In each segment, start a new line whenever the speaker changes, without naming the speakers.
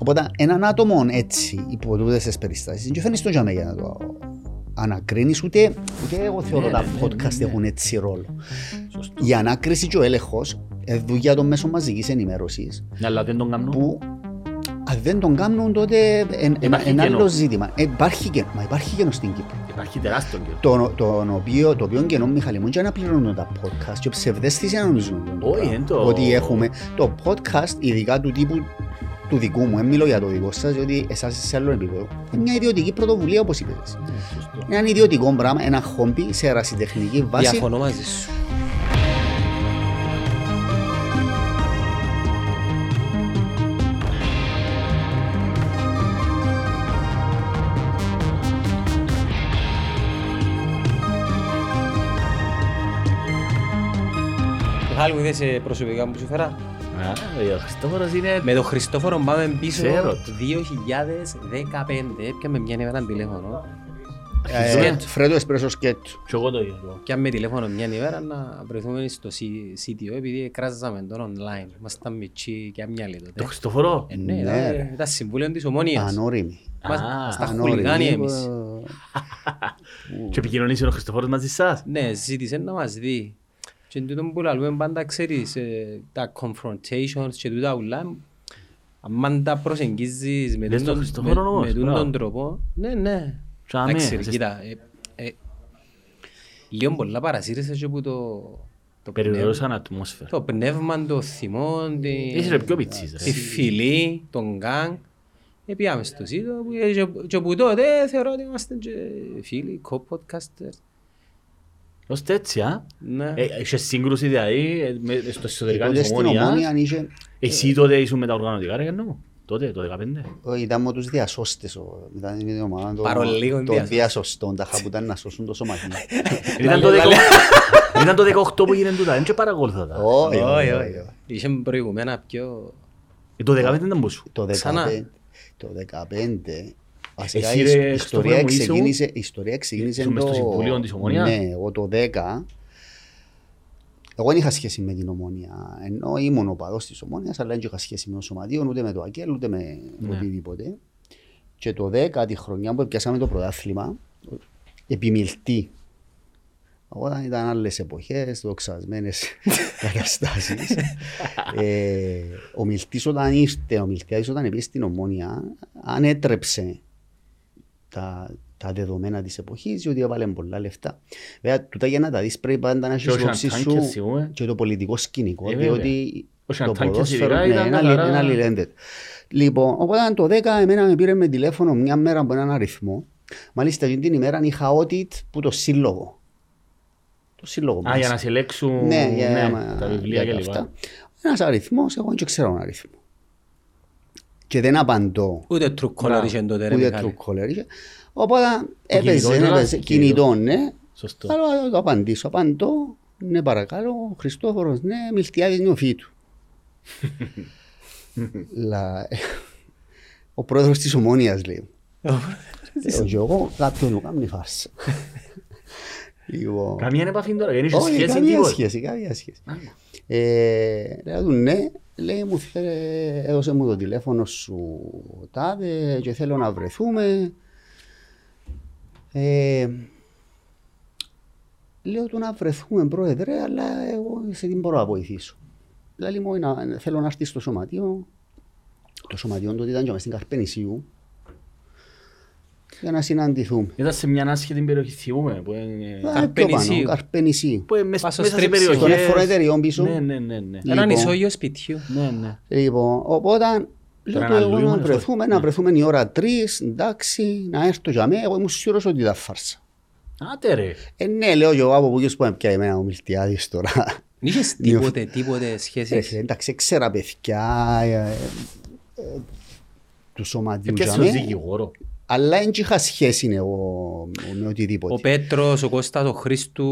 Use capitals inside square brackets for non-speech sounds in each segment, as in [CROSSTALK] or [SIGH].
Οπότε έναν άτομο έτσι, υπό τούτες τις περιστάσεις, δεν φαίνεις το για για να το ανακρίνεις, ούτε, ούτε εγώ θεωρώ
Ναι,
τα
ναι,
podcast
ναι.
έχουν έτσι ρόλο.
Σωστό.
Η ανάκριση και ο έλεγχος, ε, δουλειά των μέσων μαζικής ενημέρωσης,
Ναι, αλλά δεν τον κάνω.
που αν δεν τον κάνουν τότε εν- εν-
Υπάρχει
ένα
κενό.
άλλο ζήτημα. Ε, Υπάρχει κενό, μα υπάρχει κενό στην Κύπρο.
Υπάρχει τεράστιο καιρό.
Το, το, οποίο, το οποίο κενό, Μιχαλή μου, και να πληρώνουν τα podcast και ψευδέστηση να νομίζουν το
Όχι,
πράγμα.
εν το-
ότι έχουμε το podcast, ειδικά του τύπου του δικού μου, δεν μιλώ για το δικό σας, διότι εσάς είσαι σε άλλο επίπεδο. Είναι μια ιδιωτική πρωτοβουλία, όπως είπες.
Ναι, σωστό.
Είναι ένα ιδιωτικό πράγμα, ένα χόμπι σε ερασιτεχνική βάση.
Διαφωνώ μαζί σου. Μιχάλη μου είδες ε, προσωπικά που σου φέρα.
Α, ο Χριστόφορος είναι...
Με τον Χριστόφορο πάμε πίσω
Ξέρω.
το 2015. Έπιαμε μια ημέρα τηλέφωνο.
Ε,
Σκέτ.
Φρέτο εσπρέσο σκέτ.
Και εγώ το ίδιο.
Πιάμε τηλέφωνο μια ημέρα να βρεθούμε στο C- CTO επειδή κράζαμε τον online. Ήμασταν μητσί και αμυαλοί
Το
τότε.
Χριστόφορο.
Ε, ναι,
Ναι,
ήταν,
ρε.
ήταν συμβούλιο της Ομόνιας.
Ανώριμη.
Μας-
Α,
Στα
Ανώριμη.
χουλιγάνια
Ε,
εμείς.
Και επικοινωνήσει ο Χριστόφορος μαζί σας.
Ναι, ζήτησε να μας δει. Και τούτο που λαλούμε πάντα ξέρεις, ε, τα confrontations και τούτα ουλά, αν τα προσεγγίζεις με
Λες
τον-
τον Χριστόφορο
με-
όμως,
με τούτον
μπράβο.
τον τρόπο, ναι, ναι.
Τσάμε,
Εντάξει, ρε,
σε-
κοίτα, ε, ε, λίγο πολλά παρασύρεσαι και που το, το,
Περιορώσαν
πνεύμα,
ατμόσφαιρα.
το πνεύμα, το θυμό, τη,
Είσαι ρε πιο πιτσής
τη
ρε.
φιλή, τον γκάγκ. Ε, πήγαμε στο σίτο που- ε, και- και που τότε θεωρώ ότι είμαστε και φίλοι, co-podcasters.
Ώστε έτσι, α.
Ναι.
Ε, Έχεις σύγκρουση δηλαδή ε, με- στο εσωτερικά
Τότε
της
στην Ομόνια
ομόνιας.
είχε,
Εσύ τότε ήσουν με τα οργανωτικά ρε Γιάννο. Τότε, το 15.
όχι, ήταν με τους διασώστες. ο- Ήταν η ομάδα των-
Παρολίγων
των
διασώστες.
διασωστών, τα που ήταν να σώσουν το σωματείο.
Ήταν το
λε,
18 [LAUGHS] Ήταν το 18 που έγινε τούτα, δεν και παρακολουθώ τα.
Όχι,
Όχι,
όχι,
όχι.
όχι.
Είχε προηγουμένα πιο...
Ε, Το 15 ήταν που σου.
Το
Ξανά.
15, το 15, βασικά
Εσύ,
η
ρε,
ιστορία
Χριστόφορε μου, είσαι
ξεκίνησε, η ιστορία ξεκίνησε
Ήσουν μες στο Συμβούλιο της Ομόνιας;
Ναι, εγώ το 10, εγώ δεν είχα σχέση με την Ομόνια, ενώ ήμουν οπαδός της Ομόνιας, αλλά δεν είχα σχέση με το Σωματείο, ούτε με το ΑΚΕΛ, ούτε με
Ναι.
οτιδήποτε. Και το 10, τη χρονιά που πιάσαμε το πρωτάθλημα, επιμιλτή. Όταν ήταν άλλες εποχές, δοξασμένες [LAUGHS] καταστάσεις. ε, ο Μιλτής όταν ήρθε, ο Μιλτιάδης όταν πήγε στην Ομόνια, ανέτρεψε τα, τα δεδομένα της εποχής, διότι έβαλε πολλά λεφτά. Βέβαια, τούτα για να τα δεις πρέπει πάντα να έχεις
όχι
υπόψη
αν
σου
τάγκες, σίγουρα.
και το πολιτικό σκηνικό,
Ε, βέβαια.
διότι
Όχι, αν
το
τάγκες
ποδόσφαιρο
ειδικά
ναι,
ήταν
είναι
καθαρά-
αλλη- είναι αλληλένδετο. Λοιπόν, οπότε το 10 εμένα με πήρε με τηλέφωνο μια μέρα από έναν αριθμό. Μάλιστα εκείνη την ημέρα είχα audit που το σύλλογο. Το σύλλογο
Α,
μας.
για να συλλέξουν
Ναι, για,
ναι,
μα-
τα βιβλία
για
κλπ.
αυτά. Ένας αριθμός, εγώ δεν ξέρω τον αριθμό. Και δεν απαντώ.
Ούτε true color
Μπράβο.
είχε τότε ρε
Ούτε
Μιχάλη.
true caller είχε. Οπότε έπαιζε,
κινητός ήταν,
έπαιζε,
κινητό.
κινητός, ναι.
Σωστό.
Αλλά θα το απαντήσω. Απαντώ, ναι παρακαλώ, Χριστόφορος, ναι, Μιλτιάδης νιοφή του. [LAUGHS] Λα- Ο πρόεδρος της Ομόνιας λέει. Ε, Και εγώ κάποιον μου κάνει φάρσα. [LAUGHS] Λοιπόν,
Καμία επαφή τώρα, δεν είχε
όχι,
σχέση
καμία
τίποτα.
σχέση, καμία σχέση. Ε, Λέω του ναι, λέει μου θε- έδωσε μου το τηλέφωνο σου τάδε και θέλω να βρεθούμε. Ε, λέω του να βρεθούμε πρόεδρε, αλλά εγώ σε τι μπορώ να βοηθήσω. Δηλαδή μου να, θέλω να έρθεις στο σωματείο. Το σωματείο τότε ήταν και μες στην Καρπενησίου για να συναντηθούμε.
Ήταν σε μια άσχετη περιοχή, θυμούμε, που είναι-
Α, πιο
Καρπενησίου.
πάνω, Καρπενησίου.
που είναι μες-
Πας στο
μέσα σε
στρίψιμο.
περιοχές.
Στον έφορο εταιριών πίσω.
Ναι, ναι, ναι, ναι.
Έναν
Λοιπόν.
ισόγειο σπιτιού.
Ναι, ναι.
Λοιπόν, οπότε λέω
Τώρα
του
να
εγώ
λύγουμε,
να βρεθούμε,
ναι.
να βρεθούμε η ώρα τρεις, εντάξει, να έρθω για μένα, εγώ ήμουν σίγουρος ότι ήταν φάρσα.
Άτε ρε.
Ε, ναι, λέω και εγώ από πού που πια εμένα ο Μιλτιάδης τώρα.
Είχες τίποτε, τίποτε σχέση.
Ε, Εντάξει, ξέρα παιδιά ε, ε, ε, του σωματιού
Έπιασε
για
ο
μένα,
δικηγόρο.
Αλλά δεν είχα σχέση εγώ με οτιδήποτε.
Ο Πέτρος, ο Κώστας, ο Χρήστου,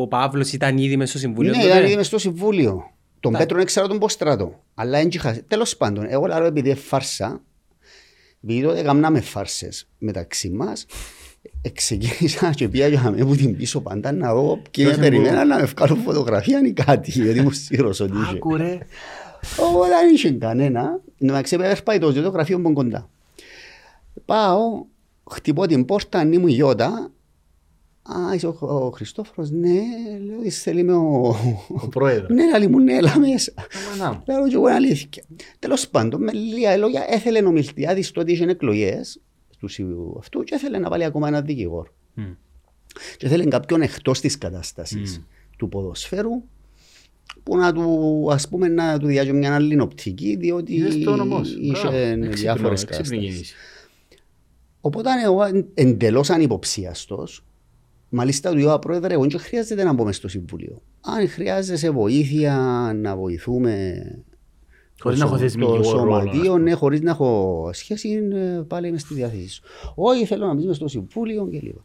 ο Παύλος ήταν ήδη μέσα στο συμβούλιο.
Ναι,
τότε;
ήταν ήδη μες στο συμβούλιο. Τον
Τα-
Πέτρο δεν ξέρω τον Ποστράτο. Αλλά δεν είχα... Τέλος πάντων, εγώ λέω επειδή είναι φάρσα, επειδή τότε έκαναμε φάρσες μεταξύ μας, ε, ξεκίνησα και πήγα για μένα που την πίσω πάντα να δω και
Ποιος
με
είναι
περιμένα να με βγάλω φωτογραφία ή κάτι, γιατί ήμουν σίγουρος ότι είχε.
Άκου ρε.
Οπότε δεν είχε κανένα. Να ξέρει, πάει το το γραφείο μου κοντά. Πάω, χτυπώ την πόρτα, αν ήμουν γιώτα. Α, είσαι ο, ο Χριστόφορος, ναι, λέω, είσαι θέλει με ο...
Ο πρόεδρος.
Ναι, λέει μου, ναι, έλα μέσα.
Αμανά μου.
Λέω και εγώ είναι αλήθεια. Τέλος πάντων, με λίγα λόγια, έθελε ο Μιλτιάδης τότε είχε εκλογές του Συμβουλίου αυτού και έθελε να βάλει ακόμα ένα δικηγόρο.
Μμ.
Και θέλει κάποιον εκτός της κατάστασης του ποδοσφαίρου που να του, ας πούμε, να του διάγει μια άλλη οπτική διότι
Είδες το όμως.
είχε
Μπράβο. Έξυπνο,
Οπότε εγώ εντελώς ανυποψίαστος Μάλιστα του είπα πρόεδρε, εγώ δεν χρειάζεται να μπω μες στο Συμβούλιο. Αν χρειάζεσαι βοήθεια να βοηθούμε
Χωρίς
το
να έχω
σω-
θεσμικό
το
ρόλο, ας
σωματείο,
πούμε.
ναι, χωρίς να έχω σχέση, ε, πάλι είμαι στη διάθεση σου. Όχι, θέλω να μπεις μες στο Συμβούλιο και λοιπά.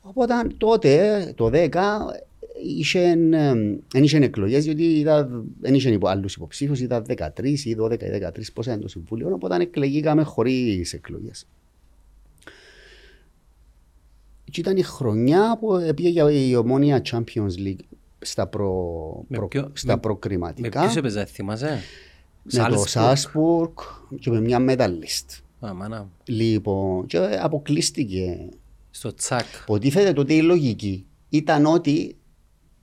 Οπότε τότε, το 10, είχε, ε, δεν είχε εκλογές, διότι ήταν- δεν είχε υπο- άλλους υποψήφιους, ήταν 13 ή 12 ή 13 πόσα είναι το Συμβούλιο, οπότε εκλεγήκαμε χωρίς εκλογές. Και ήταν η χρονιά που πήγε η ομόνια Champions League στα, προ,
Με
προ-
ποιο-
στα
με- Με
προκριματικά.
ποιος έπαιζε, θυμάσαι;
με το
Salzburg.
Σάσπουργκ και με μια μεταλλίστ.
Α, μάνα μου.
Λοιπόν, και αποκλείστηκε.
Στο τσακ.
Υποτίθεται τότε η λογική ήταν ότι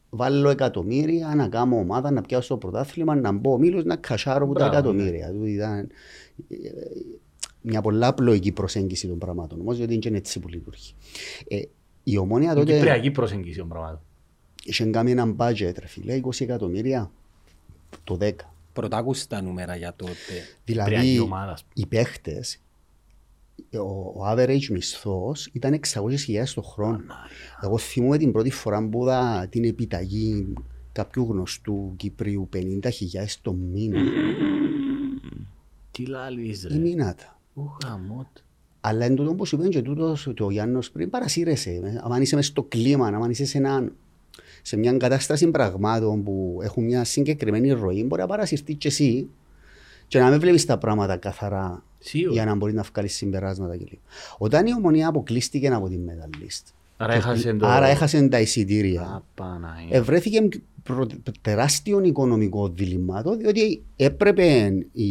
βάλω εκατομμύρια να κάνω ομάδα, να πιάσω το πρωτάθλημα, να μπω ο Μήλος, να κασάρω από τα
Μπράβο,
εκατομμύρια. Του ήταν ε, μια πολλά απλοϊκή προσέγγιση των πραγμάτων, όμως διότι είναι έτσι που λειτουργεί. Ε, η ομόνια
Η
τότε
κυπριακή προσέγγιση των πραγμάτων.
είχε κάνει ένα budget, ρε φίλε, 20 εκατομμύρια το 10.
Πρωτάκουσα τα νούμερα για τότε.
Δηλαδή,
Κυπριακή ομάδα, ας πούμε.
οι παίχτες, ο, ο average μισθός ήταν 600.000 το χρόνο. Εγώ θυμούμαι την πρώτη φορά που είδα την επιταγή κάποιου γνωστού Κυπρίου 50.000 το μήνα.
Τι λάλης
Η
ρε.
μήνατα.
Ου, γαμότ.
Αλλά εν τούτο όπως είπε και τούτος και ο Γιάννος πριν παρασύρεσαι. ε. Αν είσαι μες στο κλίμα, αν είσαι σε, έναν, σε μια κατάσταση πραγμάτων που έχουν μια συγκεκριμένη ροή, μπορεί να παρασυρθεί και εσύ και να μην βλέπεις τα πράγματα καθαρά
Σίγουρα.
για να μπορεί να βγάλεις συμπεράσματα κλπ. Όταν η ομονία αποκλείστηκε από την medalist,
Άρα έχασε το...
άρα έχασε τα εισιτήρια,
Α, Παναγία.
ευρέθηκε προ- τεράστιο οικονομικό διλήμματο, διότι έπρεπε η...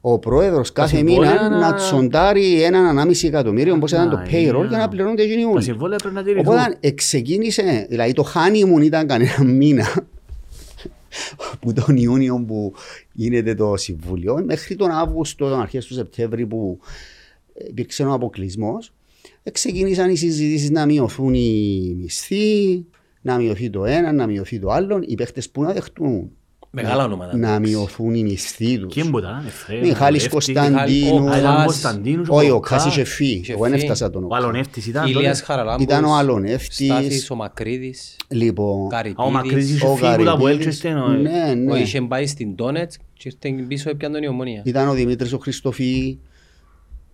ο πρόεδρος κάθε
συμβόλαια
μήνα
να-
να τσοντάρει έναν ανάμιση εκατομμύριο, όπως ήταν το
Παναγία.
payroll, για να πληρώνονται εκείνοι
Τα
όλοι.
συμβόλαια πρέπει να τηρηθούν.
Οπότε ξεκίνησε, δηλαδή το honeymoon ήταν κανένα μήνα [LAUGHS] που τον Ιούνιο που γίνεται το Συμβούλιο, μέχρι τον Αύγουστο, τον αρχές του Σεπτέμβρη που υπήρξε ο αποκλεισμός, ξεκίνησαν οι συζητήσεις να μειωθούν οι μισθοί, να μειωθεί το ένα, να μειωθεί το άλλο. Οι παίχτες που να δεχτούν
Μεγάλα ονόματα.
να μειωθούν οι μισθοί τους.
Ποιοι που ήταν, Εφραίμ,
Μιχάλης
Αλεύτη.
Κωνσταντίνου.
Ο
Α, ήταν ο
Κάς.
Κωνσταντίνος, ο
Όχι, ο
Κοκά.
Κάς είχε φύγει.
Είχε
Εγώ δεν
φύγει.
έφτασα τον
Ο
Κάς.
Αλονεύτης ήταν.
Ηλίας
τότε.
Χαραλάμπος.
Ήταν ο Αλονεύτης.
Στάθης, ο Μακρύδης.
Λοιπόν,
Α, Ο
Καρυπίδης.
Μακρύς είχε
ο
φύγει που τα από
Γαρυπίδης.
έλτσες στενό.
Ναι,
Ο
ναι.
είχε πάει στην Τόνετς και ήρθε πίσω έπιαν τον η ομονία.
Ήταν ο Δημήτρης ο Χριστοφή.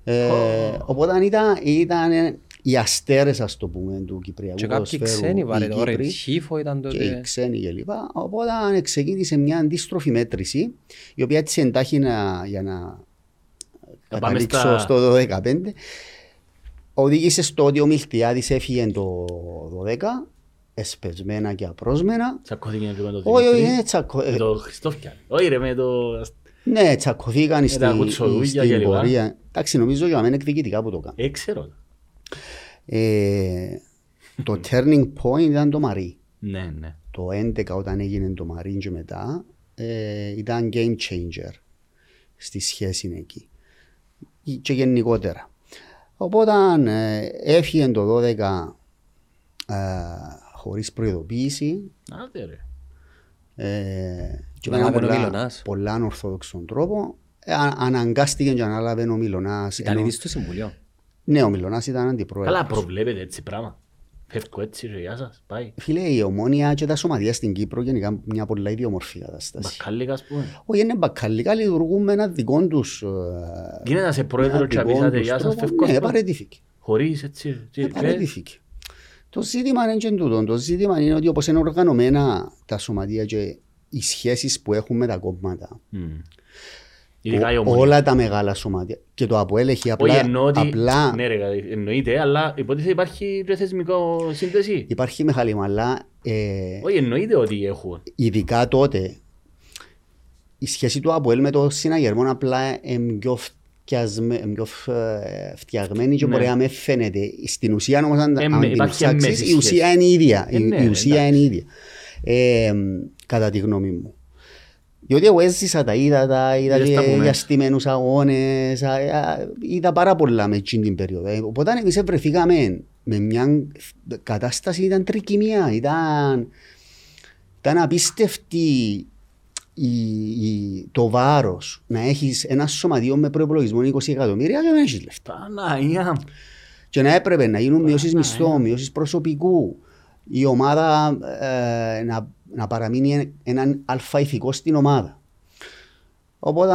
Ε, Οπότε ήταν, ήταν οι αστέρες, ας το πούμε, του Κυπριακού
Και κάποιοι
ποδοσφαίρου,
ξένοι
οι
βάρε. Ο
Κύπροι
Ρετσίφο ήταν
και οι
τότε.
ξένοι κλπ. Οπότε ξεκίνησε μια αντίστροφη μέτρηση, η οποία έτσι εντάχει να, για να
Να πάμε
καταλήξω
στα-
στο 2015, οδήγησε στο ότι ο Μιλτιάδης έφυγε το 12, εσπεσμένα και απρόσμενα.
Τσακώθηκε λίγο με το
Όχι, όχι,
Δημήτρη.
ναι, τσακω...
Με το Χριστόφια. Όχι ρε, με το...
ναι, τσακωθήκαν
τα
στη,
κουτσοδούκια και
στην
λοιπά.
πορεία. Εντάξει, νομίζω για μένα εκδικητικά που το κάνω.
Ε, ξέρω.
Ε, το turning point ήταν το Μαρί.
Ναι, ναι.
Το 11 όταν έγινε το Μαρί και μετά ε, ήταν game changer στη σχέση εκεί και γενικότερα. Οπότε ε, έφυγε το 12 ε, χωρίς προειδοποίηση
Άντε ρε.
ε, και
Να
με έναν
ανάλαβε ο
πολλά,
Μιλωνάς.
πολλά ανορθόδοξον τρόπο ε, α- αναγκάστηκε και ανάλαβε ο Μιλωνάς.
Ήταν
ενώ-
ήδη στο Συμβουλίο.
Ναι, ο Μιλωνάς ήταν αντιπρόεδρος.
Καλά προβλέπετε έτσι πράγμα. Φεύγω έτσι ρε, γεια σας, πάει.
Φίλε, η ομόνια και τα σωματεία στην Κύπρο γενικά μια πολλά ιδιομορφή κατάσταση.
Μπακάλικα ας πούμε.
Όχι, είναι μπακαλικά, λειτουργούν με ένα δικό τους... ε,
Γίνεται να σε πρόεδρο
ένα
και
δικό
απίσατε
τους
γεια σας,
τρόπο.
φεύγω.
Ναι,
ας πούμε.
παρετήθηκε.
Χωρίς έτσι. τι,
Ε,
και-
Παρετήθηκε. Το ζήτημα είναι και τούτο. Το ζήτημα είναι ότι όπως είναι οργανωμένα τα σωματεία και οι σχέσεις που έχουν με τα κόμματα.
Μμ. Ειδικά η
Ο-
ομονία.
Όλα τα μεγάλα σωματεία. Και το ΑΠΟΕΛ έχει
Όχι
απλά,
εννοώ ότι,
απλά
ναι ρε, εννοείται, αλλά υποτίθεται υπάρχει και θεσμικό σύνδεση.
υπάρχει μεγάλη μαλά. Ε,
Όχι εννοείται ότι έχουν.
ειδικά τότε η σχέση του Αποέλ με το συναγερμό απλά είναι πιο, φτιασμε, ε, πιο φ- ε, φτιαγμένη και
Ναι.
μπορεί να με φαίνεται. Στην ουσία όμως αν,
Ε,
αν
με-
την
υπάρχει
ψάξεις,
έμμεση
η ουσία
σχέση.
είναι η ίδια.
Ε,
Η-
ναι,
η ουσία
εντάξει.
είναι η ίδια. Ε, κατά τη γνώμη μου. Διότι εγώ έζησα τα, είδα τα, είδα
Είδες τα που
και
μέσα.
διαστημένους αγώνες, α, α, είδα πάρα πολλά με εκείνη την περίοδο. Ε, Οπότε εμείς βρεθήκαμε με μια κατάσταση, ήταν τρικυμία, ήταν, ήταν απίστευτη η, η- το βάρος να έχεις ένα σωματείο με προϋπολογισμό 20 εκατομμύρια και να έχεις λεφτά.
Παναγία.
Και να έπρεπε να γίνουν μειώσεις
ναι.
μισθών, μειώσεις προσωπικού. Η ομάδα ε, να, να παραμείνει έναν αλφα ηθικό στην ομάδα. Οπότε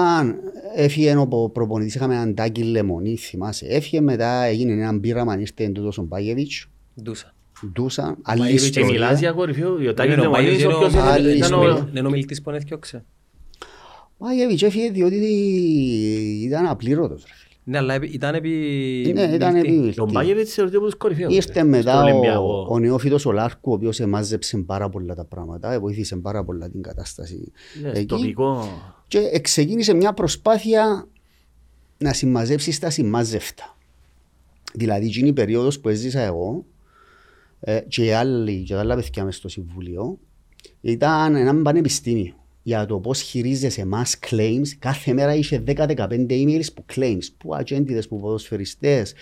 έφυγε ο προπονητής, είχαμε έναν Τάκη Λεμονή, θυμάσαι. Έφυγε μετά, έγινε έναν πείραμα, ήρθε τούτος ο Μπάγεβιτς,
Ντούσα.
Ντούσα, άλλη
Μπάγεβιτς
Και μιλάς
ιστορία.
για κορυφαίο, ο Τάκης
Είναι ο
Λεμονής,
Μπάγεβιτς,
όποιος
είναι ο-
άλλη
ήταν ο-
ιστορία.
Είναι ο μιλητής που έφτιαξε.
Μπάγεβιτς έφυγε διότι ήταν απλήρωτος. Ρε φίλε.
Ναι, αλλά επί- ήταν επί...
Ναι, ήταν
μιλτή.
επί-
Τον Μπάγεβιτς θεωρείται από τους κορυφαίους.
Ήρθε
ρε,
μετά
στον
ο,
Ολυμπιακό.
ο νεόφυτος ο Λάρκου, ο οποίος εμάζεψε πάρα πολλά τα πράγματα, βοήθησε πάρα πολλά την κατάσταση
Ναι,
εκεί.
τοπικό.
Και ξεκίνησε μια προσπάθεια να συμμαζέψεις τα συμμάζευτα. Δηλαδή, εκείνη η περίοδος που έζησα εγώ ε, και οι άλλοι, και τα άλλα παιδιά μες στο Συμβούλιο, ήταν ένα πανεπιστήμιο για το πώς χειρίζεσαι mass claims. Κάθε μέρα είχε 10-15 emails που claims, που ατζέντιδες, που ποδοσφαιριστές,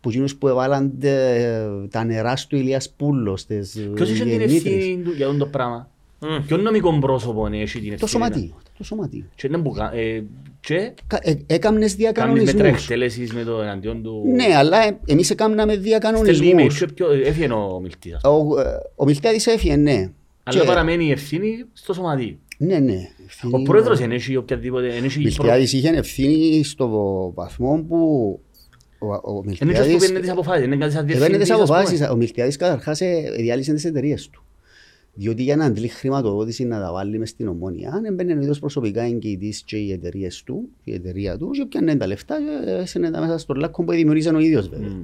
που εκείνους που έβαλαν ε, τα νερά του Ηλίας Πούλος, τις
Ποιος είχε την
γεννήτρες.
ευθύνη του για αυτό το πράγμα;
Μμ.
Ποιον νομικό πρόσωπο έχει την ευθύνη.
Το σωματείο. Το σωματείο.
Και είναι που κα- ε, Και;
Κα- ε- Έκαμνες
κάνεις
διακανονισμούς.
μέτρα εκτέλεσης με το εναντίον του...
Ναι, αλλά ε, εμείς έκαναμε
Στέλνει email
διακανονισμούς.
και ποιο- έφυγε ο μιλτής. ας πούμε.
Ο, ε, ο Μιλτιάδης έφυγε, ναι.
Αλλά
Και-
παραμένει η ευθύνη στο σωματείο.
Ναι, ναι.
Ο πρόεδρος δεν έχει οποιαδήποτε... δεν έχει
Ο
προ-
Μιλτιάδης είχε ευθύνη στο βαθμό που ο, ο
Είναι και που
Μιλτιάδης
παίρνει τις αποφάσεις, είναι κάτι σαν
έπαιρνε τις
διευθυντής, ας πούμε.
αποφάσεις. Ο Μιλτιάδης καταρχάς ε, διάλυσε τις εταιρείες του. Διότι για να αντλεί χρηματοδότηση να τα βάλει μες στην ομόνια, έμπαινε ο ίδιος προσωπικά εγκαιτής και οι εταιρείες του, η εταιρεία του, και πιάνε τα λεφτά και έσαινε τα μέσα στον λάκκο που δημιουργήσαν ο ίδιος βέβαια.
Μμ.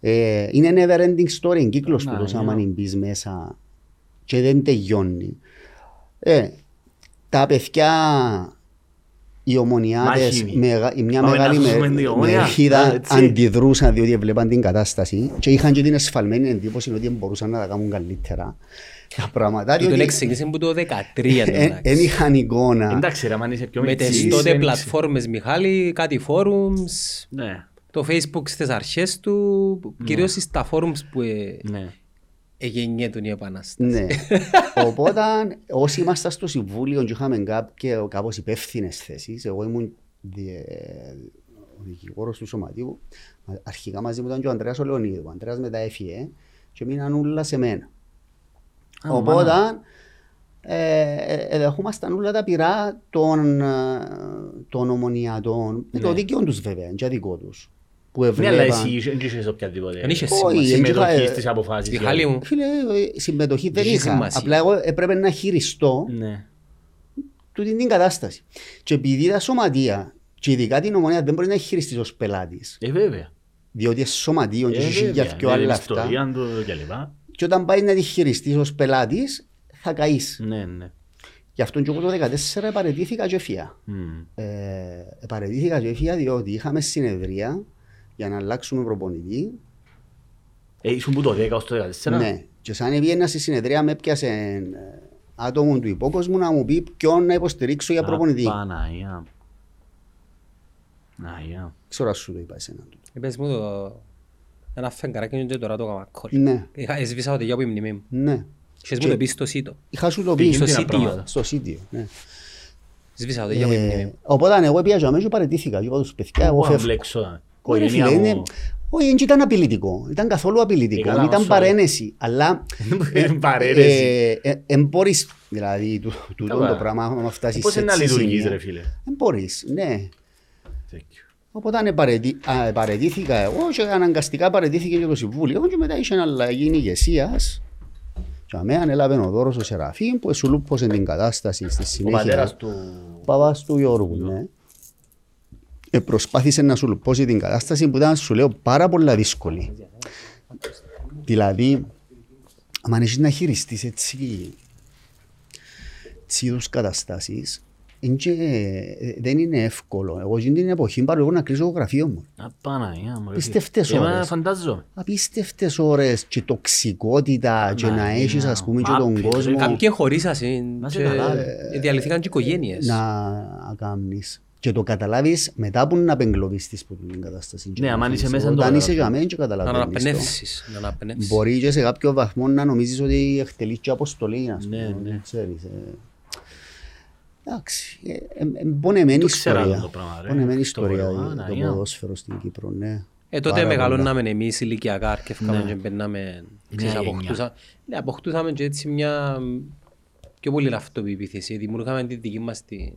Ε, είναι never ending story, είναι κύκλος
Να,
του τόσο
ναι.
άμα μπεις μέσα και δεν τελειώνει. Ε, τα παιδιά, οι ομονιάτες,
Μάχημοι.
μεγα, η μια
Πάμε να
μεγάλη
ζούμε
με,
την Ομόνια. Α,
μερχίδα
έτσι.
αντιδρούσαν διότι έβλεπαν την κατάσταση και είχαν και την εσφαλμένη εντύπωση ότι μπορούσαν να τα κάνουν καλύτερα τα πράγματα.
Τούτον
διότι
εξήγησε που το 13
Δεν
εντάξει.
είχαν εικόνα.
Εντάξει ρε, αν είσαι πιο
Με τις
μητσής,
τότε
δεν
πλατφόρμες Μιχάλη, κάτι forums,
Ναι,
το facebook στις αρχές του, κυρίως στα forums που ε,
ναι.
εγεννιέτουν η επανάσταση.
Ναι. Οπότε όσοι ήμασταν στο Συμβούλιο και είχαμε κάποιες κάπως υπεύθυνες θέσεις, εγώ ήμουν διε- ο δικηγόρος του Σωματείου, αρχικά μαζί μου ήταν και ο Ανδρέας ο Λεωνίδου. Ο Ανδρέας μετά έφυγε και μείναν όλα σε μένα.
Α,
Οπότε
μάνα.
ε, ε, δεχόμασταν όλα τα πειρά των, ε, των ομονιατών, με το
Ναι.
δίκαιο τους βέβαια, και δικό τους. Που
Ναι, αλλά
έβλεπαν.
εσύ δεν είχες οποιαδήποτε
Δεν είχες
Όχι,
σημασία.
συμμετοχή
είχα-
στις αποφάσεις.
Μιχάλη μου,
Φίλε, ε, συμμετοχή δεν
Έχει
είχα.
σημασία.
Απλά εγώ έπρεπε να χειριστώ
Ναι.
τούτη την κατάσταση. Και επειδή τα σωματεία, και ειδικά την ομονία, δεν μπορεί να χειριστείς ως πελάτης,
Ε, βέβαια.
διότι είναι σωματείο και
Ε,
έχει
βέβαια.
για δυο
Ναι,
άλλα
την
αυτά.
ιστορία του και λοιπά.
Και όταν πάει να τη χειριστείς ως πελάτης, θα καείς.
Ναι, ναι.
Γι' αυτό και εγώ το 2014 επαρετήθηκα και έφυγα.
Μμ.
Ε, επαρετήθηκα και έφυγα διότι είχαμε συνεδρία για να αλλάξουμε προπονητή.
Ε, ήσουν που το 10 ως το 14.
Ναι. Και σαν έβγαινα στη συνεδρία με έπιασε ε, άτομο του υπόκοσμου να μου πει ποιον να υποστηρίξω για προπονητή.
Παναγία. Παναγία.
Ξέρω αν σου το είπα εσένα.
είπες μου το... Ένα φεγγαράκι και τώρα το έκανα call.
Ναι,
Είχα- Έσβησα το από η μνημή μου.
ναι.
Είχες
Και-
μου το πει στο σίτο.
Είχα σου το
Τι
πει
γίνεται
στο
τα
σίτιο.
πράγματα.
Στο σίτιο, ναι.
Σβήσα το από η μνημή
Ε,
μου.
Οπότε εγώ πήγα για μέσω παρετήθηκα. Και είπα τους παιδιά, εγώ
Εγώ
φεύγω.
Μπλέξω.
Όχι, ρε
Οικογένεια
φίλε, είναι-
μου.
Όχι, δεν ήταν απειλητικό. Ήταν καθόλου
Ε,
απειλητικό.
καλά,
Ήταν
όσο-
παρένεση. Αλλά
Είναι [LAUGHS] παρένεση.
ε, ε, εν μπορείς, δηλαδή, του- τούτο
Καλά.
το πράγμα, άμα φτάσεις
Πώς
σε
είναι να
έτσι
λειτουργείς
σημεία.
ρε φίλε;
Δεν μπορείς, ναι.
Τέτοιο.
Οπότε επαρετή- α, παρετήθηκα εγώ και αναγκαστικά παρετήθηκε και το Συμβούλιο και μετά είχε αλλαγή ηγεσίας. Και αμέ ανέλαβε ο Δώρος ο Σεραφείμ που εσουλούπωσε την κατάσταση στη
Ο
συνέχεια.
πατέρας του...
Ο παπάς του Γιώργου, ναι. Ε, προσπάθησε να σου λουπώσει την κατάσταση που ήταν, σου λέω, πάρα πολλά δύσκολη. Δηλαδή, αν έχεις να χειριστείς έτσι, έτσι είδους καταστάσεις, Εν και, ε, δεν είναι εύκολο. Εγώ εκείνη την εποχή πάρω εγώ να κλείσω το γραφείο μου.
Απαναγία μου. ρε
Πίστευτες
φίλε. Ε, μα
ώρες.
Φαντάζομαι.
Απίστευτες ώρες και τοξικότητα και να
Παναγία
έχεις ας πούμε και τον
μάπη, ρε.
κόσμο
Κάποιοι χωρίσασαν
Να σε
και
καλά,
ε, διαλυθήκαν και οικογένειες.
να κάνεις. Και το καταλάβεις μετά που να απεγκλωβιστείς από την κατάσταση.
Ναι, άμα είσαι μέσα, το
Όταν είσαι
καταλαβαίνεις.
για μένα και
Να
καταλαβαίνεις το.
αναπνεύσεις. Να αναπνεύσεις.
Μπορεί και σε κάποιο βαθμό να νομίζεις ότι εκτελείς και αποστολή, ας
Ναι,
πούμε,
ναι.
δεν ξέρεις. ε. Εντάξει, ε, ε, ε, πονεμένη
Το ξέρα
ιστορία.
το πράγμα, ρε.
Πονεμένη
Το
ιστορία
πράγμα,
το
Αναγία.
ποδόσφαιρο στην Κύπρο, ναι.
Ε, τότε
Πάρα
μεγαλώναμε εμείς ηλικιακά, αρκεύκαμε
Ναι.
και μπαίναμε,
Η
ξέρεις,
νέα
αποκτούσα- ναι, αποκτούσαμε και έτσι μια πιο πολύ αυτοπεποίθηση. Δημιουργάμε τη δική μας τη νέα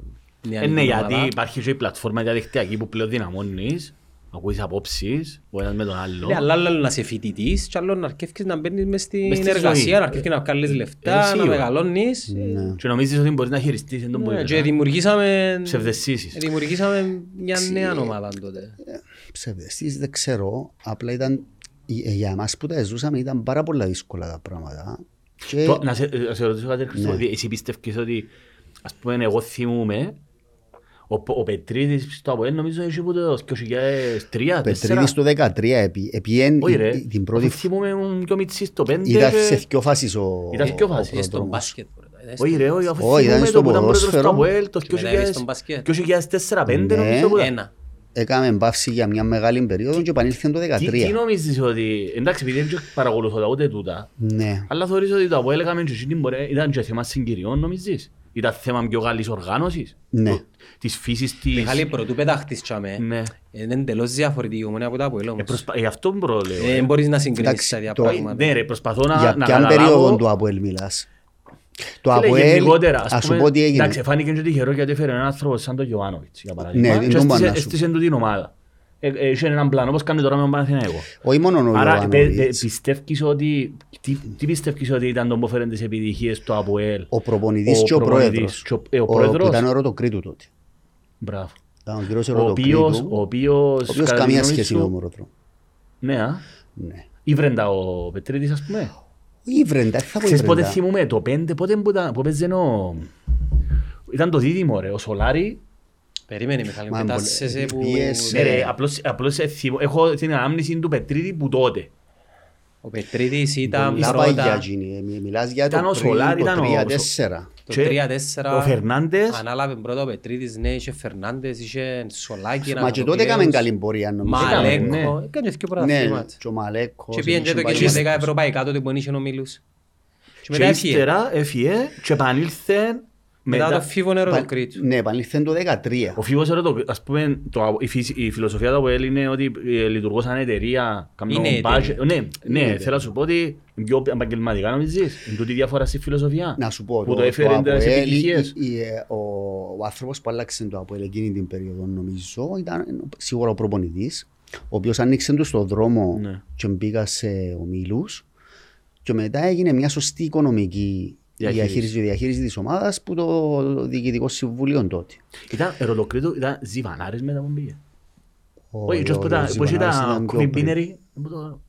Ε, ναι,
ομάδα.
γιατί υπάρχει και η πλατφόρμα διαδικτυακή που πλέον δυναμώνεις, ακούεις απόψεις, ο ένας με τον άλλο.
Ναι, αλλά άλλο να είσαι φοιτητής και άλλο να αρκεύκεις να μπαίνεις μες στην
Μες στη
εργασία,
ζωή.
να αρκεύεις να βγάλεις
Ε,
λεφτά, να
σίγουρα.
μεγαλώνεις. Ε,
Ναι.
Και νομίζεις ότι μπορείς να χειριστείς, δεν το
ναι,
μπορείς.
Και
ε.
δημιουργήσαμε,
Ψευδεσίσεις.
δημιουργήσαμε μια νέα ομάδα τότε.
Ψευδεστής δεν ξέρω, απλά ήταν ε, για εμάς που τα ζούσαμε ήταν πάρα πολλά δύσκολα τα πράγματα. Και
Το- Να σε, ε, να σε ρωτήσω κάτι,
Ναι.
Χριστό, εσύ πιστεύεις ότι, ας πούμε, εγώ θυμούμαι, ο, ο Πετρίδης στο ΑΠΟΕΛ νομίζω είχε από το 2003, 2004.
Πετρίδης το 2013 επί, επιέν
Όχι ρε,
την πρώτη
αφού θυμούμαι ήμουν πιο μητσής το 5
ήταν
και-
σε δυο φάσεις ο
Ήταν σε δυο φάσεις.
ο
Ε, Στον
πρόδρομος.
μπάσκετ. μπορεί να είναι.
Όχι ρε, όχι, αφού
Όχι, ήταν
θυμούμαι
στο
το που ήταν πρόεδρος
ποδόσφαιρο.
στο ΑΠΟΕΛ το
Και μετά ήρθε στον
2000
μπάσκετ.
2004-2005
Ναι.
νομίζω που ήταν.
Ένα.
Έκαμε παύση για μια μεγάλη περίοδο και επανήλθε το
Τι, τι
2013.
νομίζεις ότι, εντάξει επειδή δεν παρακολουθώ τα ούτε τούτα,
Ναι.
αλλά θεωρείς ότι το ΑΠΟΕΛ έκαμε και εκείνη μπορεί- ήταν και θέμα συγκυριών νομίζεις; Ήταν θέμα πιο καλής οργάνωσης;
Ναι.
Το- Της φύσης της...
Μιχάλη, πρωτού πετάχτης τσάμε.
Ναι.
Είναι εντελώς διαφορετική ομονία από τα Αποέλ
Ε,
όμως.
προσπα- ε, αυτό που λέω.
Ε,
ε.
μπορείς να συγκρίνεις
Εντάξει,
τα ίδια
το-
πράγματα.
Ναι ρε, προσπαθώ να,
Για
να
ποιαν
καταλάβω...
περίοδο του Αποέλ μιλάς; Το
Φίλε,
Αποέλ,
γενικότερα, ας
ας σου
πούμε,
πω τι έγινε.
Εντάξει, φάνηκε και τυχερό γιατί έφερε έναν άνθρωπο σαν τον Γιωβάνοβιτς, για παράδειγμα.
Ναι,
και
δεν τον
έστησε-
πάω να σου
έστησε του την ομάδα. Ε, ε, Είχε έναν πλάνο, όπως κάνει τώρα με τον Παναθηναϊκό.
Όχι μόνο ο
Άρα, πε-
Ιωάννοβιτς.
πε- πιστεύεις ότι... Τι, τι πιστεύεις ότι ήταν το που έφερε τις επιτυχίες του ΑΠΟΕΛ.
Ο προπονητής
Ο
και ο
προπονητής
πρόεδρος.
και ο- ε, ο
που
πρόεδρος.
ήταν ο Ερωτοκρίτου τότε.
Μπράβο.
Ήταν ο κύριος
Ο οποίος,
Ερωτοκρίτου,
ο
ο
οποίος,
οποίος
κατά τη
καμία
γνώμη
σχέση
σου-
με τον Μωρότρο.
Ναι, α.
Ναι.
Ήβρεντα ο Πετρίδης, ας πούμε.
Η Βρέντα, θα πω η
Ξέρεις πότε
Βρέντα.
θυμούμαι, το πέντε, πότε που ήταν, που παίζε ο... Ήταν το δίδυμο ρε, ο Σολάρη.
Περίμενε Μιχάλη,
Μα,
πετάσσεσαι
μπο-
που...
πιέσε.
Ναι ρε, απλώς, απλώς ε, θυμώ- έχω την ανάμνηση του Πετρίδη που τότε.
Ο Πετρίδης ήταν
Πολλά παγιά
πρώτα
εκείνη. Ε, μι- Μιλάς για
Ήταν
το
ο
πριν,
Σολάρη,
το
ήταν ο-
3-4.
το
Και
3-4.
Ο Φερνάντες,
Ανάλαβε πρώτα ο Πετρίδης, ναι, είχε Φερνάντες, είχε Σολάκη,
Μα και τότε έκαμε καλή πορεία νομίζω.
Έκαμε, ναι.
Μαλέκο, έκανε και
Ναι,
πρωταθλήματα.
και ο Μαλέκος.
Και πήγαινε και το
είχε
και
πάει-
10 ευρωπαϊκά τότε που είχε ο Μίλους. Και
και
μετά έφυγε.
ύστερα έφυγε και επανήλθε
Μετά το
μετά...
φίβο νεροδοκρίτου.
Ναι, επανήλθε το 13.
Ο Φίβος era το, ας πούμε, το, η, φύση- η φιλοσοφία του ΑΠΟΕΛ είναι ότι ε, λειτουργώς σαν εταιρεία. κάνω
Είναι
budget.
εταιρεία.
Ναι,
Είναι
ναι,
εταιρεία.
θέλω να σου πω ότι είναι πιο επαγγελματικά νομίζεις. Είναι τούτη η διαφορά στη φιλοσοφία.
Να σου πω,
Που το έφερε τις
Αποέλ,
επιτυχίες.
η- η- ε, ο, ο άνθρωπος που άλλαξε το Αποέλ εκείνη την περίοδο νομίζω ήταν σίγουρα ο προπονητής ο οποίος άνοιξε του στον δρόμο
Ναι.
και μπήκα σε ομίλους και μετά έγινε μια σωστή οικονομική
Διαχείριση.
διαχείριση, διαχείριση της ομάδας που το διοικητικό συμβούλιο τότε.
Ήταν ερωτοκρίτο, ήταν ζιβανάρες μετά που μπήκε.
Ο-
Όχι, έτσι
ο-
που
ο
ήταν, πώς
Ζιβανάρης
ήταν
πιο πριν.
κοβιμπίνεροι. δεν μπορώ το-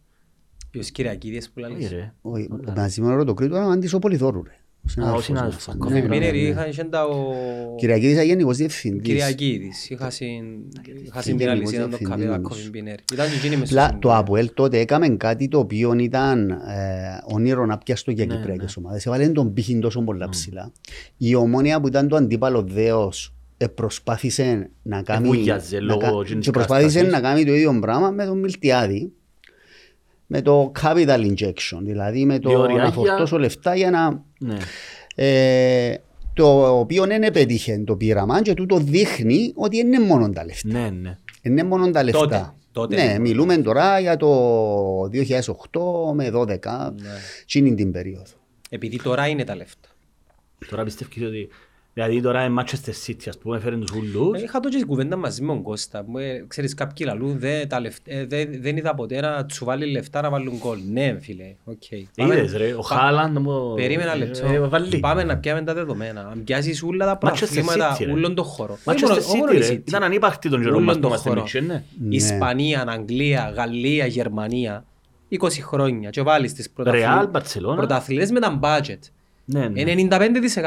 Ποιος Κυριακίδης που
Όχι
λαλείς.
ρε.
Όχι, μαζί με τον Κρήτο ήταν αντί ο Πολυθόρου. ρε. Ο συνάδελφος
συνάδελφος.
μας.
Κοφι
Ναι, ναι,
Κοφιμπίνερη
ναι.
είχαν είχε τα ο...
Κυριακίδης ήταν γενικός διευθυντής.
Κυριακίδης. Είχα συν... Είχα συν την
γενικός
αλυσίδα των
διευθυντής,
καφέ
νομίζω.
Κοφιμπίνερη. Ήταν και εκείνη μες στο
Απλά
συμβούλιο.
το ΑΠΟΕΛ τότε έκαμε κάτι το οποίο ήταν ε, όνειρο να πιάστο για
Ναι,
κυπριακές ομάδες. Έβαλε τον πύχη τόσο πολλά ψηλά. Η ομόνια που ήταν το αντίπαλο δέος ε, προσπάθησε να κάνει,
βούλιαζε
να
λόγω
κα-
εκείνης
και
της
προσπάθησε
κατάστασης.
να κάνει το ίδιο πράγμα με τον Μιλτιάδη με το capital injection, δηλαδή με το
Διορία
να
για-
φορτώσω λεφτά για να...
Ναι.
Ε, το οποίο δεν επέτυχε το πείραμα και τούτο δείχνει ότι δεν είναι μόνο τα λεφτά.
Ναι, ναι.
Είναι μόνο τα λεφτά.
Τότε, τότε
ναι,
είναι.
μιλούμε τώρα για το 2008 με 12,
Ναι.
εκείνη την περίοδο.
Επειδή τώρα είναι τα λεφτά.
Τώρα πιστεύεις ότι... Δηλαδή τώρα είναι Manchester City, ας πούμε, φέρνει τους ούλους.
Ε, Είχα τότε και κουβέντα μαζί με τον Κώστα. Μου, ε, Ξέρεις κάποιοι λαλούν «Δε, τα λεφ- ε, δε- δεν είδα ποτέ να του βάλει λεφτά να βάλουν γκολ. Ναι φίλε, οκ. Πάμε-
Είδες ρε, ο
πα-
Χάλαντ μου...
Περίμενα
ε,
λεπτό.
ε, βάλει.
Πάμε να πιάμε τα δεδομένα. Αν πιάσεις όλα τα
Manchester
προαθλήματα,
City, ρε.
όλων των χώρων.
Manchester
Όχι μόνο- όχι μόνο
City
η
ρε.
City.
Ήταν ανύπαρκτη τον καιρό
Όλων
μας που
των
είμαστε
χωρών.
μικροί, ναι.
Ναι.
Ισπανία, Αγγλία, Γαλλία, Γερμανία. 20 χρόνια και βάλεις τις
Real,
πρωταθλ-
Barcelona.
πρωταθλητές με τα budget.
Ναι, ναι.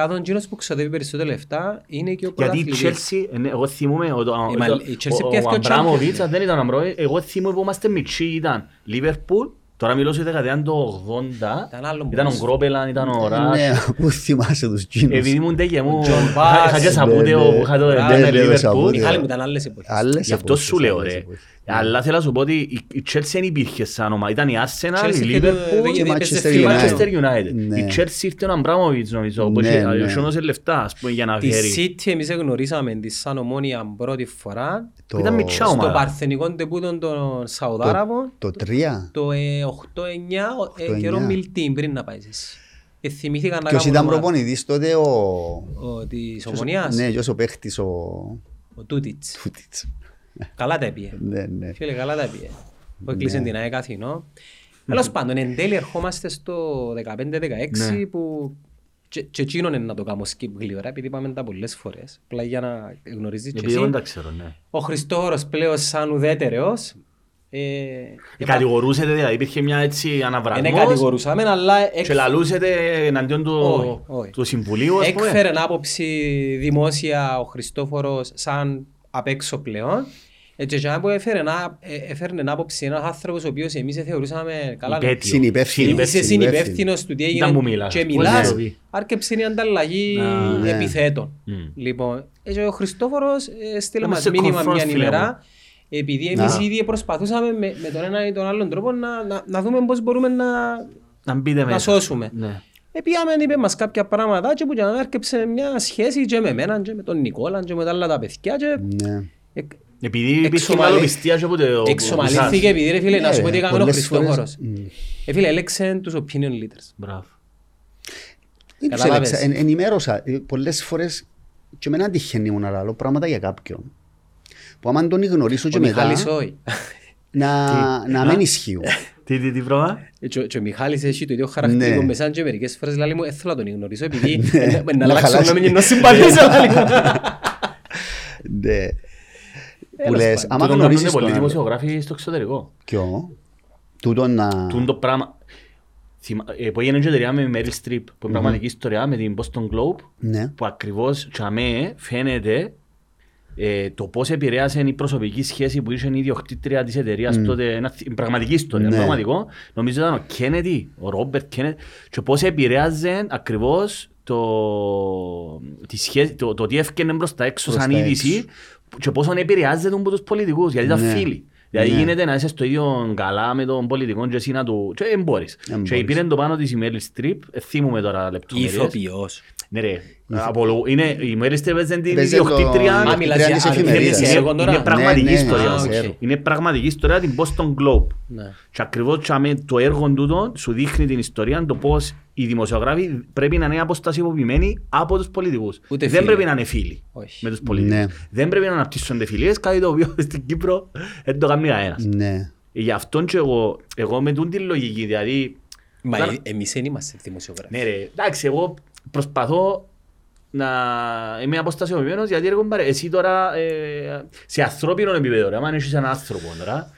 95% εκείνος που ξοδεύει περισσότερα λεφτά είναι και ο
Γιατί η
πρωταθλητής.
Chelsea, ε, ναι, εγώ θυμούμαι, ο, ο,
Ε, μα
ο,
η Chelsea
ο,
πιάθηκε
ο
ο
Αμπράμοβιτς,
Champions,
αν δεν ήταν Αμπράμοβιτς, εγώ θυμούμαι που είμαστε μητσί, ήταν Liverpool, τώρα μιλώ σε δεκαετία το 80,
Ήταν άλλο
ήταν ο
ποδόσφαιρο.
Γκρόπελαν, ήταν ο Ράς,
Ναι, πού θυμάσαι τους Τζίνους.
επειδή ήμουν τέγε μου,
John Bass,
είχα και σαπούτεο
ναι, ναι.
που είχα το
Ναι,
ήταν
ναι,
Liverpool.
σαπούτεο.
Μιχάλη μου ήταν άλλες εποχές.
Άλλες
Γι' αυτό
εποχές,
σου λέω
άλλες
ρε.
Εποχές.
Αλλά θέλω να σου πω ότι η- η Chelsea δεν υπήρχε σαν όνομα. Ήταν η Arsenal,
Chelsea
η
είχε το-
Liverpool
είχε
και
έπαιζε
Manchester
φίλο.
United.
Manchester United.
Ναι.
Η Chelsea ήρθε ο Αμπράμοβιτς νομίζω, που
Ναι,
είχε
ναι.
είχε λεφτά ας πούμε, για να
Τη
φέρει.
City εμείς γνωρίσαμε τη Σαν Ομόνια πρώτη φορά
Το-
Ήταν μητσά
στο
ομάδα.
Παρθενικό τεπούτο των Σαουδάραβων
Το 3.
το ε, 8-9 ε,
8-9.
καιρό Μιλτίν πριν να πάει εσύ. Ε, θυμήθηκα να
Ποιος
κάνω
ήταν
ομάδα.
προπονητής τότε ο...
Ο της
ποιος-
Ομονίας,
Ναι, ποιος ο παίχτης ο...
ο Τούτιτς.
Τούτιτς.
Καλά τα έπιε.
Ναι, ναι.
Φίλε, καλά τα πήγε. Που έκλεισε την ΑΕΚ Αθηνό. Τέλος πάντων, εν τέλει ερχόμαστε στο 15-16
Ναι.
που και και εκείνον είναι να το κάνω skip γλύωρα επειδή είπαμε τα πολλές φορές. Απλά για να γνωρίζεις και
Επειδή εγώ δεν τα
εσύ.
ξέρω, ναι.
Ο Χριστόφορος πλέον σαν ουδέτερος. Ε,
Ε, Κατηγορούσετε, δηλαδή υπήρχε μια έτσι
δεν
αναβρασμός
κατηγορούσαμε, αλλά εκ-
και λαλούσετε εναντίον του,
Όχι, όχι.
του Συμβουλίου, ας πούμε.
έκφερε άποψη δημόσια ο Χριστόφορος σαν απ' έξω πλέον. Έτσι και που έφερε, να- ε, έφερε άποψη ένας άνθρωπος ο οποίος εμείς θεωρούσαμε καλά
Υπέτειος.
Συνυπεύθυνος.
Είσαι συνυπεύθυνος του τι
Ήταν που
έγινε
μιλάς,
και
ας πούμε,
μιλάς,
ναι.
άρκεψε η ανταλλαγή
Να,
ναι.
επιθέτων.
Μμ.
Λοιπόν, έτσι ο Χριστόφορος ε, στείλε
Πάμε
μας
σε
μήνυμα
confront,
μια
φίλε
ημέρα επειδή εμείς
Να.
ήδη προσπαθούσαμε με, με τον ένα ή τον άλλον τρόπο να, να, να δούμε πώς μπορούμε να,
Να μπείτε
να
μέσα.
σώσουμε.
Ναι.
Επίαμε, είπε μας κάποια πράγματα και που και να έρκεψε μια σχέση και με εμένα και με τον Νικόλα και με τα άλλα τα παιδιά και
Ναι.
εκ-
Επειδή υπήρχε
Εξομαλύ-
μαλλοπιστία και από το...
εξομαλύθηκε επειδή ρε φίλε να
Ναι,
σου πω τι
ρε,
έκανε ο
πολλές φορές-
Χριστόφορος.
Μμ.
Ε, φίλε, έλεξε τους opinion leaders.
Μπράβο.
Δεν τους
Καταλάβες.
έλεξα. Εν- Ενημέρωσα. Ε, Πολλές φορές και εμένα τυχαίνει μου να λέω πράγματα για κάποιον. Που άμα τον γνωρίσω και
Ο
μετά
Μιχάλης όχι. [LAUGHS]
να, να μην ισχύουν.
Τι, τι, τι πρόβλημα.
Ε, και ο- και ο Μιχάλης έχει το ίδιο χαρακτηριστικό
Ναι.
με και μερικές φορές λέει μου «Ε, θέλω να τον γνωρίσω επειδή [LAUGHS]
Ναι,
ε, να- να
να
αλλάξω
χαλάσει.
να μην γίνω συμπαθής λέει μου.
Ναι. Που
Τέλος
λες,
πάντων.
άμα
Τούτον
γνωρίσεις
κάνουν πολλοί
τον άλλο.
δημοσιογράφοι στο εξωτερικό.
Ποιο; Τούτο να...
Τούν το πράγμα... Θυμα- ε, Που έγινε και εταιρεία με Meryl Streep, που είναι πραγματική ιστορία με την Boston Globe,
Ναι.
που ακριβώς τσαμέ φαίνεται ε, το πώς επηρέασε η προσωπική σχέση που είχε η ιδιοκτήτρια της εταιρείας τότε, ένα, θυ- πραγματική ιστορία,
Ναι.
πραγματικό. Νομίζω ήταν ο Κέννετι, ο Ρόμπερτ Κέννετι, και πώς επηρέαζε ακριβώς το, τη σχέση, το, το τι έφυγε μπροστά έξω
Προς
σαν
τα
είδηση
έξω.
Και πόσο επηρεάζεται από τους πολιτικούς, γιατί ήταν
Ναι.
φίλοι. Δηλαδή
Ναι.
γίνεται να είσαι στο ίδιο καλά με τον πολιτικό και εσύ να του... και δεν μπορείς.
Δεν
Και
μπορείς.
πήρε το πάνω της η Meryl Streep, ε, θυμούμαι τώρα λεπτομέρειες.
Ηθοποιός.
Ναι ρε, απολο- είναι, η Meryl Streep παίζει την
Παίζει το-
ιδιοκτήτρια
Α, μιλάς
της
για
εφημερίδας.
αληθινές έργο τώρα.
είναι πραγματική
Ναι, ναι,
ιστορία.
α,
όμως.
οκ.
Είναι πραγματική ιστορία την Boston Globe.
Ναι.
Και ακριβώς τσάμε το έργο τούτο σου δείχνει την ιστορία το πώς οι δημοσιογράφοι πρέπει να είναι αποστασιοποιημένοι από τους πολιτικούς.
Ούτε
Δεν
φίλοι.
πρέπει να είναι φίλοι
Όχι.
με τους πολιτικούς.
Ναι.
Δεν πρέπει να αναπτύσσονται φιλίες, κάτι το οποίο στην Κύπρο δεν το κάνει κανένας.
Ναι.
Γι' αυτόν και εγώ, εγώ με τούντη λογική, δηλαδή
Μα
Τώρα-
ε- εμείς δεν είμαστε δημοσιογράφοι.
ναι ρε, εντάξει, εγώ προσπαθώ να είμαι αποστασιοποιημένος γιατί έργο μπαρε. Εσύ τώρα ε, σε ανθρώπινο επίπεδο, ρε, άμα έχεις έναν άνθρωπο τώρα,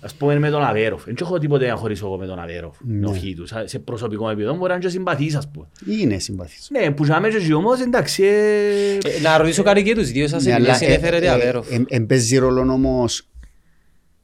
ας πούμε με τον Αβέροφ, δεν έχω τίποτε να χωρίσω εγώ με τον Αβέροφ,
Ναι.
όχι του, σε προσωπικό επίπεδο, μπορεί να είναι και συμπαθείς ας πούμε.
Είναι συμπαθής.
Ναι, που ζάμε και εσύ όμως, εντάξει, ε,
Ε, Να ρωτήσω κάτι και τους δύο σας
Ναι,
επειδή
αλλά,
συνέφερετε
ε, ε,
Αβέροφ.
ε, ε, Παίζει ρόλο όμως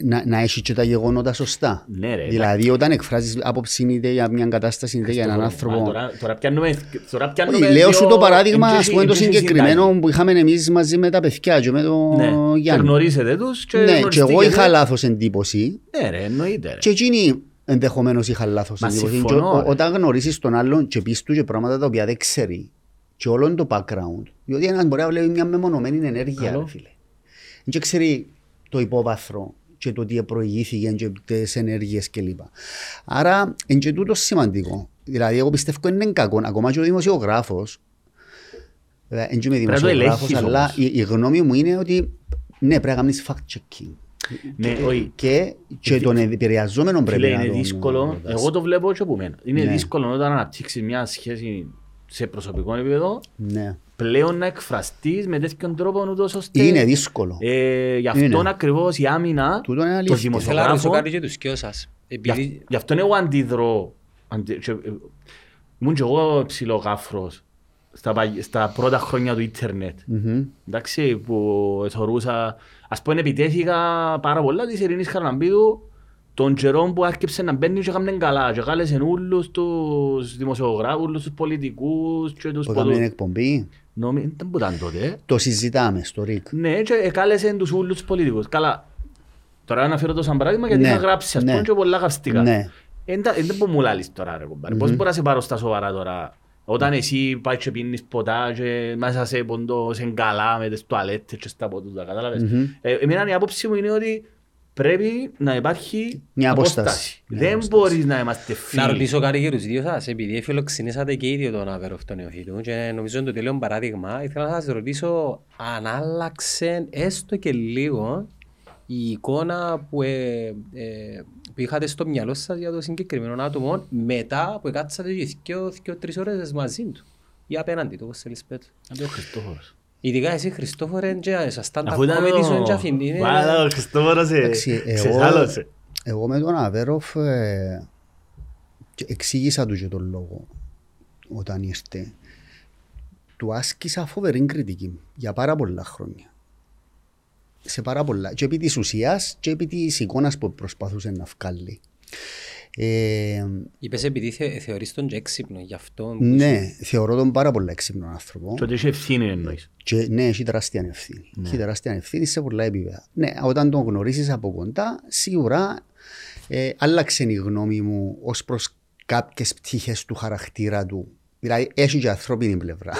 να, να έχει και τα γεγονότα σωστά.
Ναι, ρε,
δηλαδή όταν εκφράζεις άποψη είτε για μια κατάσταση είτε για έναν
Μα
άνθρωπο.
Τώρα, τώρα πιάνουμε, τώρα
Όχι,
πιάνουμε
Λέω
δύο-
σου το παράδειγμα
εντός-
ας πούμε το
εντός
συγκεκριμένο
συντάγει.
που είχαμε εμείς μαζί με τα παιδιά και με τον
Ναι, και
Γιάννη.
γνωρίζετε τους και
Ναι, και
γνωριστήκετε.
εγώ είχα λάθος εντύπωση
Ναι ρε, εννοείται ρε.
και εκείνοι ενδεχομένως είχαν λάθος
Μα
εντύπωση.
συμφωνώ,
Και ο-
ρε.
Όταν γνωρίσεις τον άλλον και πεις του και πράγματα τα οποία δεν ξέρει και όλο το background, διότι ένας μπορεί να βλέπει μια μεμονωμένη ενέργεια,
Καλό.
ρε φίλε. Δεν ξέρει το υπόβαθρο και το τι προηγήθηκε και τις ενέργειες κλπ. Άρα είναι και τούτο σημαντικό. Δηλαδή εγώ πιστεύω είναι κακό, ακόμα και ο δημοσιογράφος, βέβαια δεν είμαι
να το
δημοσιογράφος,
ελέγχεις
αλλά
όμως.
η, η γνώμη μου είναι ότι ναι, πρέπει να κάνεις fact-checking.
Ναι, όχι.
Και, και τον επηρεαζόμενο πρέπει
Φίλε,
να
είναι
τον
δύσκολο,
ρωτάς.
εγώ το βλέπω και από μένα. Είναι
Ναι.
δύσκολο όταν αναπτύξεις μια σχέση σε προσωπικό επίπεδο
Ναι.
Πλέον να εκφραστείς με τέτοιον τρόπο ούτως ώστε...
Είναι δύσκολο.
Ε, γι' αυτόν
Είναι.
ακριβώς η άμυνα
Τούτο είναι
των
αλήθεια.
Θέλω να ρωτήσω
δημοσιογράφων
κάτι και τους δυο σας.
Γι'
Επειδή
αυ- Γι' αυτό εγώ αντιδρώ. αντι- και- ε, Ήμουν και εγώ ψιλογάφρος στα, παγι- στα πρώτα χρόνια του ίντερνετ.
Μμμ.
Εντάξει, που θεωρούσα... Ας πούμε, επιτέθηκα πάρα πολλά της Ειρήνης Χαρναμπίδου τον καιρό που άρχισε να μπαίνει και έκαμε καλά και κάλεσε όλους τους δημοσιογράφους, όλους τους πολιτικούς και τους
Που έκαμε την
ποδο...
εκπομπή.
Νομίζω, δεν που ήταν τότε.
Το συζητάμε στο ΡΙΚ.
Ναι, και κάλεσε τους όλους τους πολιτικούς. Καλά, τώρα αναφέρω το σαν παράδειγμα γιατί
Ναι,
είχα γράψεις ας
ναι.
πούμε και πολλά καυστικά.
Ναι.
Δεν που μου λάλεις τώρα ρε κομπάρε. Πώς μπορώ να σε πάρω στα σοβαρά τώρα. Όταν εσύ πάει και πίνεις ποτά και μέσα σε ποντός, σε καλά με τις τουαλέτες και στα ποτούτα, κατάλαβες.
Μμμ.
Ε, Εμένα η άποψη μου είναι ότι πρέπει να υπάρχει
Μια απόσταση. Μια
Δεν
απόσταση.
μπορείς να είμαστε
Να
φίλοι.
ρωτήσω κάτι για τους δύο σας, επειδή φιλοξενήσατε και ίδιο τον Αβέροφ τον Νεοφύτου και νομίζω είναι το τελείον παράδειγμα, ήθελα να σας ρωτήσω αν άλλαξε έστω και λίγο η εικόνα που, ε, ε, που είχατε στο μυαλό σας για το συγκεκριμένο άτομο μετά που κάτσατε και δυο- δυο-τρεις ώρες μαζί του ή απέναντι του, όπως θέλεις πέτω.
Είναι ο Χριστόφορος.
Ειδικά εσύ Χριστόφορε και ήσασταν τα
Αφού ήταν
κόμμετι σου
ο...
και αφήνει, είναι-
Βάλα, ο Χριστόφορος ε,
Εντάξει, εγώ,
ξεσάλωσε.
εγώ με τον Αβέροφ ε, και εξήγησα του και τον λόγο όταν ήρθε. Του άσκησα φοβερή κριτική για πάρα πολλά χρόνια. Σε πάρα πολλά. Και επί της ουσίας και επί της εικόνας που προσπαθούσε να βγάλει. Ε,
Είπες επειδή θε, θεωρείς τον και έξυπνο, γι' αυτό... που
ναι, θεωρώ τον πάρα πολύ έξυπνο άνθρωπο.
Και ότι είχε ευθύνη εννοείς.
Και ναι, έχει τεράστια ευθύνη. Έχει τεράστια ευθύνη σε πολλά επίπεδα. Ναι, όταν τον γνωρίσει από κοντά, σίγουρα ε, άλλαξε η γνώμη μου ως προς κάποιες πτυχές του χαρακτήρα του. Δηλαδή, έχει και ανθρώπινη πλευρά.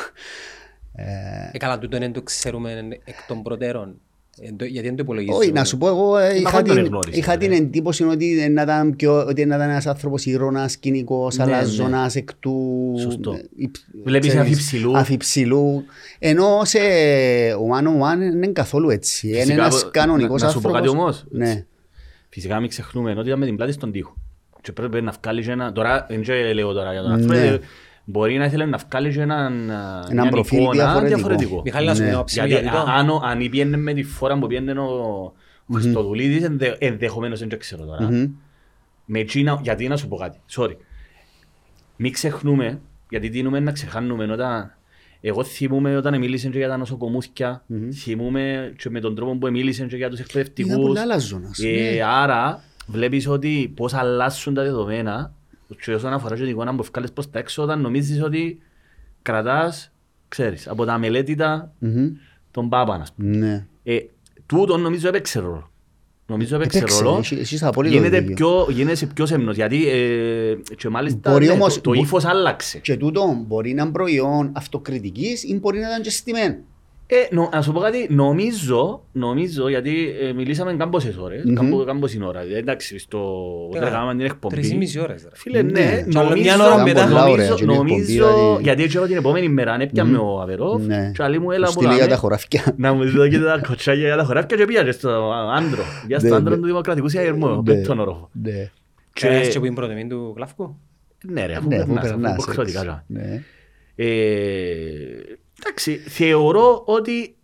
Ε,
Ε, καλά, τούτο δεν το ξέρουμε εκ των προτέρων. Ε, το- γιατί δεν το υπολογίζουμε.
όχι, να σου πω, εγώ ε, είχα,
δεν τον
την,
εγνώρισα,
είχα
ρε.
την εντύπωση ότι ε, να ήταν, πιο, ότι να ήταν ένας άνθρωπος ήρωνας, κοινικός,
Ναι,
αλαζονάς, εκ του...
Σωστό.
ε, υψ-
Βλέπεις
ξέρεις,
αφιψηλού.
Αφιψηλού. Ενώ σε one on one δεν είναι καθόλου έτσι. Είναι
Φυσικά,
ένας
να-
κανονικός
να σου πω
άνθρωπος.
κάτι όμως.
Ναι.
Φυσικά μην ξεχνούμε ότι ήταν με την πλάτη στον τοίχο. Και πρέπει να βγάλεις και ένα... Τώρα, δεν και λέω τώρα για τον
Ναι.
άνθρωπο. Ε, Μπορεί να ήθελε να βγάλει και έναν, α,
Έναν
μια
προφίλ
εικόνα
διαφορετικό.
διαφορετικό.
Μιχάλη, να σου
Ναι.
πει να ψηφί
Γιατί
γιατί το.
α- αν, ο- αν πήγαινε με τη φορά που πήγαινε ο, ο Χριστοδουλίδης, ενδε- ενδεχομένως δεν το ξέρω τώρα.
Μμμ.
Με εκείνα, γιατί να σου πω κάτι, sorry. Μην ξεχνούμε, γιατί τίνουμε να ξεχάνουμε όταν... Εγώ θυμούμαι όταν μίλησε και για τα νοσοκομούσκια, θυμούμαι και με τον τρόπο που μίλησε και για τους
Ήταν
εκπαιδευτικούς.
πολύ αλαζόνας.
Ε,
ναι.
άρα βλέπεις ότι πώς αλλάσουν τα δεδομένα και όσον αφορά και την εικόνα που βγάλεις προς τα έξω όταν νομίζεις ότι κρατάς, ξέρεις, από τα μελέτητα
Μμμ.
τον Πάπα, ας πούμε.
Ναι.
Ε, τούτο νομίζω έπαιξε ρόλο. Νομίζω έπαιξε
Έπαιξε,
ρόλο.
εσύ- εσείς απόλυτο
Γίνεται
δίκιο.
πιο, γίνεσαι πιο σεμνός, γιατί ε, και μάλιστα
Μπορεί
ναι,
όμως-
το, το
μπο-
ύφος άλλαξε.
Και τούτο μπορεί να είναι προϊόν αυτοκριτικής ή μπορεί να ήταν και στημένο.
Ε, νο, να σου πω κάτι, νομίζω, νομίζω γιατί ε, μιλήσαμε κάμποσες ώρες,
Μμμ.
κάμπο, κάμποσή ώρα. Ε, Εντάξει, στο, όταν
Ε,
κάναμε την εκπομπή.
Τρεις ή μισή ώρες. ρε.
Φίλε,
Ναι.
ναι,
Και άλλο
νομίζω,
μια ώρα μετά.
Πολλά ωραία,
νομίζω,
και είναι εκπομπή,
νομίζω,
δηλαδή.
γιατί έτσι την επόμενη μέρα αν έπιαμε ο Αβερόφ
Ναι.
και άλλοι μου έλα
Του
που
στείλε για
δάμε,
τα χωράφια.
να μου δω και τα κοτσάκια για τα χωράφια και πήγα και στο άντρο. Για στο
Ναι,
άντρο
ναι.
του Δημοκρατικού Συναγερμού,
Ναι.
πέτω τον όροφο.
Ναι.
Και
Και-
έτσι που είναι πρώτη του Γλαύκου.
Ναι ρε, αφού
Ναι, αφού
περνάς, αφού
περνάς,
υποχρεωτικά.
έτσι.
τώρα.
Ναι.
Ε, Εντάξει, θεωρώ ότι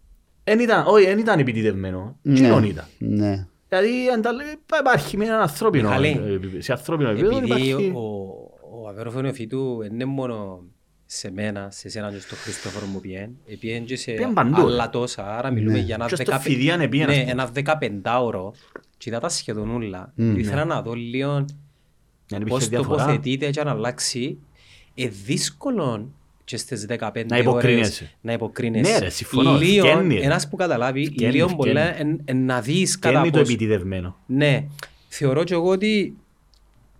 δεν ήταν, όχι, δεν ήταν επιτιδευμένο.
Ναι.
Κοινόν ήταν;
Ναι.
Δηλαδή αν τα λέει, πά- υπάρχει με ένα ανθρώπινο
Μιχάλη,
επίπεδο. Σε ανθρώπινο επίπεδο
Επειδή
υπάρχει...
ο, ο Αβέροφ Νεοφύτου δεν είναι μόνο σε μένα, σε σένα και στον Χριστόφορο μου πιέν, επιέν και σε
Πιέν παντού, ρε.
άλλα τόσα, άρα μιλούμε
Ναι.
για ένα
Και στο
δεκαπε-
Φιδιάν επίεν, ας
ναι,
πούμε.
ένα δεκαπεντάωρο και είδα τα σχεδόν όλα. Ήθελα να δω λίγο
Αν υπήρχε
πώς
διαφορά.
τοποθετείται και αν αλλάξει. Ε, δύσκολο και στις 15
Να υποκρίνεσαι.
ώρες να υποκρίνεσαι.
Ναι, ρε, συμφωνώ.
Λίγο,
Φκένει, ρε.
ένας που καταλάβει,
Φκένει,
λίγο
φκένει.
πολλά εν- εν να δεις
Και
κατά
είναι το
πώς.
επιτιδευμένο.
Ναι, θεωρώ και εγώ ότι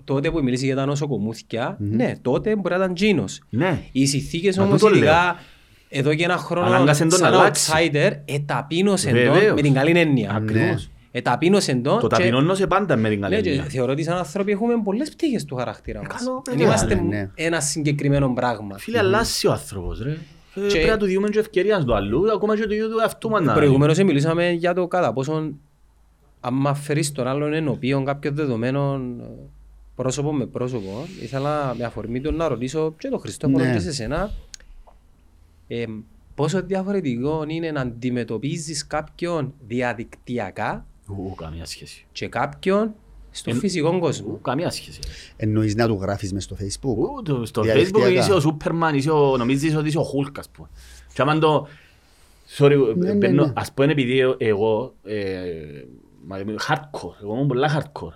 τότε που μιλήσει για τα νοσοκομούθηκια, ναι, τότε μπορεί να ήταν τζίνος.
Ναι.
Οι συνθήκες
Μα
όμως
τούτο
ειδικά εδώ και ένα χρόνο
Ανάγκασε τον
σαν
να αλλάξει.
outsider εταπείνωσαν τον
Βεβαίως.
με την καλή έννοια.
Ακριβώς.
Εταπείνωσαν τον
Το
και-
ταπεινώνωσε πάντα με την
ναι,
καλή
και
έννοια.
θεωρώ ότι σαν άνθρωποι έχουμε πολλές πτυχές του χαρακτήρα μας.
καλό,
Δεν
βέβαια,
είμαστε
ναι, ναι.
ένα συγκεκριμένο πράγμα.
Φίλε, αλλάσει ο άνθρωπος, ρε. Ε,
Και-
Πρέπει να του διούμε και ευκαιρία στο αλλού, ακόμα και του ίδιου του εαυτού μας να
Προηγουμένως μιλήσαμε για το κατά πόσον άμα φέρεις τον άλλον ενωπίον κάποιων δεδομένων ε, πρόσωπο με πρόσωπο, ήθελα με αφορμή του να ρωτήσω και τον Χριστόφορο
Ναι.
και σε σένα ε, πόσο διαφορετικό είναι να αντιμετωπίζεις κάποιον διαδικτυακά
Ου, καμία σχέση.
και κάποιον Στο φυσικό κόσμο.
Καμία σχέση.
Εννοείς να του γράφεις μες στο facebook;
Ούτε Στο
Διαδικτυακά;
facebook είσαι ο Σούπερμαν, είσαι ο, νομίζεις ότι είσαι ο Χούλκ, ας πούμε. Και άμα το... Sorry,
Ναι, ναι,
μπαίνω-
ναι.
ας πούμε επειδή ε- εγώ, ε, μα είμαι hardcore, εγώ ήμουν πολλά hardcore.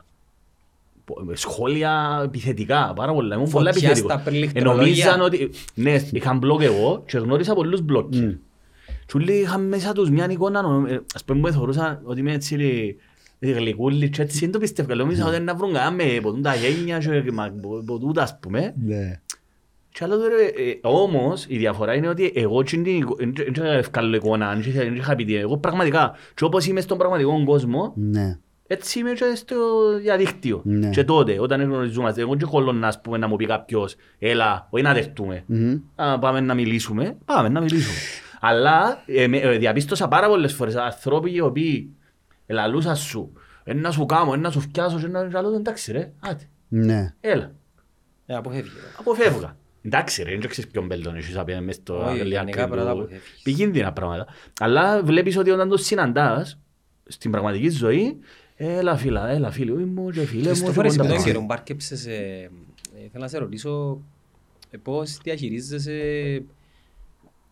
Πο- με Σχόλια επιθετικά, πάρα πολλά, ήμουν πολλά
Φωτιά
επιθετικός.
στα
Ε,
πληκτρολόγια.
νομίζαν ότι, ναι, είχα blog εγώ και γνώρισα πολλούς bloggers.
Μμ.
Και όλοι είχαν μέσα τους μια εικόνα, νο- ε, ας πούμε μου θεωρούσαν ότι είμαι έτσι λι- ε, γλυκούλη και έτσι δεν το πιστεύω. Νομίζα ότι να βρουν κανένα με ποτούν τα γένια και μα- πο- ποτούτα ας πούμε.
Ναι.
Και άλλο τώρα, ε, όμως η διαφορά είναι ότι εγώ δεν είχα ευκάλλω εικόνα, δεν είχα πει τι. Εγώ πραγματικά, και όπως είμαι στον πραγματικό κόσμο,
Ναι.
έτσι είμαι και στο διαδίκτυο.
Ναι.
Και τότε, όταν γνωριζόμαστε, εγώ και κολλώ ας πούμε, να μου πει κάποιος, έλα, όχι να δεχτούμε.
Μμμ.
Α, πάμε να μιλήσουμε, πάμε να μιλήσουμε. Αλλά ε, με- ε, διαπίστωσα πάρα πολλές φορές ανθρώποι οι οποίοι ελαλούσαν σου, «Ε, να σου κάνω, ε, να σου φτιάσω, και να και άλλο, εντάξει ρε, άτε,
Ναι.
έλα,
Ε, αποφεύγει.
αποφεύγα. Εντάξει ρε, δεν ξέρεις ποιον μπέλτον έχεις απέναντι μες στο
Όχι,
άλλη
γενικά
άκρη
πράγματα
του-
αποφεύγεις.
Επικίνδυνα πράγματα. Αλλά βλέπεις ότι όταν το συναντάς, στην πραγματική ζωή, έλα φίλα, έλα φίλοι μου και φίλε μου. και
Χριστόφορε, σε
κοντά
τον
μας.
καιρό μπάρκεψες, ε, ε, θέλω να σε ρωτήσω ε, πώς διαχειρίζεσαι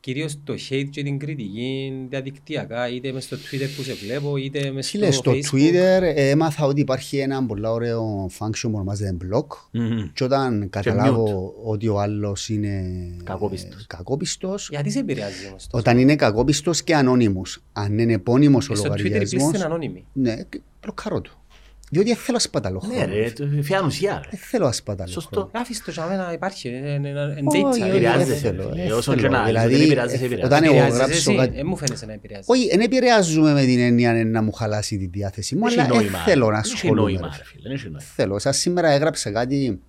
κυρίως το hate και την κριτική διαδικτυακά, είτε μες στο Twitter που σε βλέπω, είτε μες στο
Φίλε, στο
Facebook.
Twitter ε, έμαθα ότι υπάρχει ένα πολύ ωραίο function που ονομάζεται block
Μμμ.
και όταν καταλάβω ότι ο άλλος είναι
Κακόπιστος.
ε, κακόπιστος,
Γιατί σε επηρεάζει όμως τόσο;
όταν είναι κακόπιστος και ανώνυμος, αν είναι επώνυμος ο
Ε, Στο Twitter
λογαριασμός,
υπήρξε ανώνυμη.
ναι, και μπλοκάρω του. Διότι δεν θέλω ασπαταλό
Ναι
χρόνο.
ρε, το- φιά ουσία ρε.
Δεν θέλω ασπαταλό
Σωστό.
χρόνο.
Άφησες το για μένα υπάρχει, είναι- είναι- είναι
Όχι,
data.
όχι,
ε,
επηρεάζεσαι,
δεν θέλω,
φίλε.
δεν
Όσον
θέλω.
και να-
Δηλαδή,
δεν επηρεάζεσαι,
ε,
επηρεάζεσαι.
Όταν εγώ
Επηρεάζεσαι
γράψω
εσύ,
κάτι...
ε, μου φαίνεσαι να επηρεάζεις.
Όχι, δεν επηρεάζουμε με την έννοια να μου χαλάσει τη διάθεση μου,
Έχει
αλλά δεν
νόημα,
θέλω
ρε.
να
Έχει
ασχολούμαι.
νόημα,
ρε.
ρε φίλε, έχει νόημα.
Θέλω. Σαν σήμερα έγραψα κάτι.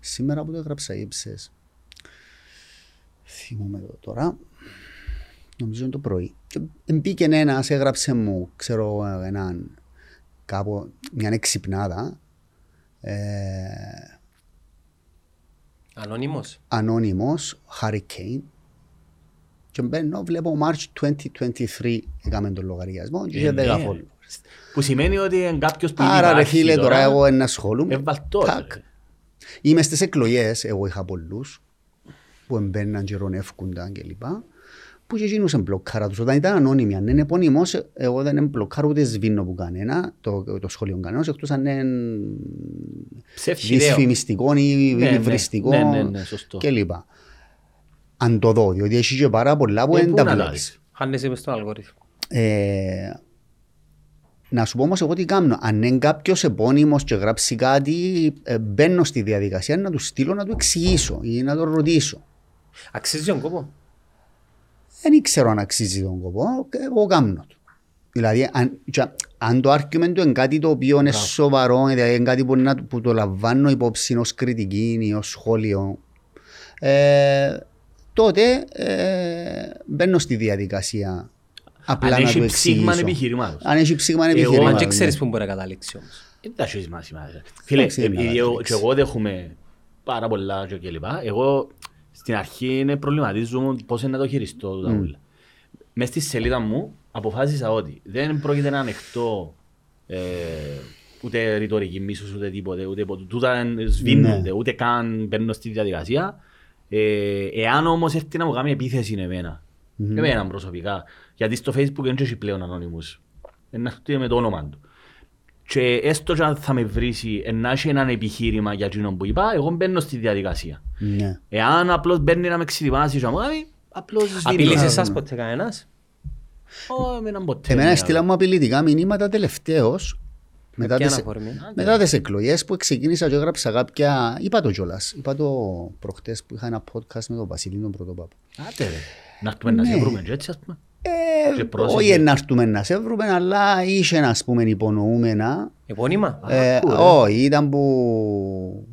Σήμερα που το έγραψα ύψες. Θυμούμαι το τώρα. Νομίζω είναι το πρωί. Και μπήκε ένας, έγραψε μου, ξέρω, έναν κάπου, μια εξυπνάδα. Ε,
Ανώνυμος.
ανώνυμος, Hurricane. Και μπαίνω, βλέπω March 2023 έκαμε τον λογαριασμό και είχε
Ε, ναι,
10
ρε.
followers.
Που σημαίνει ότι είναι κάποιος που ήδη
Άρα ρε
υπάρχει
φίλε τώρα εγώ να ασχολούμαι.
Εβαλτό,
Τάκ.
ρε.
Είμαι στις εκλογές, εγώ είχα πολλούς που εμπαίναν και ρωνεύκονταν κλπ. Που και εκείνους εμπλοκάρα τους. Όταν ήταν ανώνυμοι, αν είναι επώνυμος, εγώ δεν εμπλοκάρω ούτε σβήνω που κανένα, το, το σχολείο κανένας, εκτός αν είναι
Ψεύτικο.
δυσφημιστικό ή
Ναι, ναι.
υβριστικό
Ναι, ναι, ναι, σωστό.
κλπ. Αν το δω, διότι έχει και πάρα πολλά που
Ε,
δεν
πού
τα
να τα
βλέπεις.
δεις.
Χάνεσαι μες στον αλγόριθμο.
Ε, να σου πω όμως εγώ τι κάνω. Αν είναι κάποιος επώνυμος και γράψει κάτι, ε, μπαίνω στη διαδικασία να του στείλω να του εξηγήσω ή να το ρωτήσω.
Αξίζει τον κόπο.
Δεν ξέρω αν αξίζει τον κόπο, ε, εγώ κάνω το. Δηλαδή, αν, και αν το argument του είναι κάτι το οποίο είναι σοβαρό, δηλαδή είναι κάτι που, να, που το λαμβάνω υπόψη ως κριτική ή ως σχόλιο, ε, τότε ε, μπαίνω στη διαδικασία απλά
Αν
να
έχει
του
ψήγμα
εξηγήσω.
επιχειρημάτων.
Αν έχει ψήγμα
Εγώ,
επιχειρημάτων.
Μα και
ναι.
ξέρεις που μπορεί να καταλήξει όμως.
Δεν τα έχει σημασία. ρε. Φίλε,
Εντάξει, δεν
επειδή
είναι
εγώ-
Netflix.
και εγώ δέχομαι πάρα πολλά και κλπ. Εγώ στην αρχή είναι προβληματίζομαι πώς είναι να το χειριστώ τα όλα. Μες στη σελίδα μου αποφάσισα ότι δεν πρόκειται να ανεχτώ ε, ούτε ρητορική μίσους ούτε τίποτε, ούτε ποτέ. Τούτα δεν σβήνονται,
Ναι.
ούτε καν μπαίνω στη διαδικασία. Ε, εάν όμως έρθει να μου κάνει επίθεση εμένα, εμένα προσωπικά, γιατί στο facebook δεν έχει πλέον ανώνυμους, να έρθει με το όνομα του. Και έστω και αν θα με βρήσει ε, να έχει έναν επιχείρημα για εκείνο που είπα, εγώ μπαίνω στη διαδικασία.
Ναι.
Εάν απλώς μπαίνει να με ξετοιμάσει και να μου κάνει, απλώς σβήνω.
Απειλείς εσάς ποτέ κανένας;
Ω, εμένα ποτέ.
Εμένα
ναι.
έστειλα μου απειλητικά μηνύματα τελευταίως μετά
ποια
τις,
αφορμή;
μετά τις εκλογές που ξεκίνησα και έγραψα κάποια... Είπα το κιόλας. Είπα το προχτές που είχα ένα podcast με τον Βασίλη τον Πρωτοπάπα.
Άντε ρε. Να έρθουμε να σε
Ναι.
βρούμε και έτσι ας πούμε.
Ε,
Και πρόσεχε.
όχι να έρθουμε να σε βρούμε, αλλά είχε ας πούμε υπονοούμενα.
Επώνυμα;
Ε,
Άκου, ρε.
όχι, ήταν που...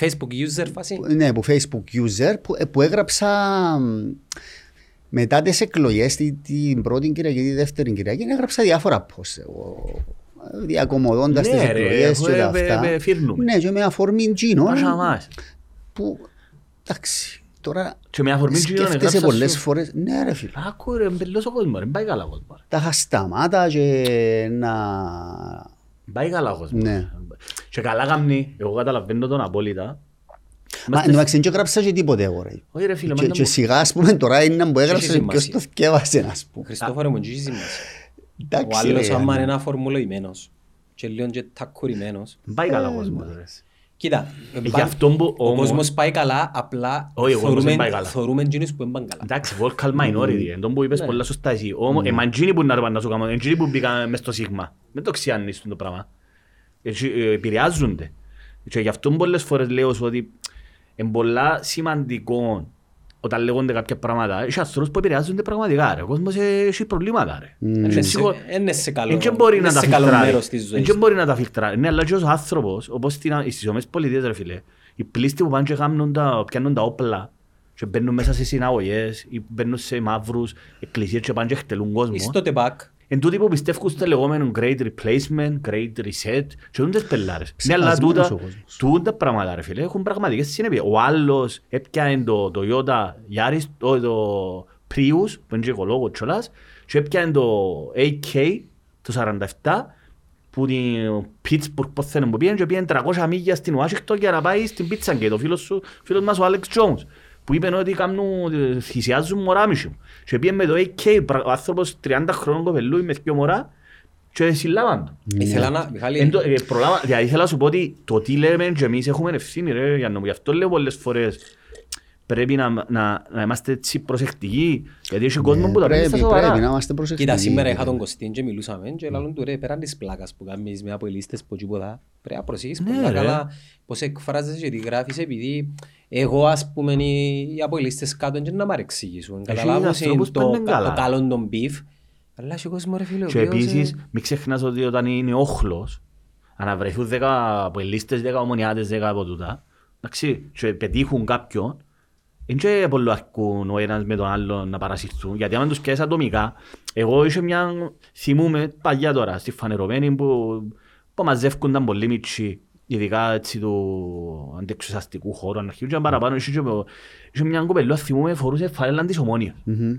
ε, εν-
Facebook user φάση.
ναι, που Facebook user που, ε, που έγραψα μ, μετά τις εκλογές την, την πρώτη Κυριακή, τη δεύτερη Κυριακή έγραψα διάφορα post εγώ διακομωδώντας
Ναι,
τις
ρε,
εκλογές και
ε,
όλα
ε,
αυτά.
ε, φύρνουμε.
Ναι, και με αφορμή τζίνο
Πάσα μας.
που εντάξει, τώρα
Και με αφορμή τζίνο
σκέφτεσαι
έγραψα
πολλές
σου.
φορές. Ναι ρε φίλε.
Άκου ρε, μπελός ο κόσμος, ρε, πάει καλά ο κόσμος. ρε.
τα είχα σταμάτα και να,
Πάει καλά ο κόσμος.
Ναι.
Και καλά καμνή, εγώ καταλαβαίνω τον απόλυτα.
Μα
Είμαστε-
εν τω μεταξύ δεν γράψα και τίποτε εγώ ρε.
Όχι ρε φίλε,
Και-
μα
Και σιγά ας πούμε τώρα είναι να μου έγραψες
Έχει
ποιος
σημασία.
το θκεύασε ας πούμε.
Χριστόφορε μου, έχει σημασία. Ο
Εντάξει,
άλλος
ρε,
άμα
ναι.
είναι ένα φορμουλοημένος και λίγο και τακουρημένος.
πάει καλά ο κόσμος. ρε.
Κοίτα,
Ε, Γι' αυτό που
ο
όμως-
κόσμος πάει καλά, απλά
Όχι, ο κόσμος δεν πάει
θωρούμε-
καλά.
θωρούμε εκείνους που δεν πάνε καλά.
Εντάξει, vocal minority, εν τόν που είπες
Ναι.
πολλά σωστά εσύ. Όμως, ε, μα εκείνοι που να ρε πάνε να σου κάνουν, εκείνοι που μπήκαν μες στο σίγμα. Δεν το ξιάνεις το πράγμα. Έτσι, ε, Επηρεάζονται. Και γι' αυτό πολλές φορές λέω σου ότι είναι πολλά σημαντικό όταν λέγονται κάποια πράγματα. Έχει ανθρώπους που επηρεάζονται πραγματικά. ρε. Ο κόσμος ε, έχει προβλήματα. ρε.
Δεν είναι σε-
Σίγουρα-
δεν είναι σε καλό-
Εν και μπορεί
δεν
να
είναι
τα
σε καλό
φιλτράρει.
μέρος της
Εν
ζωής.
και μπορεί να τα φιλτράρει. Ναι, αλλά και ως άνθρωπος, όπως στην- στις Ηνωμένες Πολιτείες, ρε φίλε, οι πλήστοι που πάνε και κάνουν τα- πιάνουν τα όπλα και μπαίνουν μέσα σε συναγωγές ή μπαίνουν σε μαύρους εκκλησίες και πάνε και χτελούν κόσμο.
Είσαι το τεπάκ.
Εν τούτοι που πιστεύουν στο λεγόμενο great replacement, great reset και τούντες πελάρες. Ναι, αλλά
Ψεκασμένος
τούτα,
ο κόσμος.
τούτα πράγματα ρε φίλε έχουν πραγματικές συνέπειες. Ο άλλος έπιανε το Toyota Yaris, το, το Prius, που είναι και οικολόγο κιόλας, και έπιανε το AK, το 47, που την Pittsburgh πώς θέλουν που πήγαινε και πήγαινε 300 μίλια στην Ουάσιγκτον για να πάει στην πίτσα και το φίλος σου, φίλος μας ο Άλεξ Jones που είπε ότι κάνουν, θυσιάζουν μωρά μισού. Και πήγαινε με το AK, πρα- ο άνθρωπος 30 χρόνων κοπελούι με δυο μωρά και συλλάβαν το.
Ήθελα να... Μιχάλη,
Εν το- ε, προλάβα- Δηλαδή ήθελα να σου πω ότι το τι λέμε και εμείς έχουμε ευθύνη ρε Γιάννο μου. Γι' αυτό λέω πολλές φορές πρέπει να, να, να είμαστε έτσι προσεκτικοί γιατί έχει κόσμο που τα παίρνει στα
Ναι, Πρέπει, πρέπει να
σοβαρά.
είμαστε προσεκτικοί.
Κοίτα, σήμερα είχα τον Κωστίν και μιλούσαμε και λαλούν του ρε, πέραν της πλάκας που κάνεις με από οι λίστες που τίποτα, πρέπει να προσέχεις
Ναι,
πολλά
ρε.
καλά πώς εκφράζεσαι και τι γράφεις επειδή εγώ ας πούμε οι οι από οι λίστες κάτω και να μ' αρεξηγήσουν. Καταλάβω
ανθρώπους που
το,
είναι καλά.
το καλό των μπιφ, αλλά έχει κόσμο ρε φίλε ο
Και
οποίος,
επίσης
ε,
μην ξεχνάς ότι όταν είναι όχλος αναβρεθούν δέκα από ελίστες, δέκα ομονιάτες, δέκα από τούτα εντάξει, και πετύχουν κάποιον είναι και πολλοί αρκούν ο ένας με τον άλλον να παρασυρθούν γιατί άμα τους πιάσεις ατομικά εγώ είχε μια θυμούμε παλιά τώρα στη φανερωμένη που, που μαζεύκονταν πολύ μίτσι ειδικά έτσι του αντεξουσιαστικού χώρου αν αρχίζουν και παραπάνω είχε, και- είχε μια κοπελούα θυμούμε φορούσε φανέλαν της ομόνιας
Μμμ.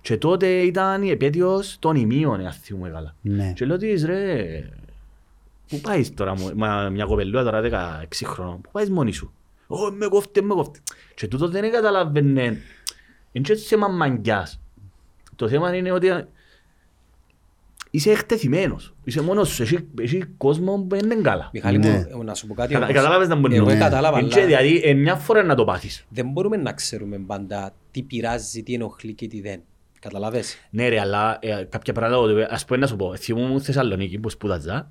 και τότε ήταν η επέτειος των ημείων, αν θυμούμε καλά.
Ναι.
Και λέω της ρε, πού πάεις τώρα, μου- μα, μια κοπελούα τώρα 16 χρόνων, πού πάεις μόνη σου; Ω, με κόφτε, με κόφτε. Και τούτο δεν καταλαβαίνε, είναι και θέμα μαγκιάς. Το θέμα είναι ότι είσαι εκτεθειμένος, είσαι μόνος σου, έχει, έχει κόσμο που δεν είναι καλά.
Μιχάλη
Ναι.
μου, να σου πω κάτι
Κατα-
όμως.
Κατάλαβες να μπορεί
Εγώ
να
κατάλαβα,
Είναι
αλλά
και Δηλαδή, ε, μια φορά να το πάθεις.
δεν μπορούμε να ξέρουμε πάντα τι πειράζει, τι ενοχλεί και τι δεν. Καταλαβες;
Ναι ρε, αλλά ε, κάποια πράγματα, ότι, ας πούμε να σου πω, θυμούμαι στη Θεσσαλονίκη που σπούδαζα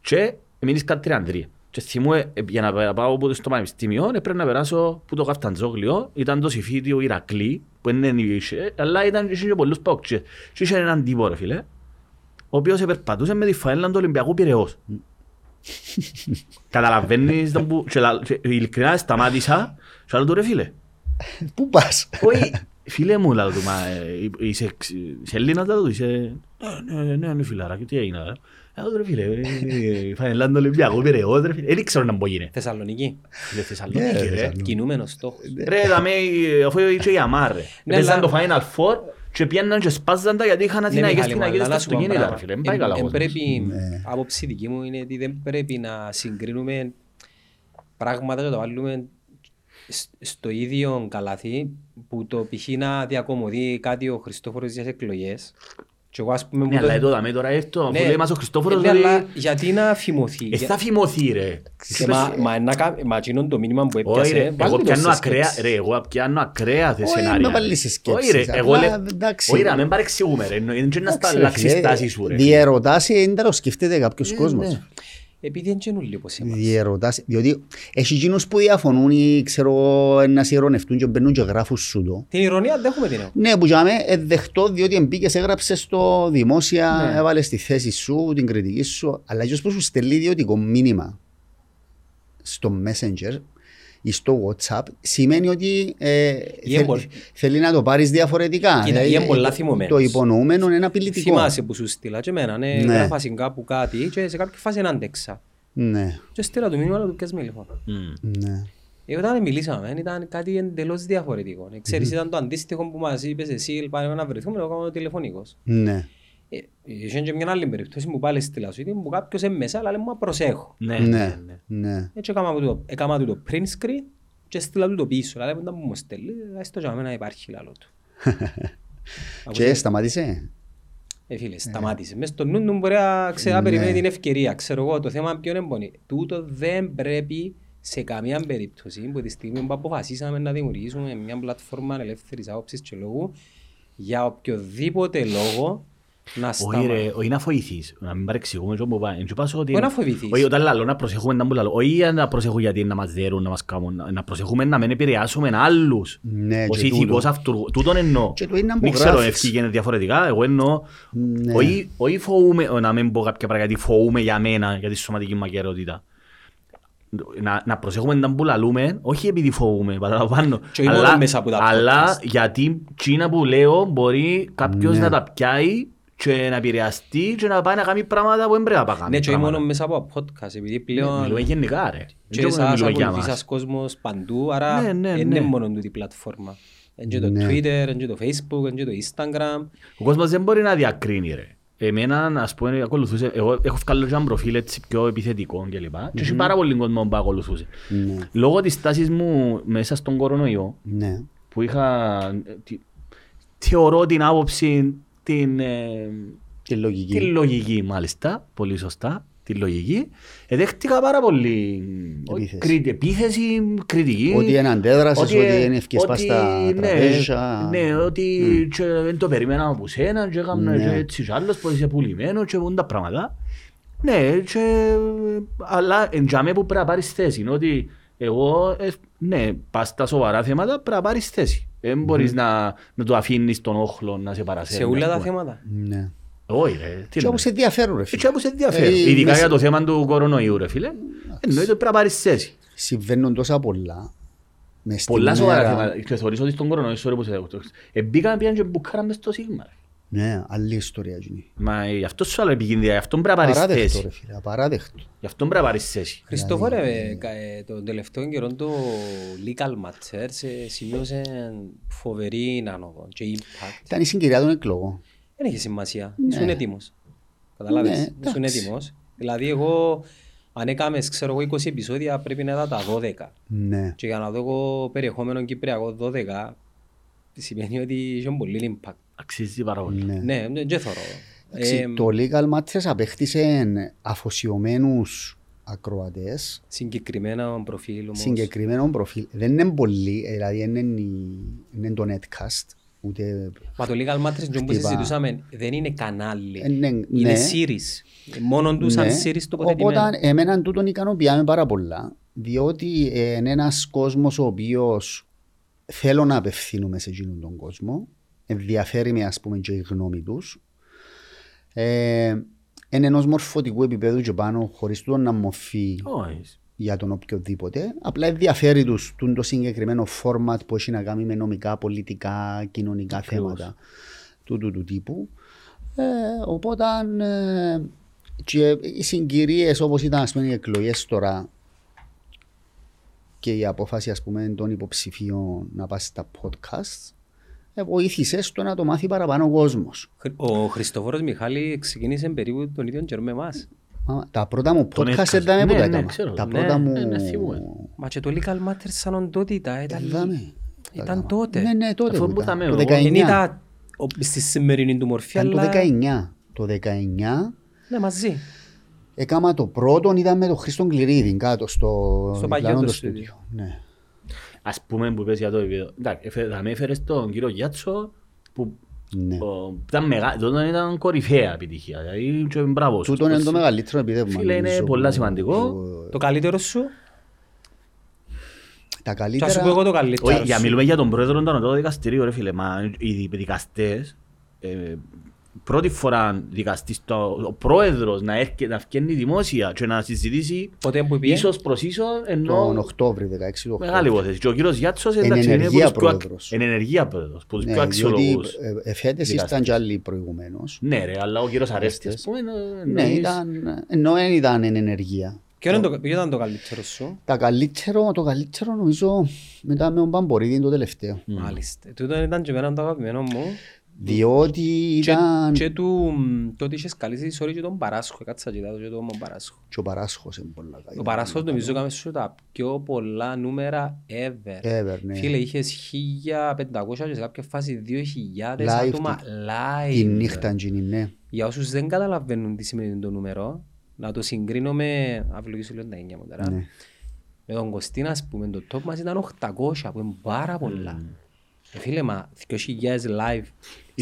και μείνεις κάτι τριαντρία. Και θυμούμαι, ε, για να πε- πάω από το στο πανεπιστήμιο, ε, πρέπει να περάσω που το Καφταντζόγλιο, ήταν το συμφίτιο Ηρακλή, που δεν είχε, αλλά ήταν είχε και πολλούς παοξίες. Και είχε έναν τύπο ρε φίλε, ο οποίος επερπατούσε με τη φαέλα του Ολυμπιακού Πειραιώς. Καταλαβαίνεις τον που... και λα- και Ειλικρινά σταμάτησα και λέω του ρε φίλε,
Πού πας;
όχι, φίλε μου, λέω του, μα ε, είσαι εξ- είσαι Έλληνας, λέω του, είσαι... «Ναι, ναι, ναι, ναι, φιλαράκι, τι έγινε, ρε. Λέω του, ρε φίλε, ε, φανελάν του Ολυμπιακού, Πειραιώς, ρε φίλε. Δεν ήξερα να μπορεί είναι.
Θεσσαλονίκη.
Φίλε, Θεσσαλονίκη,
Ναι, ρε,
ρε.
Θεσσαλονίκη.
Κινούμενος στόχος.
Ρε, δαμε, ε, αφού είχε η Αμάρ, ρε.
Ναι,
Έπαιζαν
αλλά-
το Final Four και πιάνναν και σπάζαν τα γιατί είχαν αθηναϊκές
Μιχάλη, μου,
πινακίδες
αλλά
στα
να σου πω
αυτοκίνητα,
ένα
ρε φίλε. Δεν
πράγμα.
πάει καλά
Εν-
ο
εν
κόσμος.
πρέπει,
Ναι.
άποψη δική μου είναι ότι δεν πρέπει να συγκρίνουμε πράγματα και να τα βάλουμε σ- στο ίδιο καλάθι που το π.χ. να διακομωδεί κάτι ο Χριστόφορος για τις εκλογές. Και εγώ ας πούμε...
Ναι,
που το-
αλλά εδώ δαμε τώρα έρθω, αφού
Ναι,
λέει μας ο Χριστόφορος
ναι,
ότι...
αλλά γιατί να φημωθεί.
Ε, θα φημωθεί, ρε.
Και μα- Μα να κα- μα εκείνον το μήνυμα που
Όχι ρε,
έπιασε, βάλτε
εγώ
το
πιάνω
στις
ακραία,
σκέψεις.
ρε, εγώ πιάνω ακραία θε
Όχι,
σενάρια.
με βάλεις σε σκέψεις,
Όχι ρε, εγώ
απλά,
λέ-
εντάξει.
όχι ρε, μην παρεξηγούμε ρε, είναι και να στα
Εντάξει, ρε,
αλλάξεις
φίλε,
στάση σου ρε.
Διερωτάς είναι να το σκέφτεται κάποιος κόσμος.
Ναι.
Επειδή δεν είναι όλοι όπως εμάς.
Διερωτάς, διότι έχει εκείνους που διαφωνούν ή ξέρω να σε ειρωνευτούν και μπαίνουν και γράφουν σου το.
Την ηρωνία δεν έχουμε την έχω.
Ναι, που για μέ δεχτώ διότι μπήκες, έγραψες το δημόσια,
Ναι.
έβαλες τη θέση σου, την κριτική σου, αλλά και που σου στελεί ιδιωτικό μήνυμα στο Messenger ή στο WhatsApp σημαίνει ότι ε,
Ή
θέλ-
εμπολ-
θέλει να το πάρεις διαφορετικά.
Κοίτα,
Δηλαδή,
ή εμπολά
το-
θυμωμένος.
Το υπονοούμενο είναι απειλητικό.
Θυμάσαι που σου στείλα και εμένα, ναι,
Ναι.
γράφας κάπου κάτι και σε κάποια φάση δεν άντεξα.
Ναι,
Και στείλα το μήνυμα, αλλά του πιάσε με λοιπόν.
Μμ.
ναι.
Ε, όταν μιλήσαμε, ήταν κάτι εντελώς διαφορετικό. Ε, Ξέρεις, ήταν το αντίστοιχο που μας είπες εσύ, πάμε να βρεθούμε, εγώ κάνω τηλεφωνικός.
Ναι.
Ε, Είχε και μια άλλη περίπτωση που πάλι στη Λασουίτη που κάποιος είναι μέσα αλλά λέει μου προσέχω.
Ναι,
Ναι,
ναι, ναι.
ναι.
Έτσι έκανα του το, έκανα του το print screen και στείλα του το πίσω. Δηλαδή μετά που μου στέλνει, ας το για μένα υπάρχει λαλό του. [LAUGHS]
Και σταμάτησε;
Ε, φίλε, σταμάτησε. Μες στο νου του μπορεί να ξέρει να
Ναι.
περιμένει την ευκαιρία. Ξέρω εγώ, το θέμα ποιο είναι πονή. Τούτο δεν πρέπει σε καμία περίπτωση που τη στιγμή που αποφασίσαμε να δημιουργήσουμε μια πλατφόρμα ελεύθερης άποψης και λόγου για οποιοδήποτε λόγο να
Όχι
σταματήσει.
ρε, όχι να φοηθείς, να μην παρεξηγούμε και όπου πάει. Εν και πάσω ότι-
Όχι να φοβηθείς.
Όχι, όταν λαλώ να προσεχούμε να μου λαλώ. Όχι να προσέχουμε γιατί να μας δέρουν, να μας κάνουν. να- Να προσεχούμε να μην επηρεάσουμε άλλους.
Ναι,
Ως
και
ηθικός
τούτο.
αυτούργο. Τούτον εννοώ.
Και το είναι να
Δεν
μου
ξέρω,
γράφεις.
ευκήγαινε διαφορετικά. Εγώ εννοώ.
Ναι.
Όχι- Όχι φοβούμαι, να μην πω κάποια πράγματα γιατί φοβούμαι για μένα, για τη σωματική μου ακαιρεότητα. Να, να προσέχουμε να που λαλούμε, όχι επειδή φοβούμαι, παραλαμβάνω,
Και όχι μόνο
αλλά,
μέσα από τα
αλλά
podcast.
γιατί τσίνα που λέω μπορεί κάποιος
Ναι.
να τα πιάει και να επηρεαστεί και να πάει να κάνει πράγματα που δεν πρέπει να κάνει.
Ναι, και όχι
πράγματα.
μόνο μέσα από podcast, επειδή πλέον
Μιλούμε γενικά ρε.
και
Δεν
σας
μιλούμε για
ακολουθείς
μας.
σας κόσμος παντού, άρα
Ναι, ναι,
δεν
ναι.
είναι μόνο τούτη η πλατφόρμα. Είναι και το
Ναι.
Twitter, είναι και το Facebook, είναι και το Instagram.
Ο κόσμος δεν μπορεί να διακρίνει ρε. Εμένα, ας πούμε, ακολουθούσε, εγώ έχω βγάλει και ένα προφίλ έτσι πιο επιθετικό και λοιπά. Και έχει πάρα πολύ κόσμο που ακολουθούσε.
Ναι.
Λόγω της τάσης μου μέσα στον κορονοϊό,
Ναι.
που είχα, ε, τι- θεωρώ την άποψη, την, ε,
Και λογική.
τη λογική μάλιστα, πολύ σωστά, τη λογική, εδέχτηκα πάρα πολύ
Επίθεση.
κρι- επίθεση, κριτική.
Ότι είναι αντέδρασες, ότι
ε,
είναι ευκαιρίες πας στα
ναι,
τραπέζια.
Ναι, ότι και δεν το περίμενα από σένα και έκανα
Ναι.
και έτσι κι άλλος που είσαι πουλημένος και πούν τα πράγματα. Ναι, και, αλλά εν τζάμε που πρέπει να πάρεις θέση. Είναι ότι εγώ, ε, ναι, πας στα σοβαρά θέματα πρέπει να πάρεις θέση. Δεν μπορείς να, να το αφήνεις τον όχλο να σε παρασέρνει.
Σε όλα
ας
τα
πούμε.
θέματα.
Ναι.
Όχι ρε, τι
Και
λέμε.
όπως ενδιαφέρουν ρε φίλε.
Έτσι όπως ενδιαφέρει.
Ε,
Ειδικά
μέσα-
για το θέμα του κορονοϊού ρε φίλε. Εννοείται ότι πρέπει να πάρεις θέση.
Συμβαίνουν τόσα πολλά. Μες στη
Πολλά σοβαρά
μέρα.
θέματα. Και θεωρείς ότι στον κορονοϊό, sorry που σε δέχω. Ε, μπήκαμε πήγαν και μπουκάραν μες στο σίγμα. ρε.
Ναι, άλλη ιστορία γίνει.
Μα ε, γι' αυτό σου άλλο επικίνδυνα, γι' αυτό πρέπει να πάρεις
Απαράδεκτο
θέση.
ρε φίλε, απαράδεκτο.
Γι' αυτό πρέπει να πάρεις θέση.
Χριστόφορε, ε, κα- ε, τον τελευταίο καιρό το Legal Matters ε, σημείωσε φοβερή άνοδο και impact.
Ήταν η συγκυρία των εκλογών.
Δεν έχει σημασία. Ήσουν έτοιμος. Καταλάβες;
Ναι,
Ήσουν
εντάξει.
έτοιμος. Δηλαδή εγώ, αν έκαμες, ξέρω εγώ, 20 επεισόδια πρέπει να ήταν τα 12.
Ναι.
Και για να δω εγώ περιεχόμενο κυπριακό 12, σημαίνει ότι είχε πολύ impact.
Αξίζει πάρα πολύ.
ναι.
Ναι, δεν δεν θωρώ.
Εντάξει,
Ε,
Το Legal Matters απέκτησε αφοσιωμένους ακροατές
Συγκεκριμένα προφίλ όμως.
συγκεκριμένο προφίλ. Δεν είναι πολλοί, ε, δηλαδή δεν είναι, η- δεν είναι το netcast, ούτε...
Μα το Legal Matters και που
Χτυπά.
συζητούσαμε δεν είναι κανάλι.
Ε, ναι,
Είναι
ναι.
series. Μόνο τους σαν
Ναι.
series τοποθετημένο.
Οπότε εμένα τούτον ικανοποιάμε πάρα πολλά, διότι ε, είναι ένας κόσμος ο οποίος θέλω να απευθύνουμε σε εκείνον τον κόσμο, ενδιαφέρει με ας πούμε και η γνώμη τους, ε, είναι ενός μορφωτικού επίπεδου και πάνω χωρίς τούτο να μορφεί
Όχι.
για τον οποιοδήποτε. Απλά ενδιαφέρει τους τούν το συγκεκριμένο format που έχει να κάνει με νομικά, πολιτικά, κοινωνικά
Ακριβώς.
θέματα του, του, του τύπου. Ε, οπότε ε, και οι συγκυρίες όπως ήταν ας πούμε, οι εκλογές τώρα και η απόφαση ας πούμε των υποψηφίων να πάει στα podcast ε, βοήθησε στο να το μάθει παραπάνω ο κόσμος.
Χρ- Ο Χριστόφορος Μιχάλη ξεκίνησε περίπου τον ίδιο καιρό με εμάς.
Μα, Τα πρώτα μου
Τον
podcast
έσκασε.
δεν
Ναι,
τα
ναι,
έκανα.
ξέρω.
Τα
Ναι,
πρώτα μου...
ναι, ναι, θυμούμαι.
Μα και το Legal Matters σαν οντότητα ήταν,
Είδαμε.
ήταν τότε.
Ναι, ναι, τότε.
Αφού
που
που
ήταν.
θα
Το
μένω,
19.
Δεν ήταν ο- στη σημερινή του μορφή,
Ήταν το
αλλά
19. Το 19
ναι, μαζί.
έκανα το πρώτο, ήταν με τον Χρήστον Κληρίδη κάτω στο,
Στο παλιό
διπλανό
του
στούντιο. Ναι.
Ας πούμε που είπες για το επίπεδο. Εντάξει, έφε- θα με έφερες τον κύριο Γιάτσο που
ναι.
ο, ήταν μεγάλη, τότε ήταν κορυφαία επιτυχία. Δηλαδή, και μπράβο σου.
Τούτο είναι το μεγαλύτερο επίδευμα.
Φίλε, είναι
νομίζω,
πολλά
που-
σημαντικό.
που-
Το καλύτερο σου,
Τα
θα σου
καλύτερα...
πω εγώ το καλύτερο
Όχι, για
σου.
μιλούμε για τον πρόεδρο των ανωτάτων δικαστηρίου, ρε φίλε. Μα οι δικαστές, ε, πρώτη φορά δικαστής, το, ο πρόεδρος να, έρχεται, να βγαίνει δημόσια και να συζητήσει
Ποτέ που πήγε;
ίσως προς ίσως,
Τον
ενώ
Οκτώβρη, 16 του
μεγάλη
Οκτώβρη.
υπόθεση. Και ο κύριος Γιάτσος
Εν
εντάξει, είναι
ενεργεία
από τους πιο,
πρόεδρος.
εν ενεργεία πρόεδρος, από τους
Ναι,
πιο
διότι
αξιολογούς.
ε, ε, φέτες
δικαστές.
ήρθαν κι άλλοι προηγουμένως.
Ναι ρε, αλλά ο κύριος Αρέστης,
Αρέστης.
ας πούμε, ε,
Ναι,
εννοείς-
ήταν, ενώ δεν ήταν εν ενεργεία.
Ποιο είναι το- ποιο ήταν το καλύτερο σου;
Τα καλύτερο, το καλύτερο νομίζω μετά με τον Παμπορίδη είναι το τελευταίο.
Μάλιστα. Τούτο ήταν και εμένα το αγαπημένο μου.
Διότι
Και,
ήταν
και του, μ, τότε είχες καλέσει τη sorry και τον Παράσχο. Κάτσα κοιτάω και τον Παράσχο.
και ο Παράσχος είναι πολλά καλή.
Ο Παράσχος νομίζω έκαμε σου τα πιο πολλά νούμερα ever.
Ever, ναι.
Φίλε, είχες 1500 και σε κάποια φάση 2000
Live
άτομα live.
Τη νύχτα εκείνη, ναι.
Για όσους δεν καταλαβαίνουν τι σημαίνει το νούμερο, να το συγκρίνω με... Αυλογήσω λίγο τα έννοια μου τώρα.
Ναι.
Με τον Κωστίνα, ας πούμε, το top μας ήταν 800, που είναι πάρα πολλά. Ε, φίλε, μα 2.000 live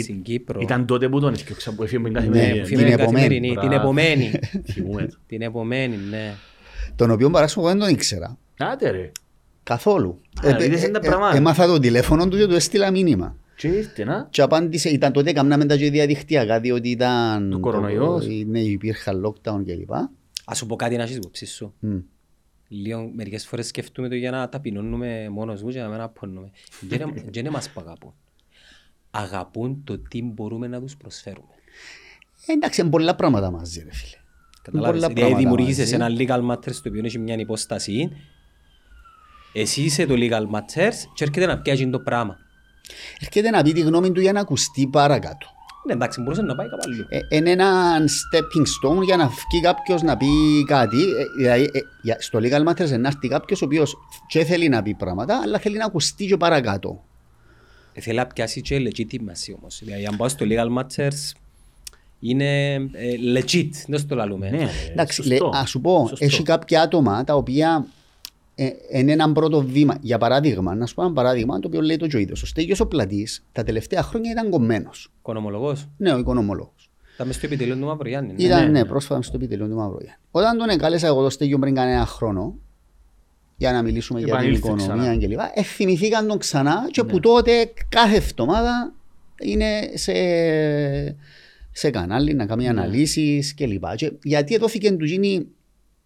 στην Κύπρο.
Ήταν τότε που τον έφτιαξα που έφυγε με την
Ναι,
καθημερινή.
που
την
φύγαμε
επομένη.
καθημερινή,
Μπράβο.
Την επομένη.
Θυμούμαι το.
Την επομένη, ναι.
Τον οποίο Παράσχο εγώ δεν τον ήξερα.
Άντε ρε.
Καθόλου.
Α, είδες είναι τα πράγματα.
Έμαθα το τηλέφωνο του και του έστειλα μήνυμα.
Και ήρθε να.
Και απάντησε, ήταν τότε καμνάμε τα και διαδικτυακά διότι ήταν...
Το κορονοϊός.
Ναι, υπήρχαν lockdown κλπ.
Ας σου πω κάτι να έχεις υπόψη σου.
Μμ.
Λίγο, μερικές φορές σκεφτούμε το για να ταπεινώνουμε μόνος μου και να μην απώνουμε. Δεν είναι μας που αγαπούν. Αγαπούν το τι μπορούμε να τους προσφέρουμε.
Ε, Εντάξει, είναι πολλά πράγματα μαζί ρε φίλε.
Καταλάβεις.
Πολλά
Δηλαδή
πράγματα
δημιουργήσεις
μαζί.
ένα legal matters το οποίο έχει μια υπόσταση. Εσύ είσαι το legal matters και έρχεται να πιάσει το πράγμα.
Έρχεται να πει τη γνώμη του για να ακουστεί παρακάτω.
Ναι, εντάξει, μπορούσε να πάει κάπου αλλού.
Ε, είναι ένα stepping stone για να βγει κάποιος να πει κάτι. Ε, δηλαδή, ε, για- στο legal matters να έρθει κάποιος ο οποίος και θέλει να πει πράγματα, αλλά θέλει να ακουστεί και παρακάτω.
Ε, Θέλει να πιάσει και legitimacy όμως. Δηλαδή, αν πάω στο legal matters, είναι ε, legit, δεν στο λαλούμε.
Ναι, ρε,
Εντάξει,
σωστό.
λέ, ας σου πω,
Σωστό.
έχει κάποια άτομα τα οποία ε, είναι ένα πρώτο βήμα. Για παράδειγμα, να σου πω ένα παράδειγμα το οποίο λέει το Τζοίδο. Ο Στέγιος ο Πλατής τα τελευταία χρόνια ήταν κομμένος.
Οικονομολογός.
Ναι, ο οικονομολόγος.
Ήταν μες στο επιτελείο του Μαυρογιάννη. ναι.
Ήταν
ναι,
ναι,
ναι.
πρόσφατα στο επιτελείο του Μαυρογιάννη. Όταν τον εκάλεσα εγώ το Στέγιο πριν κανένα χρόνο για να μιλήσουμε για την
Επανήλθε
οικονομία
ξανά.
κλπ. Εθυμηθήκαν τον ξανά και που τότε κάθε εβδομάδα είναι σε, σε κανάλι να κάνει αναλύσεις κλπ. Και γιατί δόθηκε του γίνει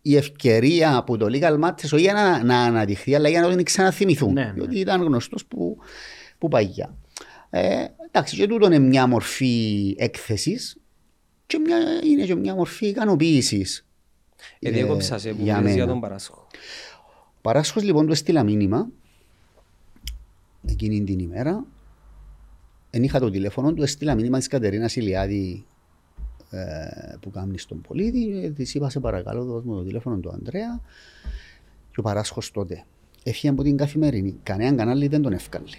η ευκαιρία από το Legal Matters όχι για να, να αναδειχθεί αλλά για να τον ξαναθυμηθούν.
Ναι, ναι.
Διότι ήταν γνωστός που, που παγιά. Ε, εντάξει, και τούτο είναι μια μορφή έκθεσης και μια, είναι και μια μορφή ικανοποίησης.
Ε, διέκοψα σε που
για
μιλες για
μένα.
τον Παράσχο.
Ο Παράσχος λοιπόν του έστειλα μήνυμα εκείνη την ημέρα. Εν είχα το τηλέφωνο του, έστειλα μήνυμα της Κατερίνας Ηλιάδη ε, που κάνει στον πολίτη. Ε, της είπα σε παρακαλώ δώσ' μου το τηλέφωνο του Ανδρέα και ο Παράσχος τότε έφυγε από την καθημερινή. Κανέναν κανάλι δεν τον έφκαλε.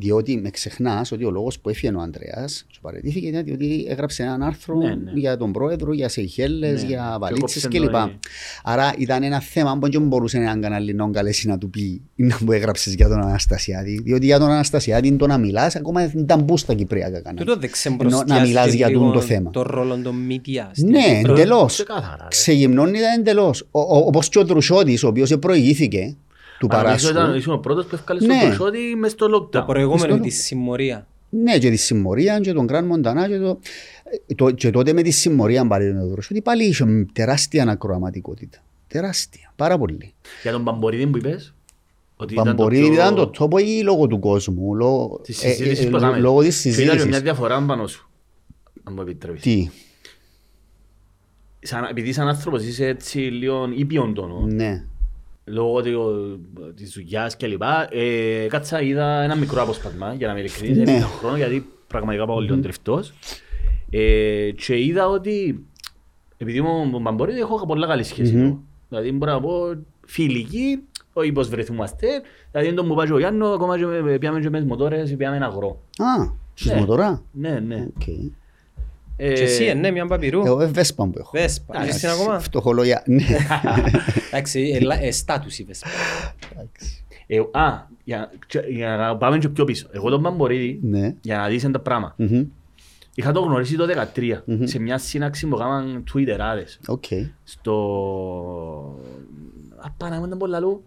Διότι με ξεχνάς ότι ο λόγος που έφυγε ο Ανδρέας και παραιτήθηκε ήταν διότι έγραψε έναν άρθρο
Ναι, ναι.
για τον πρόεδρο, για Σεϊχέλες,
Ναι,
για
και
βαλίτσες
έκοψε
κλπ.
το-
Άρα ήταν ένα θέμα που δεν μπορούσε έναν κανάλι να τον καλέσει να του πει να μου έγραψες για τον Αναστασιάδη. Διότι για τον Αναστασιάδη το να μιλάς ακόμα δεν ήταν μπού στα Κυπριακά κανάλια.
Τούτο δεν
Ενώ να μιλάς για τούτο το θέμα.
Το ρόλο των media. στην
Ναι,
Κύπρο.
εντελώς.
Ξεκάθαρα, ρε.
Ξεγυμνώνει εντελώς. Όπως και ο Δρουσότη, ο οποίος προηγήθηκε του
Αλλά νομίζω
Παράσχου.
ήταν- Ήσουν ο πρώτος που έφκαλε
Ναι.
στον Ποσότη μες στο
Το
lockdown.
προηγούμενο,
Στο-
τη συμμορία.
Ναι, και τη συμμορία και τον Κραν Μοντανά και, το, ε, το, και τότε με τη συμμορία πάλι τον Δρουσότη πάλι είχε τεράστια ανακροαματικότητα. Τεράστια, πάρα πολύ.
Για τον Παμπορίδη που είπες. Ότι ήταν το
Παμπορίδη
πιο-
ήταν το τόπο ή λόγω του κόσμου, λόγω,
Της
ε,
συζήτησης
ε,
που έκαμε.
λόγω της
Και ήταν και μια
συζήτησης.
διαφορά πάνω σου. Αν μου επιτρέπεις.
Τι,
Σαν, επειδή σαν άνθρωπος είσαι έτσι λίγο ήπιον τόνος,
ναι.
Λόγω του- της δουλειάς και λοιπά, ε, κάτσα είδα ένα μικρό αποσπασμα για να είμαι ειλικρινής,
Ναι.
δεν είχα χρόνο γιατί πραγματικά πάω λίγο τριφτός. Ε, και είδα ότι επειδή μου μου Μπαμπορίδης έχω πολλά καλή σχέση
Μμμ.
του. Δηλαδή μπορώ να πω φιλική, όχι πως βρεθούμαστε. Δηλαδή τον μου πάει και ο Γιάννος, ακόμα και με- πιάμε και με τις μοτόρες, πιάμε ένα αγρό.
Α, στις
Ναι.
μοτορά.
Ναι, ναι.
Οκ.
Ε,
Και εσύ, ε, ναι, μια παπυρού.
Εγώ ε, βέσπα που έχω.
Βέσπα.
Εντάξει,
Έχεις την ακόμα;
Φτωχολόγια. [LAUGHS] Ναι.
Εντάξει, ελα- ε, στάτους η Βέσπα.
Εντάξει.
ε, α, για, και- για να πάμε και πιο πίσω. Εγώ τον Παμπορίδη,
Ναι.
για να δεις τα πράγματα,
Μμμ.
είχα το γνωρίσει το 2013,
Μμμ.
σε μια σύναξη που έκαναν Twitterάδες.
OK.
στο... Απάνα μου ήταν πολλά λού.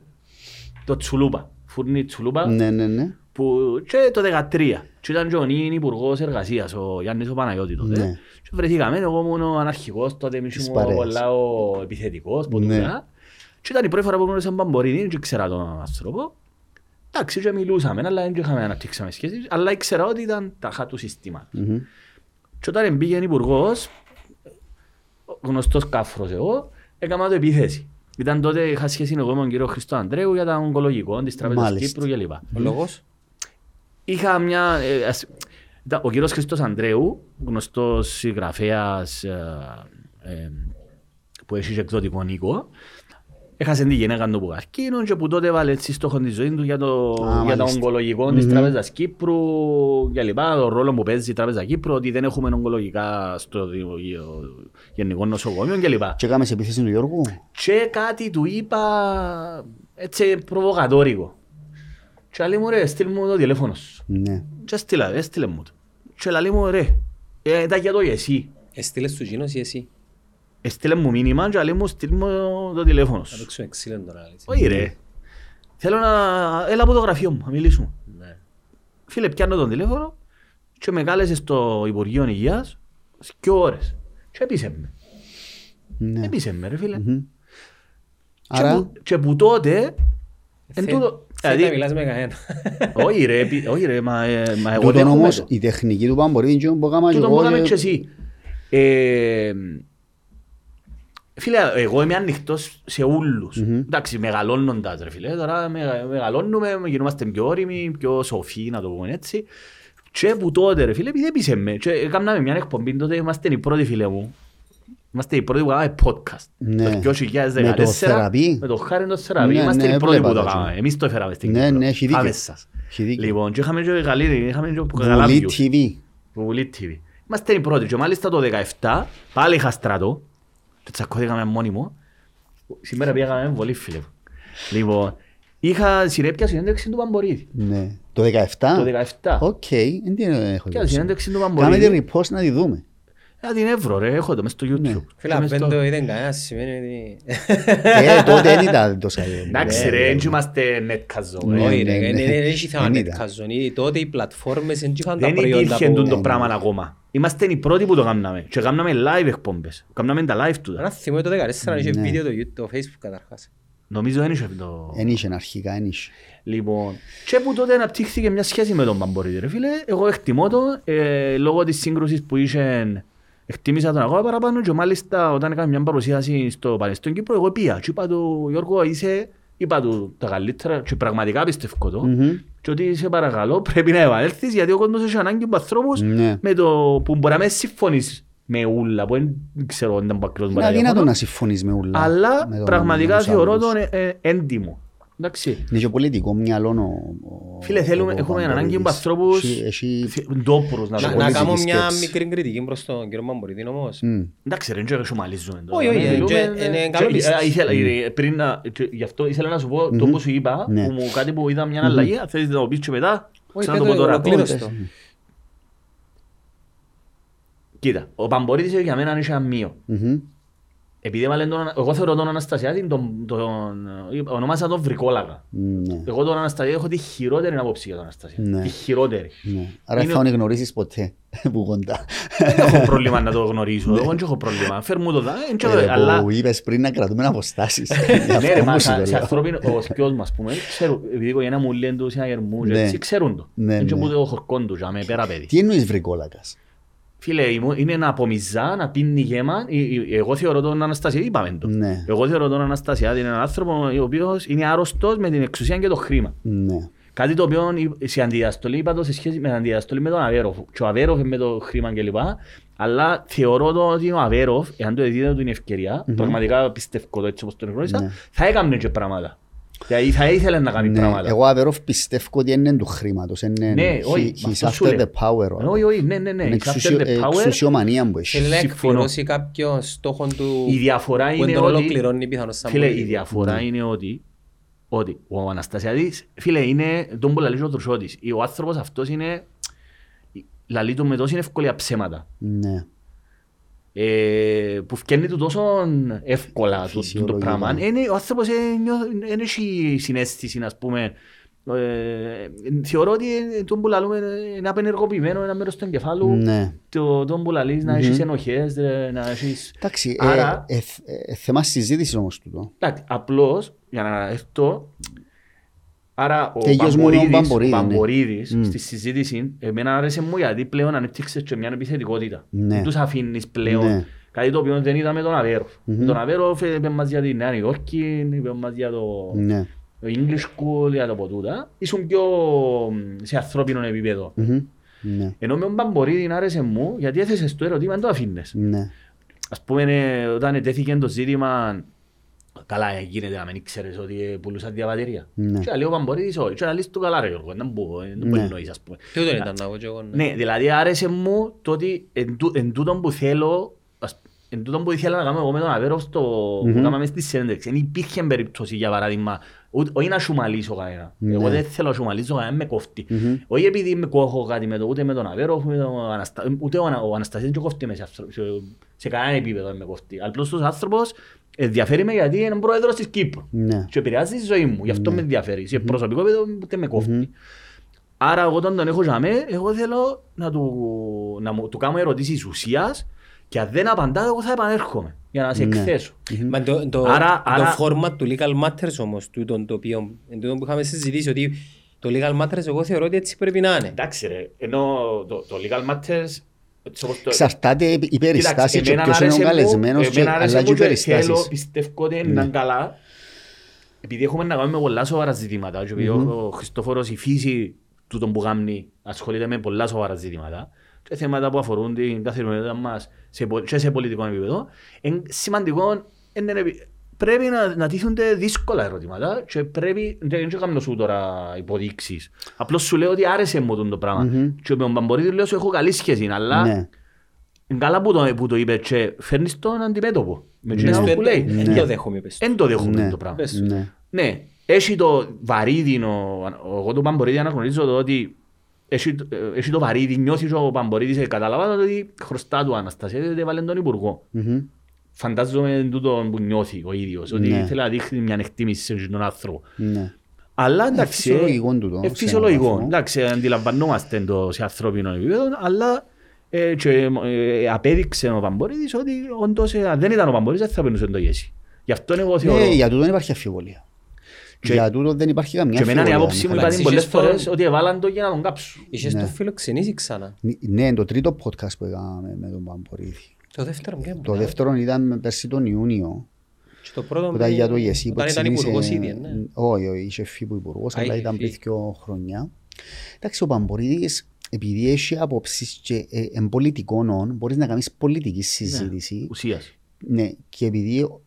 Το Τσουλούπα. Φούρνη Τσουλούπα.
Ναι, ναι, ναι.
Που και το 2013. Και ήταν και ο νυν υπουργός εργασίας, ο Γιάννης ο Παναγιώτη τότε.
Ναι.
Και βρεθήκαμε, εγώ ήμουν ο αναρχικός τότε, εμείς
Της
ήμουν
παρέας.
πολλά ο επιθετικός, που
Ναι.
τούτα. Και ήταν η πρώτη φορά που γνώρισα Μπαμπορίδη, δεν ξέρα τον άνθρωπο. Εντάξει, και μιλούσαμε, αλλά δεν είχαμε αναπτύξαμε σχέσεις, αλλά ήξερα ότι ήταν τα χά του συστήματος.
Μμμ.
Και όταν μπήκε υπουργός, γνωστός κάφρος εγώ, έκανα το επίθεση. Ήταν τότε, είχα σχέση εγώ με τον κύριο Χριστό Ανδρέου για τα ογκολογικό της Τράπεζας
Μάλιστα.
Κύπρου κλπ.
Ο λόγος;
Είχα μια... ε, ας- Ήταν ο κύριος Χριστός Ανδρέου, γνωστός συγγραφέας ε, ε, που έχει και εκδοτικό νίκο, έχασε τη γυναίκα του που καρκίνο και που τότε βάλε έτσι στόχο τη ζωή του για το,
Α,
για το
μάλιστα.
ογκολογικό της Τράπεζας Κύπρου και λοιπά, το ρόλο που παίζει η Τράπεζα Κύπρου, ότι δεν έχουμε ογκολογικά στο δι- γενικό νοσοκομείο και λοιπά.
Και έκαμε σε επίθεση του Γιώργου.
Και κάτι του είπα έτσι προβοκατόρικο. Και λέει μου ρε, στείλ μου το τηλέφωνο σου.
Ναι.
Και έστειλα, έστειλε μου το. Και λέει μου ρε, ε, ήταν για το εσύ.
Έστειλες του Γίνος ή εσύ;
Έστειλε μου μήνυμα και λέει μου στείλ μου το τηλέφωνο
Θα
σου.
παίξουμε εξήλεν τώρα. έτσι.
Όχι ρε. Θέλω να... Έλα από το γραφείο μου, να μιλήσουμε.
Ναι.
Φίλε, πιάνω τον τηλέφωνο και με κάλεσε στο Υπουργείο Υγείας δύο ώρες. Και έπεισε με.
Ναι.
Έπεισε με ρε φίλε.
Μμμ.
Και
Άρα,
που- Και που τότε... Εν
Θε-
τούτο...
Θέλει
δηλαδή-
να μιλάς με κανένα.
Όχι ρε, επί- όχι ρε, μα, ε, μα εγώ
τούτον
δέχομαι
όμως
το.
η τεχνική του Παμπορίδη είναι που έκανα και
Τούτο
εγώ
που έκαμε
και-
και εσύ. Ε, Φίλε, εγώ είμαι ανοιχτός σε ούλους. Εντάξει, μεγαλώνοντας ρε φίλε, τώρα μεγα- μεγαλώνουμε, γινόμαστε πιο όριμοι, πιο σοφοί, να το πούμε έτσι. Και που τότε ρε φίλε, επειδή έπεισε με. Και έκαναμε μια εκπομπή, τότε είμαστε οι πρώτοι φίλε μου. Είμαστε οι πρώτοι που κάναμε podcast.
Ναι.
Το 2014.
Με το θεραπή.
Με το χάρη το θεραπή.
Ναι,
Είμαστε
ναι,
οι πρώτοι που
έβλεπα
το
το.
κάναμε. Εμείς το έφεραμε στην
Ναι,
Κύπρο.
ναι, έχει δίκιο.
Άμεσας.
Έχει δίκιο.
Λοιπόν, και είχαμε και καλή, είχαμε και καλά
Βουλή
views.
TV.
Βουλή TV. Είμαστε οι πρώτοι και μάλιστα το 17 πάλι είχα στρατό και τσακώθηκαμε μόνοι μου. Σήμερα πήγαμε με πολύ φίλε μου. Λοιπόν, είχα συρρέπια συνέντευξη του Παμπορίδη.
Ναι. Το 17.
Το 17.
Οκ, δεν την έχω
Και
δει.
συνέντευξη του
Κάμε
Παμπορίδη.
τη repost να τη δούμε.
Ε, την εύρω ρε, έχω το μες στο YouTube.
Ναι.
Φίλε,
Και
αν
μες
δεν
στο-
το είδε κανένας σημαίνει ότι...
Ε, τότε δεν ήταν τόσο.
Εντάξει ρε, δεν είμαστε netcast
Ναι,
Όχι
ναι,
ρε,
ναι.
δεν έχει θέμα
Δεν
να
ήταν.
καζόν. Τότε οι πλατφόρμες δεν είχαν τα
Δεν
προϊόντα
υπήρχε
που...
τούτο
ναι,
πράγμα
ναι.
ακόμα. Είμαστε οι πρώτοι που το κάναμε. Και κάναμε live εκπομπές. Κάναμε τα live του.
Ένα θυμό το 14 είχε
Ναι.
βίντεο το YouTube, το Facebook καταρχάς.
Νομίζω δεν είχε το...
Εν είχε αρχικά, εν είχε.
Λοιπόν, και που τότε αναπτύχθηκε μια σχέση με τον Παμπορίδη, ρε φίλε. Εγώ εκτιμώ το, ε, λόγω της σύγκρουσης που είχε, εκτίμησα τον ακόμα παραπάνω και μάλιστα όταν έκανα μια παρουσίαση στο Πανεστόν Κύπρο, εγώ πήγα και είπα του Γιώργο, είσαι, είπα του τα καλύτερα και πραγματικά πιστεύω το,
Μμμ.
και ότι σε παρακαλώ πρέπει να επανέλθεις γιατί ο κόσμος έχει ανάγκη από ανθρώπους
Ναι.
με το που μπορεί να με συμφωνείς με ούλα, που δεν ξέρω αν ήταν που ακριβώς
Είναι
μπορεί να
αδύνατο
διαφωνώ,
να συμφωνείς με ούλα.
αλλά
με τον-
πραγματικά
με τους
θεωρώ
άλλους.
τον ε, ε, έντιμο. Εντάξει.
Είναι και πολιτικό μυαλό ο- ο-
Φίλε, θέλουμε,
ο
έχουμε ανάγκη από
Παμπορίδης.
ανθρώπους
Έχει- έχει-
θε- ντόπρους να το
Να-
πούμε.
Να
πολιτική
κάνω μια
σκέψη.
μικρή κριτική προς τον κύριο Μαμπορίδη όμως.
Μμ.
Εντάξει ρε, δεν ξομαλίζουμε τώρα.
Όχι, όχι,
Μιλούμε,
και-
ε,
είναι
και-
καλό
ε,
πίστης.
ήθελα, ε, πριν να- και Γι' αυτό ήθελα να σου πω το που σου είπα,
Ναι.
που μου κάτι που είδα μια αλλαγή, αν θέλεις να το πεις και μετά,
Όχι,
ξέρω να το
πέτω,
πω τώρα.
ολοκλήρωσε
Πες.
το.
Κοίτα, ο Παμπορίδης για μένα είναι ένα μείο.
Μμμ.
Επειδή έβαλε τον, εγώ θεωρώ τον Αναστασιάδη, τον, τον, ονόμασα τον Βρικόλαγα.
Ναι.
Εγώ τον Αναστασιάδη έχω τη χειρότερη άποψη για τον Αναστασιάδη.
Ναι.
Τη χειρότερη.
Ναι. Άρα
Είναι-
θα τον γνωρίσεις ποτέ που κοντά.
Δεν έχω πρόβλημα να το γνωρίσω. Εγώ δεν έχω πρόβλημα. Φέρ μου το δά, δεν ξέρω,
Ε,
αλλά
Που είπες πριν να κρατούμε αποστάσεις. Γι'
Ναι ρε,
αυτό
μα
μου σου
σε
το
σε
λέω.
ανθρώπινο, ο σκιός μας πούμε, ξέρουν, επειδή η οικογένεια μου λένε τους είναι αγερμού, και
Ναι.
έτσι ξέρουν το.
Ναι,
Είναι και
ναι.
που το χορκόν τους, για με πέρα παιδί.
Τι εννοείς βρικόλακας;
Φίλε, ήμου- είναι να απομυζά, να πίνει γέμα. Ε, ε, Εγώ θεωρώ τον Αναστασιάδη, είπαμε το.
Ναι.
Εγώ θεωρώ τον Αναστασιάδη είναι έναν άνθρωπο ο οποίος είναι άρρωστος με την εξουσία και το χρήμα.
Ναι.
Κάτι το οποίο ε, σε αντιδιαστολή είπα το σε σχέση με την αντιδιαστολή με τον Αβέροφ. Και ο Αβέροφ με το χρήμα κλπ. Αλλά θεωρώ το ότι ο Αβέροφ, εάν το δίδεται του την ευκαιρία, πραγματικά πιστεύω το έτσι όπως τον γνώρισα,
Ναι.
θα έκαμε και πράγματα. Δηλαδή θα ήθελε να κάνει
Ναι.
πράγματα.
Εγώ Αβερόφ πιστεύω ότι είναι του χρήματος. είναι-
Ναι,
he-
όχι, μα
He's
αυτό σου
after
λέω.
the power. ο
Όχι, όχι, ναι, ναι, ναι.
Είναι
He's after
εξουσιο-
the
ε,
power.
εξουσιομανία που έχει.
Θέλει να
Συμφωνώ.
εκπληρώσει κάποιον στόχο του
Η διαφορά
που
είναι
δεν τον
ότι...
ολοκληρώνει πιθανώς σαν
Φίλε, η
πολιτικό.
διαφορά
Ναι.
είναι ότι ότι ο Αναστασιάδης, φίλε, είναι τον που λαλείς ο Δρουσότης. Ο άνθρωπος αυτός είναι, λαλείς του με τόση ευκολία ψέματα.
Ναι.
Ε, που φκένει του τόσο εύκολα το, το, το
Φυσιολογικά.
πράγμα. Είναι, ο άνθρωπος δεν έχει συνέστηση, ας πούμε. Ε, θεωρώ ότι ε, τον που λαλούμε είναι απενεργοποιημένο ένα μέρος του εγκεφάλου.
Ναι.
Το, τον που λαλείς να έχεις ενοχές, ε, να έχεις...
Εντάξει,
Άρα-
ε, ε, ε, ε, θέμα συζήτησης όμως τούτο.
Εντάξει, απλώς, για να έρθω, άρα ο
Τελειώς μόνο ο
Παμπορίδης, ο
Παμπορίδης, ναι.
Παμπορίδης
Μμ.
στη συζήτηση, εμένα άρεσε μου γιατί πλέον ανέπτυξες και μια επιθετικότητα.
Ναι.
Δεν τους αφήνεις πλέον.
Ναι.
Κάτι το οποίο δεν είδα με τον Αβέροφ.
Μμμ.
Με τον Αβέροφ είπες μας για τη Νέα Υόρκη, είπες μας για το
Ναι.
το English School, για το ποτούτα. Ήσουν πιο μ, σε ανθρώπινο επίπεδο.
Μμμ. Ναι.
Ενώ με τον Παμπορίδη άρεσε μου, γιατί έθεσες το ερώτημα, δεν το αφήνες.
Ναι.
Ας πούμε, ε, όταν τέθηκε το ζήτημα, καλά ε, γίνεται να μην ήξερες ότι ε, πουλούσαν διαβατήρια.
Ναι.
Και λέει ο Παμπορίδης, όχι. Και λέει του καλά ρε Γιώργο, δεν μπορώ, δεν μπορεί
Ναι.
να ας πούμε.
Τι δεν ήταν να πω και εγώ. ναι.
Ναι, δηλαδή άρεσε μου το ότι εν, τού- εν τούτον που θέλω, ας- εν τούτον που ήθελα να κάνω εγώ με τον Αβέροφ στο που
Μμμ.
κάναμε στη συνέντευξη. Δεν υπήρχε περίπτωση για παράδειγμα, ούτε- όχι να σουμαλίσω κανένα.
Ναι.
Εγώ δεν θέλω να σουμαλίσω κανένα, με κόφτει.
Μμμ.
Όχι επειδή με κόχω κάτι με το, ούτε με τον Αβέροφ, ούτε, τον Αναστα... ούτε ο, Ανα- ο Αναστασίας δεν κόφτει μες σε, άνθρω- σε, σε κανένα επίπεδο δεν με κόφτει. Απλώς τους άνθρωπος ενδιαφέρει με γιατί είναι πρόεδρος της Κύπρου.
Ναι.
Και επηρεάζει τη ζωή μου, γι' αυτό με ενδιαφέρει. Σε προσωπικό επίπεδο ούτε με κόφτει. Άρα εγώ όταν τον έχω για μέ, εγώ θέλω να του, να μου, του κάνω ερωτήσεις ουσίας και αν δεν απαντά εγώ θα επανέρχομαι για να σε
Ναι.
εκθέσω.
Μα το, το,
Άρα-
το
άρα-
format του Legal Matters όμως, τούτον το οποίο, εν τούτον που είχαμε συζητήσει, ότι το Legal Matters εγώ θεωρώ ότι έτσι πρέπει να είναι.
Εντάξει ρε, ενώ το, το Legal Matters έτσι όπως το-
Εξαρτάται η
Κοίταξε,
περιστάση και
εμένα
ποιος είναι ο
άρεσε μου-
καλεσμένος και
εμένα άρεσε
αλλάζει
μου
οι
και θέλω,
περιστάσεις.
πιστεύω ότι είναι καλά. Επειδή έχουμε να κάνουμε πολλά σοβαρά ζητήματα και επειδή ο Χριστόφορος η φύση του τον που κάνει ασχολείται με πολλά σοβαρά ζητήματα και θέματα που αφορούν την καθημερινότητα μας σε, πο- και σε πολιτικό επίπεδο, είναι σημαντικό είναι, επι- πρέπει να, να τίθενται δύσκολα ερωτήματα και πρέπει, δεν δεν κάνω σου τώρα υποδείξεις. Απλώς σου λέω ότι άρεσε μου τον το πράγμα.
Μμμ.
Και με τον Παμπορίδη λέω σου έχω καλή σχέση, αλλά
Ναι.
είναι καλά που το, που το είπε και φέρνεις τον αντιμέτωπο. Με
Πες
εκείνα
του,
που λέει.
εν- εν το δέχομαι, πες του.
Δεν το δέχομαι
Ναι.
το πράγμα.
Πες του.
Ναι.
Ναι, έχει το βαρύδινο, εγώ του Παμπορίδη αναγνωρίζω το ότι έχει, το- ε, έχει το βαρύδι, νιώθεις και ο Παμπορίδης, ε, καταλάβα το ότι χρωστά του Αναστασία, διότι έβαλε τον Υπουργό.
Μμμ.
Φαντάζομαι τούτο που νιώθει ο ίδιος, ότι
Ναι.
ήθελε να δείχνει μια εκτίμηση σε τον άνθρωπο.
Ναι.
Αλλά εντάξει,
Ε, φυσιολογικό τούτο,
ε,
σε
φυσιολογικό.
έναν βαθμό.
Εντάξει, αντιλαμβανόμαστε το σε ανθρώπινο επίπεδο, αλλά ε, και, ε, απέδειξε ο Παμπορίδης ότι όντως ε, αν δεν ήταν ο Παμπορίδης δεν θα περνούσε το γέσι. Γι' αυτό εγώ θεωρώ.
Ναι, για τούτο δεν υπάρχει αμφιβολία.
Και-
Για τούτο δεν υπάρχει καμιά
Και εμένα η
αμφιβολία.
άποψη μου
Μιχάλη.
είπα την
Αλλάξεις
πολλές
το-
φορές ότι έβαλαν το για να τον κάψουν.
Είχες
Ναι.
το φιλοξενήσει ξανά.
Ναι, είναι το τρίτο podcast που έκαναμε με τον Παμπορίδη.
Το δεύτερο ποιο
Το
είναι.
δεύτερο ήταν πέρσι τον Ιούνιο.
Και το πρώτο
Που ήταν για το ΓΕΣΥ που
Όταν ήταν
ξεκίνησε-
υπουργός ήδη, ναι.
Όχι, όχι, είχε φύγει που υπουργός,
Α,
αλλά
είχε
ήταν πριν
φύγει.
δύο χρόνια. Εντάξει, ο Παμπορίδης, επειδή έχει απόψεις και ε, εν πολιτικών όν, μπορείς να κάνεις πολιτική συζήτηση.
Ουσίας.
Ναι, και επειδή ο-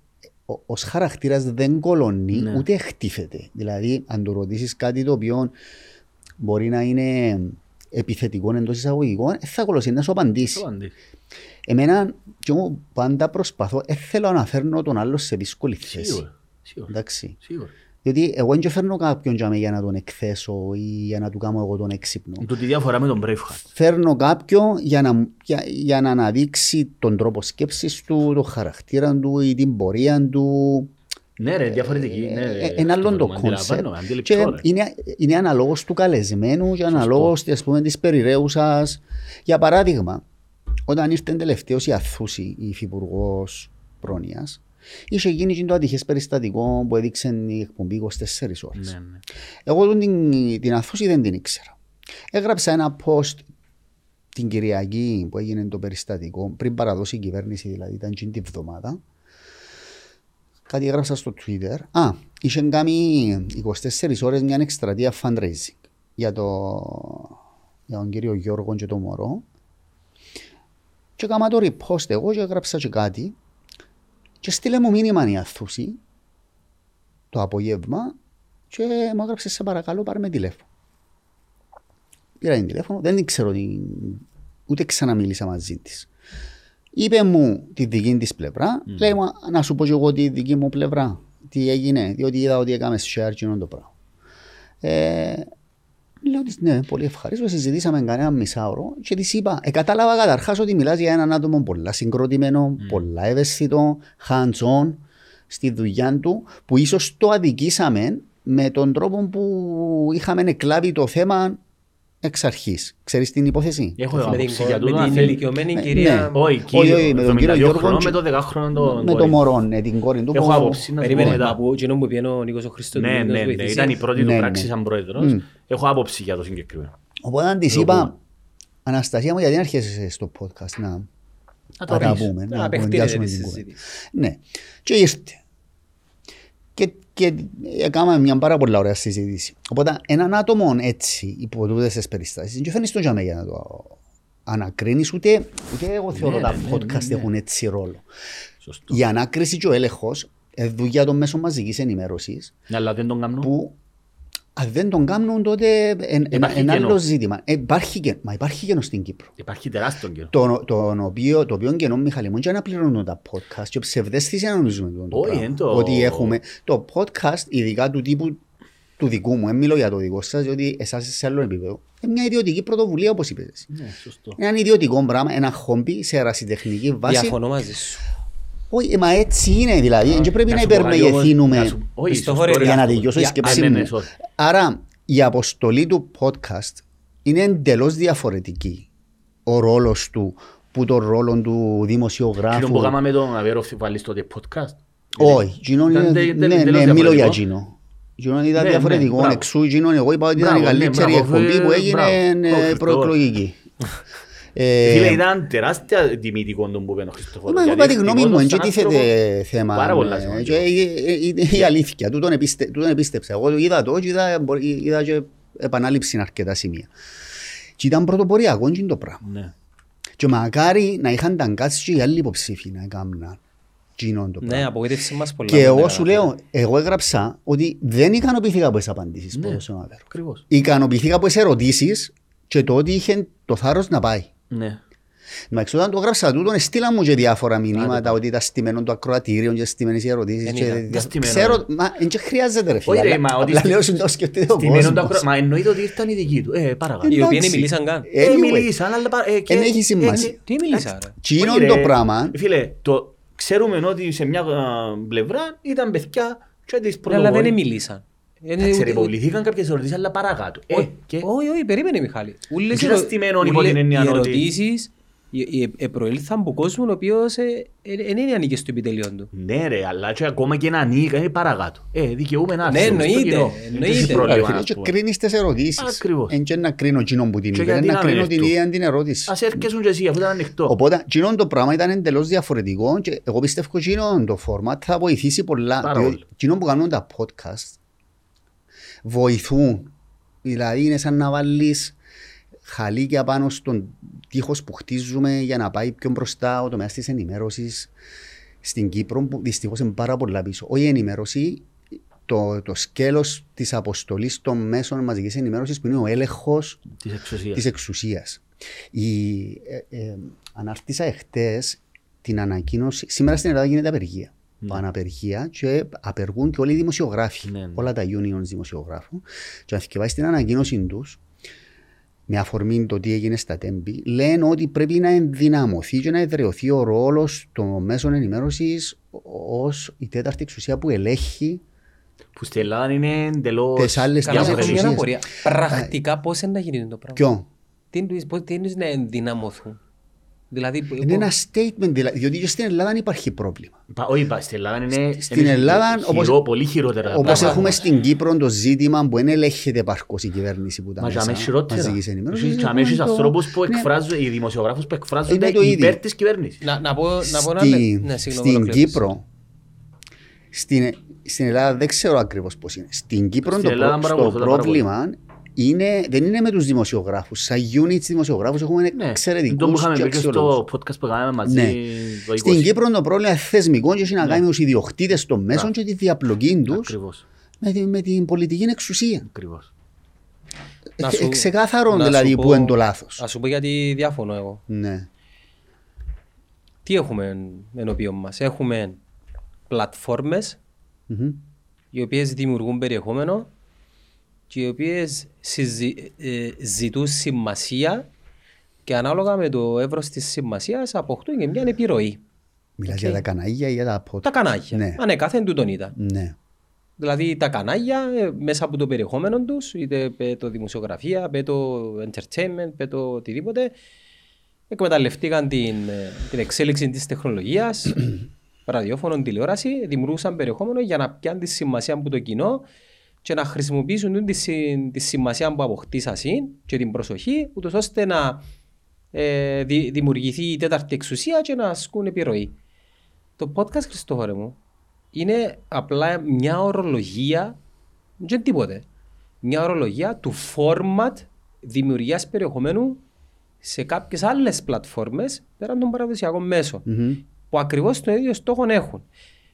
ο- ως χαρακτήρας δεν κολώνει,
Ναι.
ούτε χτύφεται. Δηλαδή, αν του ρωτήσεις κάτι το οποίο μπορεί να είναι επιθετικό εντός εισαγωγικών, ε, θα κολώσει, να σου απαντήσει.
Το αντί.
Εμένα, και εγώ πάντα προσπαθώ, δεν θέλω να φέρνω τον άλλο σε δύσκολη θέση.
Σίγουρα. Σίγουρα.
Εντάξει.
Σίγουρα.
Διότι εγώ δεν φέρνω κάποιον για, μέ για να τον εκθέσω ή για να του κάνω εγώ τον έξυπνο.
Τούτη διαφορά με τον Braveheart.
Φέρνω κάποιον για να, για, για να αναδείξει τον τρόπο σκέψης του, τον χαρακτήρα του ή την πορεία του.
Ναι ρε, διαφορετική. Ναι, ρε,
Ε, Ένα άλλο το
Χριστόφορο,
concept.
αντιλαμβάνομαι, αντιληπτό,
Και
ρε.
είναι, είναι αναλόγως του καλεσμένου και αναλόγως της, πούμε, της περιρρέουσας. Για παράδειγμα, όταν ήρθε τελευταίος η Αθούση, η υφυπουργός πρόνοιας, είχε γίνει και το ατυχές περιστατικό που έδειξε η εκπομπή 24 ώρες.
Ναι, ναι.
Εγώ τον την, την Αθούση δεν την ήξερα. Έγραψα ένα post την Κυριακή που έγινε το περιστατικό, πριν παραδώσει η κυβέρνηση, δηλαδή ήταν εκείνη τη βδομάδα. Κάτι έγραψα στο Twitter. Α, είχε κάνει 24 ώρες μια εκστρατεία fundraising για, το, για τον κύριο Γιώργο και τον Μωρό. Και έκανα το repost εγώ και έγραψα και κάτι. Και στείλε μου μήνυμα η Αθούση το απόγευμα και μου έγραψε σε παρακαλώ πάρε με τηλέφωνο. Πήρα την τηλέφωνο, δεν την ξέρω τι, ούτε ξαναμίλησα μαζί της. Είπε μου τη δική της πλευρά, λέει μου να σου πω και εγώ τη δική μου πλευρά, τι έγινε, διότι είδα ότι έκαμε share και το πράγμα. Ε, λέω της ναι, πολύ ευχαρίστως, συζητήσαμε κανένα μισάωρο και της είπα, ε, κατάλαβα καταρχάς ότι μιλάς για έναν άτομο πολλά συγκροτημένο, πολλά ευαίσθητο, hands-on στη δουλειά του, που ίσως το αδικήσαμε με τον τρόπο που είχαμε εκλάβει το θέμα εξ αρχής. Ξέρεις την υπόθεση;
Έχω
Με την,
άποψη για
με
τούτο, αν
την
θέλει-
ηλικιωμένη
Ναι,
κυρία.
ναι.
Όχι,
Όχι, όχι, με τον κύριο
72
Γιώργο
χρονών,
και-
με το 10χρονο τον
με το
κόρη.
μωρό, ναι, την κόρη του.
Έχω
που-
άποψη να σου πω
Περίμενε,
μετά.
μα που εκείνο που πιένω ο Νίκος ο
Ναι,
Χριστοδουλίδης
ναι, ναι,
βοηθήσει.
ήταν η πρώτη του
Ναι,
πράξη
ναι.
σαν πρόεδρος.
Μμ.
Έχω άποψη για το συγκεκριμένο.
Οπότε αν της
Το
είπα,
πούμε.
Αναστασία μου, γιατί να αρχίσεις στο podcast να,
Να
να
το
τα
πεις.
πούμε,
Να
να
απεχτείνεται
κουβεντιάσουμε
τη
την κουβέντα.
συζήτηση.
Ναι. Και ήρθε. Και, και έκαναμε μια πάρα πολύ ωραία συζήτηση. Οπότε έναν άτομο έτσι, υπό τούτες τις περιστάσεις, δεν φαίνεις το για μένα για να το ανακρίνεις, ούτε, ούτε εγώ θεωρώ
Ναι,
τα
ναι, ναι,
podcast
ναι, ναι.
έχουν έτσι ρόλο.
Σωστό.
Η ανάκριση και ο έλεγχος ε, δουλειά των μέσων μαζικής ενημέρωσης
Ναι, Αλλά δεν τον κάνουν.
που αν δεν τον κάνουν τότε εν- εν-
Υπάρχει
ένα άλλο
κενό.
ζήτημα. Ε, υπάρχει, κενό. μα υπάρχει κενό στην Κύπρο.
Υπάρχει τεράστιο καιρό.
Το, το, οποίο, το οποίο κενό, Μιχαλή μου, και να πληρώνουν τα podcast και ψευδέστηση να νομίζουμε το
Όχι,
πράγμα.
εν το-
Ότι έχουμε το podcast, ειδικά του τύπου του δικού μου, δεν μιλώ για το δικό σας, διότι εσάς σε άλλο επίπεδο, είναι μια ιδιωτική πρωτοβουλία όπως είπες. εσύ.
Ναι, σωστό.
Ένα ιδιωτικό πράγμα, ένα χόμπι σε ερασιτεχνική βάση.
Διαφωνώ μαζί σου.
Όχι, ε, μα έτσι είναι δηλαδή. Δεν πρέπει να
σου πω κάτι όμως,
υπερμεγεθύνουμε.
να σου- Όχι,
Στο
σωστό,
χώρο
ρε,
για να
αυτό.
τελειώσω η
Για-
σκέψη
Α, ναι, ναι,
μου.
sorry.
Άρα η αποστολή του podcast είναι εντελώς διαφορετική. Ο ρόλος του που το ρόλο του
Εκείνο που
δημοσιογράφου.
κάναμε τον Αβέροφ βάλεις τότε podcast.
Όχι, εκείνο
Ήταν
είναι-
τε- τε-
ναι,
τελώς
ναι, μιλώ για
διαφορετικό.
εκείνο. Εκείνο ήταν
Ναι,
διαφορετικό.
ναι, μπράβο.
Εξού εκείνο εγώ είπα ότι ήταν η
Μπράβο, ναι,
καλύτερη
μπράβο,
εκπομπή
ε,
που έγινε
μπράβο.
ε,
Το Χριστό.
προεκλογική. [LAUGHS]
Ε, Φίλε,
Ε,
ήταν τεράστια τιμητικό τον που είπε ο Χριστόφορος.
Μα εγώ
γιατί
είπα τη γνώμη μου,
χτυπώτος
δεν
σαν
τίθεται
άνθρωπο
θέμα.
Πάρα πολλά
ε,
σημαντικό.
και, ε, ε, Είναι η αλήθεια. Τούτον επίστε- τούτον επίστεψα. Εγώ το είδα το και είδα, μπορεί- είδα και επανάληψη σε αρκετά σημεία. Και ήταν πρωτοποριακό και το πράγμα.
Ναι.
Και μακάρι να είχαν τα κάτσει και οι άλλοι υποψήφοι να έκαναν εκείνον το
Ναι,
πράγμα.
απογοήτευση μας πολλά.
Και
που
εγώ
δεν
σου
έκανα.
λέω, εγώ έγραψα ότι δεν ικανοποιήθηκα από τις απαντήσεις που
Ναι.
έδωσε ο Αβέρο.
Ακριβώς.
Ικανοποιήθηκα από τις ερωτήσεις και το ότι είχε το θάρρος να πάει.
Ναι.
Μα εξ όταν το γράψα τούτον, στείλα μου και διάφορα μηνύματα ότι ήταν στημένο το ακροατήριο και στημένες οι ερωτήσεις.
Δεν
και
ήταν.
δια-
Δεν στημένο,
Ξέρω,
ρε.
μα εν και χρειάζεται ρε φίλε.
Όχι, ρε,
αλλά-
μα ότι
Απλά
στη-
λέω σου το σκεφτείτε ο
Στημένο το
κόσμος.
ακρο- Μα εννοείται ότι ήρθαν οι δικοί του. Ε, παρακάτω.
Οι οποίοι
εντάξει.
δεν μιλήσαν καν.
Ε,
Anyway.
μιλήσαν, αλλά πα- ε, και-
Εν έχει
ε,
σημασία.
ε,
Τι μίλησα ρε;
Τι είναι
Όχι,
το
ρε.
πράγμα;
Φίλε, το ξέρουμε ότι σε μια α, πλευρά ήταν παιδιά και τις
Ναι, Αλλά δεν
πρωτοβόλοι.
μιλήσαν. Είναι
Εντάξει,
ούτε-
ρε, υποβληθήκαν κάποιες ερωτήσεις, αλλά παρακάτω. Ε,
Όχι,
και-
όχι, όχι, περίμενε Μιχάλη. Ούλες
Τι
οι
ήταν
ερω-
στημένον υπό
ούλε-
την έννοια
Οι
ότι-
ερωτήσεις ε- ε- ε, προήλθαν από κόσμον ο οποίος ε, ε, δεν είναι ανήκε στο επιτελείο του.
Ναι ρε, αλλά και ακόμα και να ανήκα είναι παρακάτω. Ε, δικαιούμαι να
Ναι,
έρθουμε στο
εννοείται,
κοινό.
εννοείται.
Δεν έχει
Ρε,
πρόβλημα,
φίλε,
ας
και
πούμε.
κρίνεις τις ερωτήσεις.
Ακριβώς.
Εν και να κρίνω εκείνον που την
Και
είπε,
γιατί
να
να μην
κρίνω την
έρθω.
ίδια την ερώτηση.
Ας έρχεσουν και εσύ, αφού ήταν ανοιχτό.
Οπότε, εκείνο το πράγμα ήταν εντελώς διαφορετικό και εγώ πιστεύω ότι εκείνο το format θα βοηθήσει πολλά.
Πάρα
διότι
πολύ.
Εκείνο που κάνουν τα podcast βοηθούν. Δηλαδή είναι σαν να βάλεις χαλίκια πάνω στον τείχος που χτίζουμε για να πάει πιο μπροστά ο τομέας της ενημέρωσης στην Κύπρο που δυστυχώς είναι πάρα πολλά πίσω. Όχι η ενημέρωση, το, το σκέλος της αποστολής των μέσων μαζικής ενημέρωσης που είναι ο έλεγχος
Της εξουσίας.
της εξουσίας. Η, ε, ε, αναρτήσα εχθές την ανακοίνωση. Σήμερα στην Ελλάδα γίνεται απεργία.
Ναι.
Αναπεργία και απεργούν και όλοι οι δημοσιογράφοι.
Ναι, ναι.
Όλα τα unions δημοσιογράφων. Και αν θυκευάσεις την ανακοίνωση τους, με αφορμή το τι έγινε στα τέμπη, λένε ότι πρέπει να ενδυναμωθεί και να εδραιωθεί ο ρόλος των μέσων ενημέρωσης ως η τέταρτη εξουσία που ελέγχει
Που στην Ελλάδα είναι εντελώς
Τις άλλες
Καλά, έχω
διαφορετικές.
μια
εξουσίες.
απορία. Πρακτικά πώς είναι να γίνει το πράγμα.
Ποιο.
Τι εννοείς- πώς- Τι εννοείς να ενδυναμωθούν; Δηλαδή, που-
Είναι ένα statement, δηλαδή, διότι και στην Ελλάδα δεν υπάρχει πρόβλημα.
Πα- Όχι, πα- στην Ελλάδα είναι
Στην
είναι
Ελλάδα,
χειρό-
όπως-
πολύ χειρότερα τα
Όπως
πράγματα.
έχουμε στην Κύπρο το ζήτημα που δεν ελέγχεται επαρκώς η κυβέρνηση που τα
Μα για
μέσα
μένα χειρότερα.
μαζικής ενημέρωσης,
Έχεις- για
έχουμε
μένα έχεις
το-
ανθρώπους που
Ναι.
εκφράζουν, οι δημοσιογράφους που εκφράζονται
Είναι το ίδιο.
υπέρ της κυβέρνησης.
Να, να πω, να πω ένα
Στη-
λε- ναι, συγγνώμη,
στην
ολοκλήρωσε.
Κύπρο, στην, στην Ελλάδα δεν ξέρω ακριβώς πώς είναι. Στην Κύπρο
Στην
το,
Ελλάδα
προ-
παρακολουθώ
το
τα πάρα
πρόβλημα είναι, δεν είναι με τους δημοσιογράφους. Σαν units δημοσιογράφους έχουμε
Ναι,
εξαιρετικού
το που είχαμε
και
πει και
αξιολόγους.
στο podcast που κάναμε μαζί
Ναι.
το 20.
Στην Κύπρο το πρόβλημα είναι θεσμικό και έχει να κάνει με τους ιδιοκτήτες των μέσων
Μπράβο.
και τη διαπλοκή τους
Ακριβώς.
με, τη- με την πολιτική εξουσία.
Ακριβώς.
Να
Ε,
σου-
ξεκάθαρο
να
δηλαδή
σου
που
πω-
είναι το λάθος.
Ας σου πω γιατί διαφωνώ εγώ.
Ναι.
Τι έχουμε ενώπιον μας; Έχουμε πλατφόρμες
Μμμ.
οι οποίες δημιουργούν περιεχόμενο και οι οποίες συζη- ε, ζητούν σημασία και ανάλογα με το εύρος της σημασίας αποκτούν και μια επιρροή.
Μιλάς
Οκ.
για τα κανάλια ή για τα podcast.
Τα κανάλια.
Ναι.
Ανεκάθεν τούτον ήταν.
Ναι.
Δηλαδή τα κανάλια ε, μέσα από το περιεχόμενο τους, είτε πέ το δημοσιογραφία, πέ το entertainment, πέ το οτιδήποτε, εκμεταλλευτήκαν την, ε, την εξέλιξη της τεχνολογίας, [COUGHS] ραδιόφωνο, τηλεόραση, δημιουργούσαν περιεχόμενο για να πιάνουν τη σημασία από το κοινό και να χρησιμοποιήσουν την, τη, συ- τη σημασία που αποκτήσαν και την προσοχή, ούτως ώστε να ε, δη- δημιουργηθεί η τέταρτη εξουσία και να ασκούν επιρροή. Το podcast, Χριστόφορε μου, είναι απλά μια ορολογία, δεν τίποτε. Μια ορολογία του format δημιουργίας περιεχομένου σε κάποιες άλλες πλατφόρμες πέραν των παραδοσιακών μέσων.
Μμμ.
Που ακριβώς το ίδιο στόχο έχουν.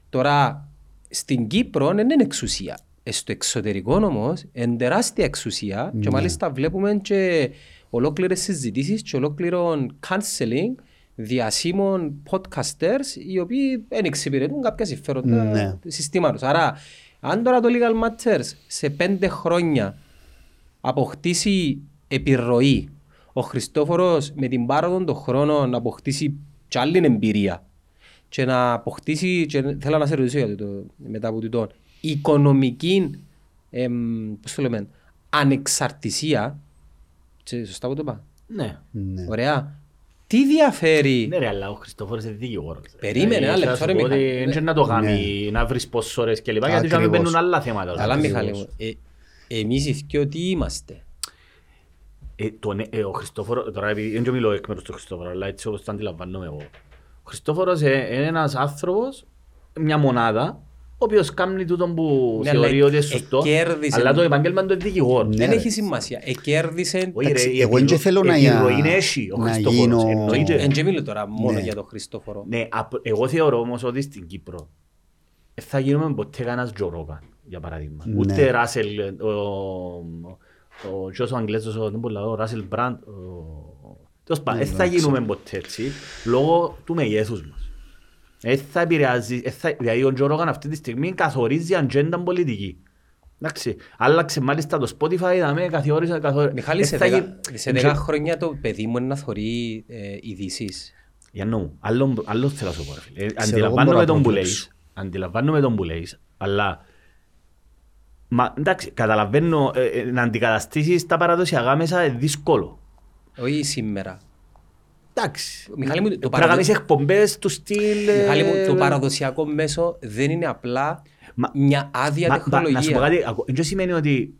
Τώρα, στην Κύπρο δεν είναι εξουσία. Ε, Στο εξωτερικό όμως είναι τεράστια εξουσία και μάλιστα βλέπουμε και ολόκληρες συζητήσεις και ολόκληρο canceling διασύμων podcasters οι οποίοι δεν εξυπηρετούν κάποια συμφέροντα
Ναι.
του συστήματος. Άρα, αν τώρα το Legal Matters σε πέντε χρόνια αποκτήσει επιρροή, ο Χριστόφορος με την πάροδο των χρόνων να αποκτήσει κι άλλη εμπειρία και να αποκτήσει, και θέλω να σε ρωτήσω για το, μετά από τούτο, οικονομική, εμ, πώς το λέμε, ανεξαρτησία, και σωστά που το είπα,
Ναι.
Ναι.
ωραία, τι διαφέρει,
Ναι ρε, αλλά ο Χριστόφορος είναι δικηγόρος.
Περίμενε,
Δηλαδή,
ένα
θέλω να
λεπτό,
σου
ρε,
πω ότι
Μιχάλη.
Δεν να το κάνει, να βρεις ποσόρες και λοιπά, γιατί να μην
Ακριβώς.
μπαίνουν άλλα θέματα.
αλλά
Ακριβώς.
Μιχάλη μου, ε, εμείς οι δυο τι είμαστε,
Ε, το ναι- ε, ο Χριστόφορος, τώρα επειδή δεν και μιλώ εκ μέρους του Χριστόφορου, αλλά έτσι όπως το αντιλαμβάνομαι εγώ. Ο Χριστόφορος ε, είναι ένας άνθρωπος, μια μονάδα, ο οποίος κάνει τούτο που
Ναι,
θεωρεί
αλλά
ότι είναι σωστό,
εκέρδισε-
αλλά το επάγγελμα του είναι δικηγόρο.
Ναι,
δεν
ρε.
έχει σημασία, εκέρδισε,
Όχι, ρε,
Εντάξει,
η
εγώ δεν
επιρρο-
θέλω να-
επιρροή είναι έχει ο
να
Χριστόφορος,
γίνω-
εννοείται.
δεν και μιλώ τώρα μόνο
Ναι.
για τον Χριστόφορο,
Ναι, απ- εγώ θεωρώ όμως ότι στην Κύπρο δεν θα γίνουμε ποτέ κανένας Τζο Ρόγκαν, για παράδειγμα.
Ναι.
Ούτε Ράσελ, ο, ο Τζος ο Αγγλέζος, ο, δεν μπορώ να λέω, ο Ράσελ Μπραντ, ο- τέλος πάντων, δεν θα
εντάξει.
γίνουμε ποτέ έτσι, λόγω του μεγέθους μας. Δεν θα επηρεάζει, δεν θα- δηλαδή ο Τζο Ρόγκαν αυτή τη στιγμή καθορίζει ατζέντα πολιτική. Εντάξει, άλλαξε μάλιστα το Spotify, είδαμε, καθόρισε, καθόρισε.
Μιχάλη,
Δεν
σε
θα
δέκα-
γι-
σε δέκα χρόνια το παιδί μου είναι να θωρεί ε, ειδήσεις.
Για νου, άλλο, άλλο θέλω να σου πω. ρε φίλε. Ε,
εγώ
Αντιλαμβάνομαι
μπορώ να
τον που
προβλέψω.
λέεις, αντιλαμβάνομαι τον που λέεις, αλλά μα, εντάξει, καταλαβαίνω, ε, ε, να αντικαταστήσεις τα παραδοσιακά μέσα είναι δύσκολο.
Όχι σήμερα.
Εντάξει,
Μιχάλη μου, το
πρέπει να
παραδο-
κάνεις εκπομπές του στυλ... ε,
Μιχάλη μου, το παραδοσιακό μέσο δεν είναι απλά
Μα-
μια άδεια
Μα- μα- Να σου πω
τεχνολογία.
κάτι, ακού- δεν σημαίνει ότι,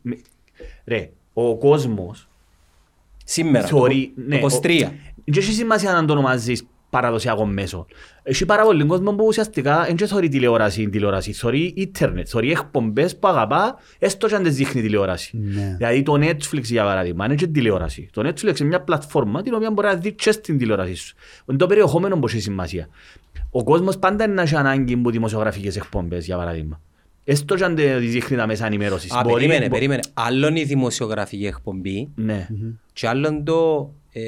ρε, ο κόσμος
Σήμερα, το,
θεωρεί, ναι,
το 23.
Δεν έχει σημασία να το ονομάζεις παραδοσιακό μέσο. Έχει πάρα πολύ κόσμο που ουσιαστικά δεν θεωρεί τηλεόραση, τηλεόραση, θεωρεί ίντερνετ, θεωρεί εκπομπές που αγαπά, έστω και αν δεν δείχνει τηλεόραση.
Ναι.
Δηλαδή το Netflix για παράδειγμα είναι και τηλεόραση. Το Netflix είναι μια πλατφόρμα την οποία μπορεί να δει και στην τηλεόραση σου. Είναι το περιεχόμενο που έχει σημασία. Ο κόσμος πάντα είναι να έχει ανάγκη από δημοσιογραφικές εκπομπές για παράδειγμα. Έστω και αν δεν δείχνει τα μέσα ενημέρωσης.
Α,
Μπορεί-
περίμενε,
μπο-
περίμενε. Άλλον η δημοσιογραφική εκπομπή
Ναι.
και άλλον το, ε,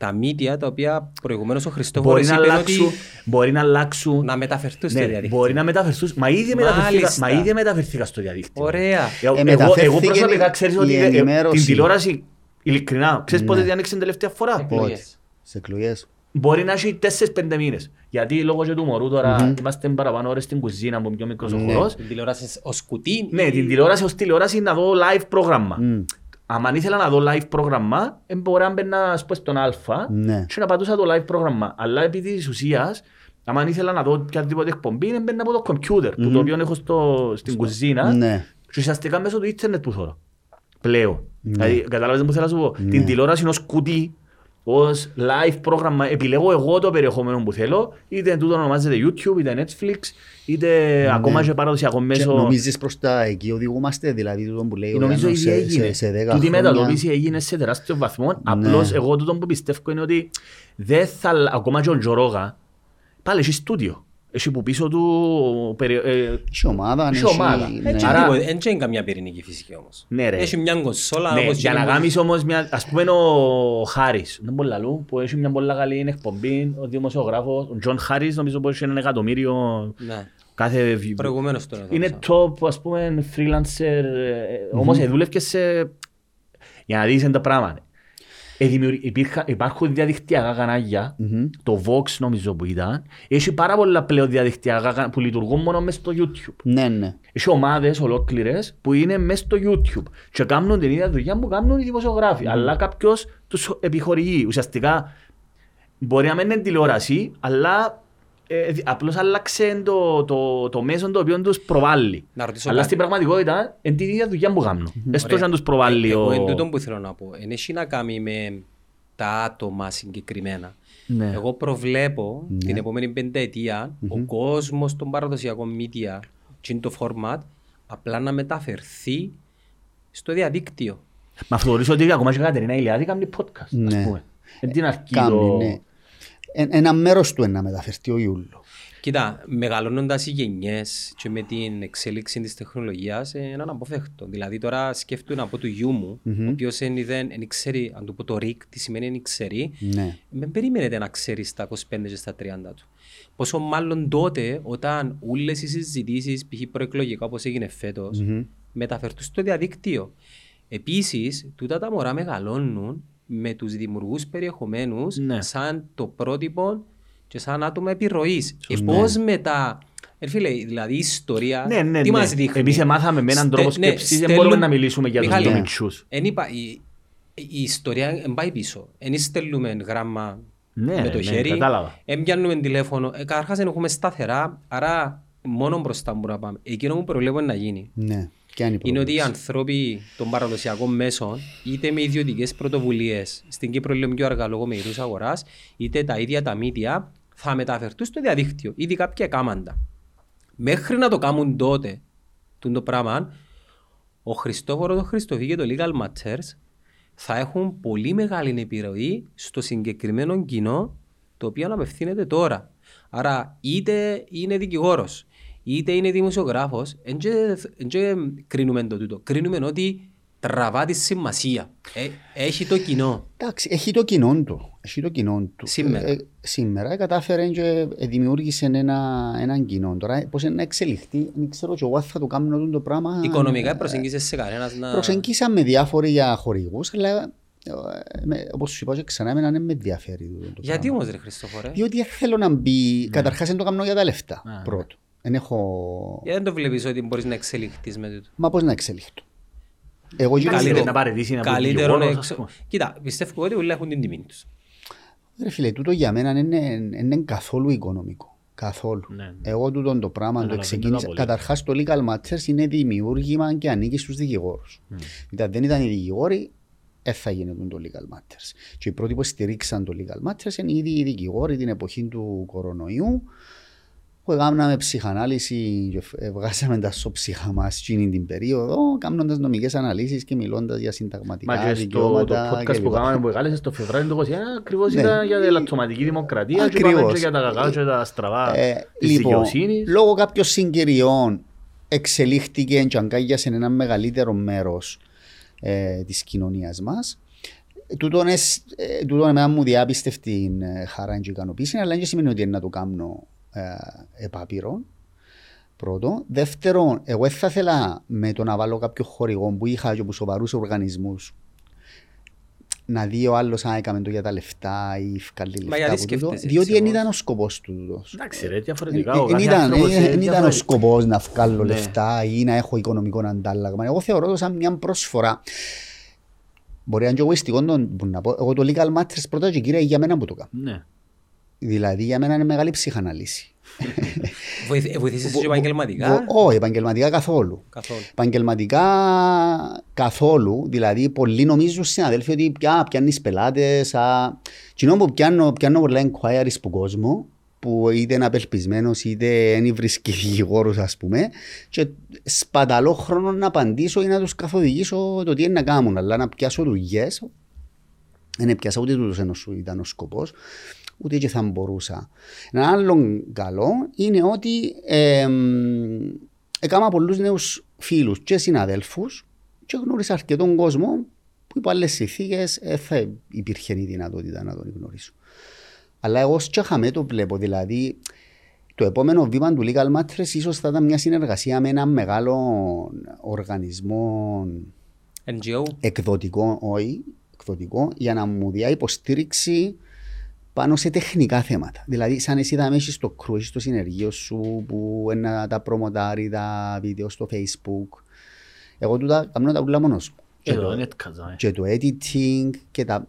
τα media τα οποία προηγουμένως ο
Μπορεί
Χριστόφορος
να,
είπε
αλλάξουν,
ότι
μπορεί να αλλάξουν
να μεταφερθούν στο
Ναι,
διαδίκτυο.
μπορεί να μεταφερθούν. Μα ήδη μεταφερθήκα,
Μάλιστα.
μα ήδη μεταφερθήκα στο διαδίκτυο.
Ωραία.
Ε, εγώ, εγώ
μεταφέρθηκε
προσωπικά ξέρεις
η
ότι ε, ε,
ενημέρωση.
την τηλεόραση, ειλικρινά, ξέρεις
Ναι.
πότε την άνοιξε την τελευταία φορά;
Εκλογές.
Σε εκλογές.
Μπορεί να έχει 4-5 μήνες. Γιατί λόγω και του μωρού τώρα είμαστε παραπάνω ώρες στην κουζίνα που είναι πιο μικρός ο
Ναι.
χορός.
Την τηλεόραση ως κουτί.
Ναι, την τηλεόραση ως τηλεόραση να δω live πρόγραμμα.
Μμ.
Αν ήθελα να δω live πρόγραμμα, ε, μπορεί να μπαίνα ας πούμε, στον Α
Ναι.
και να πατούσα το live πρόγραμμα. Αλλά επί της ουσίας, αν ήθελα να δω οποιαδήποτε εκπομπή, έμπαινα από το κομπιούτερ, που το οποίο έχω στο, στην κουζίνα
Ναι.
και ουσιαστικά μέσω του ίντερνετ που θέλω. Πλέον.
Ναι.
Δηλαδή, καταλάβετε που θέλω να σου πω;
Ναι.
Την τηλεόραση ως κουτί, ως live πρόγραμμα, επιλέγω εγώ το περιεχόμενο που θέλω, είτε τούτο ονομάζεται YouTube, είτε Netflix, είτε ακόμα και παραδοσιακό
Και
μέσο.
νομίζεις προς τα εκεί οδηγούμαστε, δηλαδή τούτο που λέει ο
Νομίζω
Γιάννος
ήδη
σε-
έγινε.
σε- σε δέκα
Τούτη
χρόνια.
μετατόπιση έγινε σε τεράστιο βαθμό. Απλώς εγώ τούτο που πιστεύω είναι ότι δεν θα, αλλα- ακόμα και ο Τζορόγα, πάλι έχει στούντιο. Έχει που πίσω του... περι- ε,
Έχει ομάδα,
Έχει
έχει-
ομάδα.
ναι.
Έτσι
Άρα-
δεν είναι καμιά πυρηνική φυσική όμως.
Ναι, ρε.
Έχει μια κονσόλα
Ναι,
όπως
για να
γίνει-
κάνεις όμως μια... Ας πούμε ο Χάρης, δεν μπορεί λαλού, που έχει μια πολύ καλή εκπομπή, ο δημοσιογράφος, ο Τζον Χάρης, νομίζω πως έχει ένα εκατομμύριο
Ναι.
κάθε...
Προηγουμένως τον
Είναι
έδωσα.
top, ας πούμε, freelancer, ε, όμως δούλευκε σε... Για να δεις τα πράγματα. Ε, δημιουργ- υπήρχα- Υπάρχουν διαδικτυακά κανάλια,
Μμμ.
το Vox νομίζω που ήταν, έχει πάρα πολλά πλέον διαδικτυακά κανάλια που λειτουργούν μόνο μες στο YouTube.
Ναι, ναι.
Έχει ομάδες ολόκληρες που είναι μέσα στο YouTube και κάνουν την ίδια δουλειά που κάνουν οι δημοσιογράφοι. Αλλά κάποιος τους επιχορηγεί. Ουσιαστικά μπορεί να μην είναι τηλεόραση, αλλά ε, δι- απλώς άλλαξε το, το, το μέσο το οποίο τους προβάλλει.
Να ρωτήσω
Αλλά
κάτι.
στην πραγματικότητα είναι την ίδια δουλειά που κάνουν. Έστω και αν τους προβάλλει
Ε, Εγώ
ο...
εν τούτον που θέλω να πω, δεν έχει να κάνει με τα άτομα συγκεκριμένα.
Ναι.
Εγώ προβλέπω
Ναι.
την επόμενη πενταετία ο κόσμος των παραδοσιακών media και είναι το format απλά να μεταφερθεί στο διαδίκτυο.
Μα θεωρείς ότι ακόμα και η Κατερίνα Ηλιάδη κάνει podcast,
Ναι.
ας πούμε. Εν την αρκεί
Κάμνη,
το...
ναι. Ε, Ένα μέρος του είναι να μεταφερθεί ο Ιούλο.
Κοίτα, μεγαλώνοντας οι γενιές και με την εξέλιξη της τεχνολογίας ε, είναι αναπόφευκτο. Δηλαδή τώρα σκέφτομαι από του γιού μου, ο οποίος δεν είδε- δεν ξέρει, αν του πω το ρικ, τι σημαίνει δεν ξέρει,
Ναι.
δεν περιμένετε να ξέρει στα 25 και στα 30 του. Πόσο μάλλον τότε, όταν όλες οι συζητήσεις, π.χ. προεκλογικά όπως έγινε φέτος, μεταφερθούν στο διαδίκτυο. Επίσης, τούτα τα μωρά μεγαλώνουν με τους δημιουργούς περιεχομένους
Ναι.
σαν το πρότυπο και σαν άτομα επιρροής. Ε, Πώς μετά. Ε, φίλε, δηλαδή η ιστορία.
Ναι, ναι,
τι
ναι.
μας δείχνει;
Εμείς εμάθαμε με έναν
Στε-
τρόπο
ναι,
σκέψης, δεν
στέλνουν-
μπορούμε να μιλήσουμε για τους
Μιχάλη,
πιο μικρούς.
εν είπα, η, η ιστορία δεν πάει πίσω. Εν στέλνουμε γράμμα
Ναι,
με το
ναι,
χέρι.
κατάλαβα.
Εν πιάνουμε τηλέφωνο. Ε, Καταρχάς δεν έχουμε σταθερά, άρα μόνο μπροστά μπορούμε να πάμε. Εκείνο που προβλέπω να γίνει
Ναι. Ποια είναι η
είναι ότι οι
πρόβλεψη.
άνθρωποι των παραδοσιακών μέσων, είτε με ιδιωτικές πρωτοβουλίες, στην Κύπρο λέμε πιο αργά λόγω μεγεθού αγοράς, είτε τα ίδια τα μίδια, θα μεταφερθούν στο διαδίκτυο. Ήδη κάποια κάμαντα. Μέχρι να το κάνουν τότε τούτο το πράγμα, ο Χριστόφορος, το Χριστοφί και το Legal Matters θα έχουν πολύ μεγάλη επιρροή στο συγκεκριμένο κοινό το οποίο απευθύνεται τώρα. Άρα είτε είναι δικηγόρος, είτε είναι δημοσιογράφος, δεν κρίνουμε το τούτο. Κρίνουμε ότι τραβά τη σημασία. Ε, έχει το κοινό.
Εντάξει, έχει το κοινό του. Έχει το κοινό του.
Σήμερα.
Ε, ε, σήμερα κατάφερε και ε, δημιούργησε ένα, έναν κοινό. Τώρα πώς είναι να εξελιχθεί, δεν ξέρω και εγώ αν θα το κάνω αυτό το πράγμα.
Οικονομικά προσεγγίζεσαι σε κανένας να.
Προσεγγίσαμε διάφοροι για χορηγούς, αλλά ε, με, όπως σου είπα και ξανά, εμένα δεν με ενδιαφέρει το, το
Γιατί
πράγμα.
όμως, ρε Χριστόφορε,
Διότι δεν θέλω να μπει, καταρχάς δεν το κάνω για τα λεφτά,
Ναι.
πρώτο. Δεν έχω...
γιατί δεν το βλέπεις ότι μπορείς να εξελιχθεί με τούτο;
Μα πώς να εξελιχθώ. Εγώ γύρω
Καλύτερο
στο-
να παραιτήσει να
Καλύτερο να
δικηγόρος, ας
εξε...
πούμε.
Κοίτα, πιστεύω ότι όλοι έχουν την τιμή τους.
Ρε φίλε, τούτο για μένα δεν είναι, δεν είναι καθόλου οικονομικό. Καθόλου.
Ναι.
Εγώ τούτο το πράγμα το
Καταλαβαίνω
ξεκίνησα.
πολύ.
Καταρχάς το legal matters είναι δημιούργημα και ανήκει στους δικηγόρους.
Mm.
Δηλαδή δεν ήταν οι δικηγόροι, δεν θα γίνεται το legal matters. Και οι πρώτοι που στηρίξαν το legal matters είναι ήδη οι δικηγόροι την εποχή του κορονοϊού που έκαναμε ψυχανάλυση και ε, βγάσαμε τα σοψυχά μας εκείνη την περίοδο κάνοντας νομικές αναλύσεις και μιλώντας για συνταγματικά
Μα και στο το
δικαιώματα
podcast που
κλπ.
κάναμε που εκάλεσε στο Φεβράριο του 2021 ακριβώς
Ναι.
ήταν για τη λαττωματική δημοκρατία και
Ακριβώς.
είπαμε και για τα κακά και τα στραβά
Ε,
της
λοιπόν,
δικαιοσύνης.
λόγω κάποιων συγκυριών εξελίχθηκε και αγκάγιασε ένα μεγαλύτερο μέρος ε, της κοινωνίας μας. Τούτον εσ- ε, τούτον εμένα μου διάπιστευτη ε, χαρά και ικανοποίηση, αλλά δεν σημαίνει ότι είναι να το κάνω ε, επάπειρο. Πρώτο. Δεύτερον, εγώ δεν θα ήθελα με το να βάλω κάποιο χορηγό που είχα και από σοβαρούς οργανισμούς να δει ο άλλος αν έκαμε το για τα λεφτά ή βγάλει λεφτά
γιατί
από τούτο,
σκέφτεσαι
διότι
έτσι
δεν
όμως;
ήταν ο σκοπός του τούτος.
Εντάξει ρε, διαφορετικά.
Δεν
ο κάθε
ήταν,
άνθρωπος
ε,
είναι
δεν ήταν ο
διαφορετικός.
σκοπός να βγάλω
Ναι.
λεφτά ή να έχω οικονομικό αντάλλαγμα. Εγώ θεωρώ το σαν μια προσφορά. Μπορεί να είναι και εγωιστικό το που να πω. Εγώ το legal matters πρώτα και κύρια για μένα που το κάνω.
Ναι.
Δηλαδή για μένα είναι μεγάλη ψυχαναλύση.
Βοηθ- Βοηθήσεις και
Βο-
επαγγελματικά;
βο- Όχι, επαγγελματικά καθόλου.
Καθόλου.
Επαγγελματικά καθόλου. Δηλαδή, πολλοί νομίζουν συναδέλφοι ότι πια πιάνεις πελάτες. Κοινό που πιάνω, πιάνω πολλά inquiries που κόσμο, που είτε είναι απελπισμένος είτε δεν βρίσκει δικηγόρου, ας πούμε, και σπαταλώ χρόνο να απαντήσω ή να τους καθοδηγήσω το τι είναι να κάνουν. Αλλά να πιάσω δουλειές, δεν πιάσα ούτε τούτος ενώ σου ήταν ο σκοπός, ούτε και θα μπορούσα. Ένα άλλο καλό είναι ότι ε, έκανα πολλούς νέους φίλους και συναδέλφους και γνώρισα αρκετόν κόσμο που υπό άλλες συνθήκες ε, θα υπήρχε η δυνατότητα να τον γνωρίσω. Αλλά εγώ και χαμέ το βλέπω, δηλαδή το επόμενο βήμα του Legal Matters ίσως θα ήταν μια συνεργασία με ένα μεγάλο οργανισμό
NGO.
εκδοτικό, όχι, εκδοτικό, για να μου διά υποστήριξη πάνω σε τεχνικά θέματα. Δηλαδή, σαν εσύ θα έχεις το κρού, έχεις το συνεργείο σου που να τα προμοτάρει τα βίντεο στο facebook. Εγώ τούτα κάνω τα ούλα μόνος μου. Και
Εδώ
το-
είναι έτκαζα. ε.
Και το editing και τα...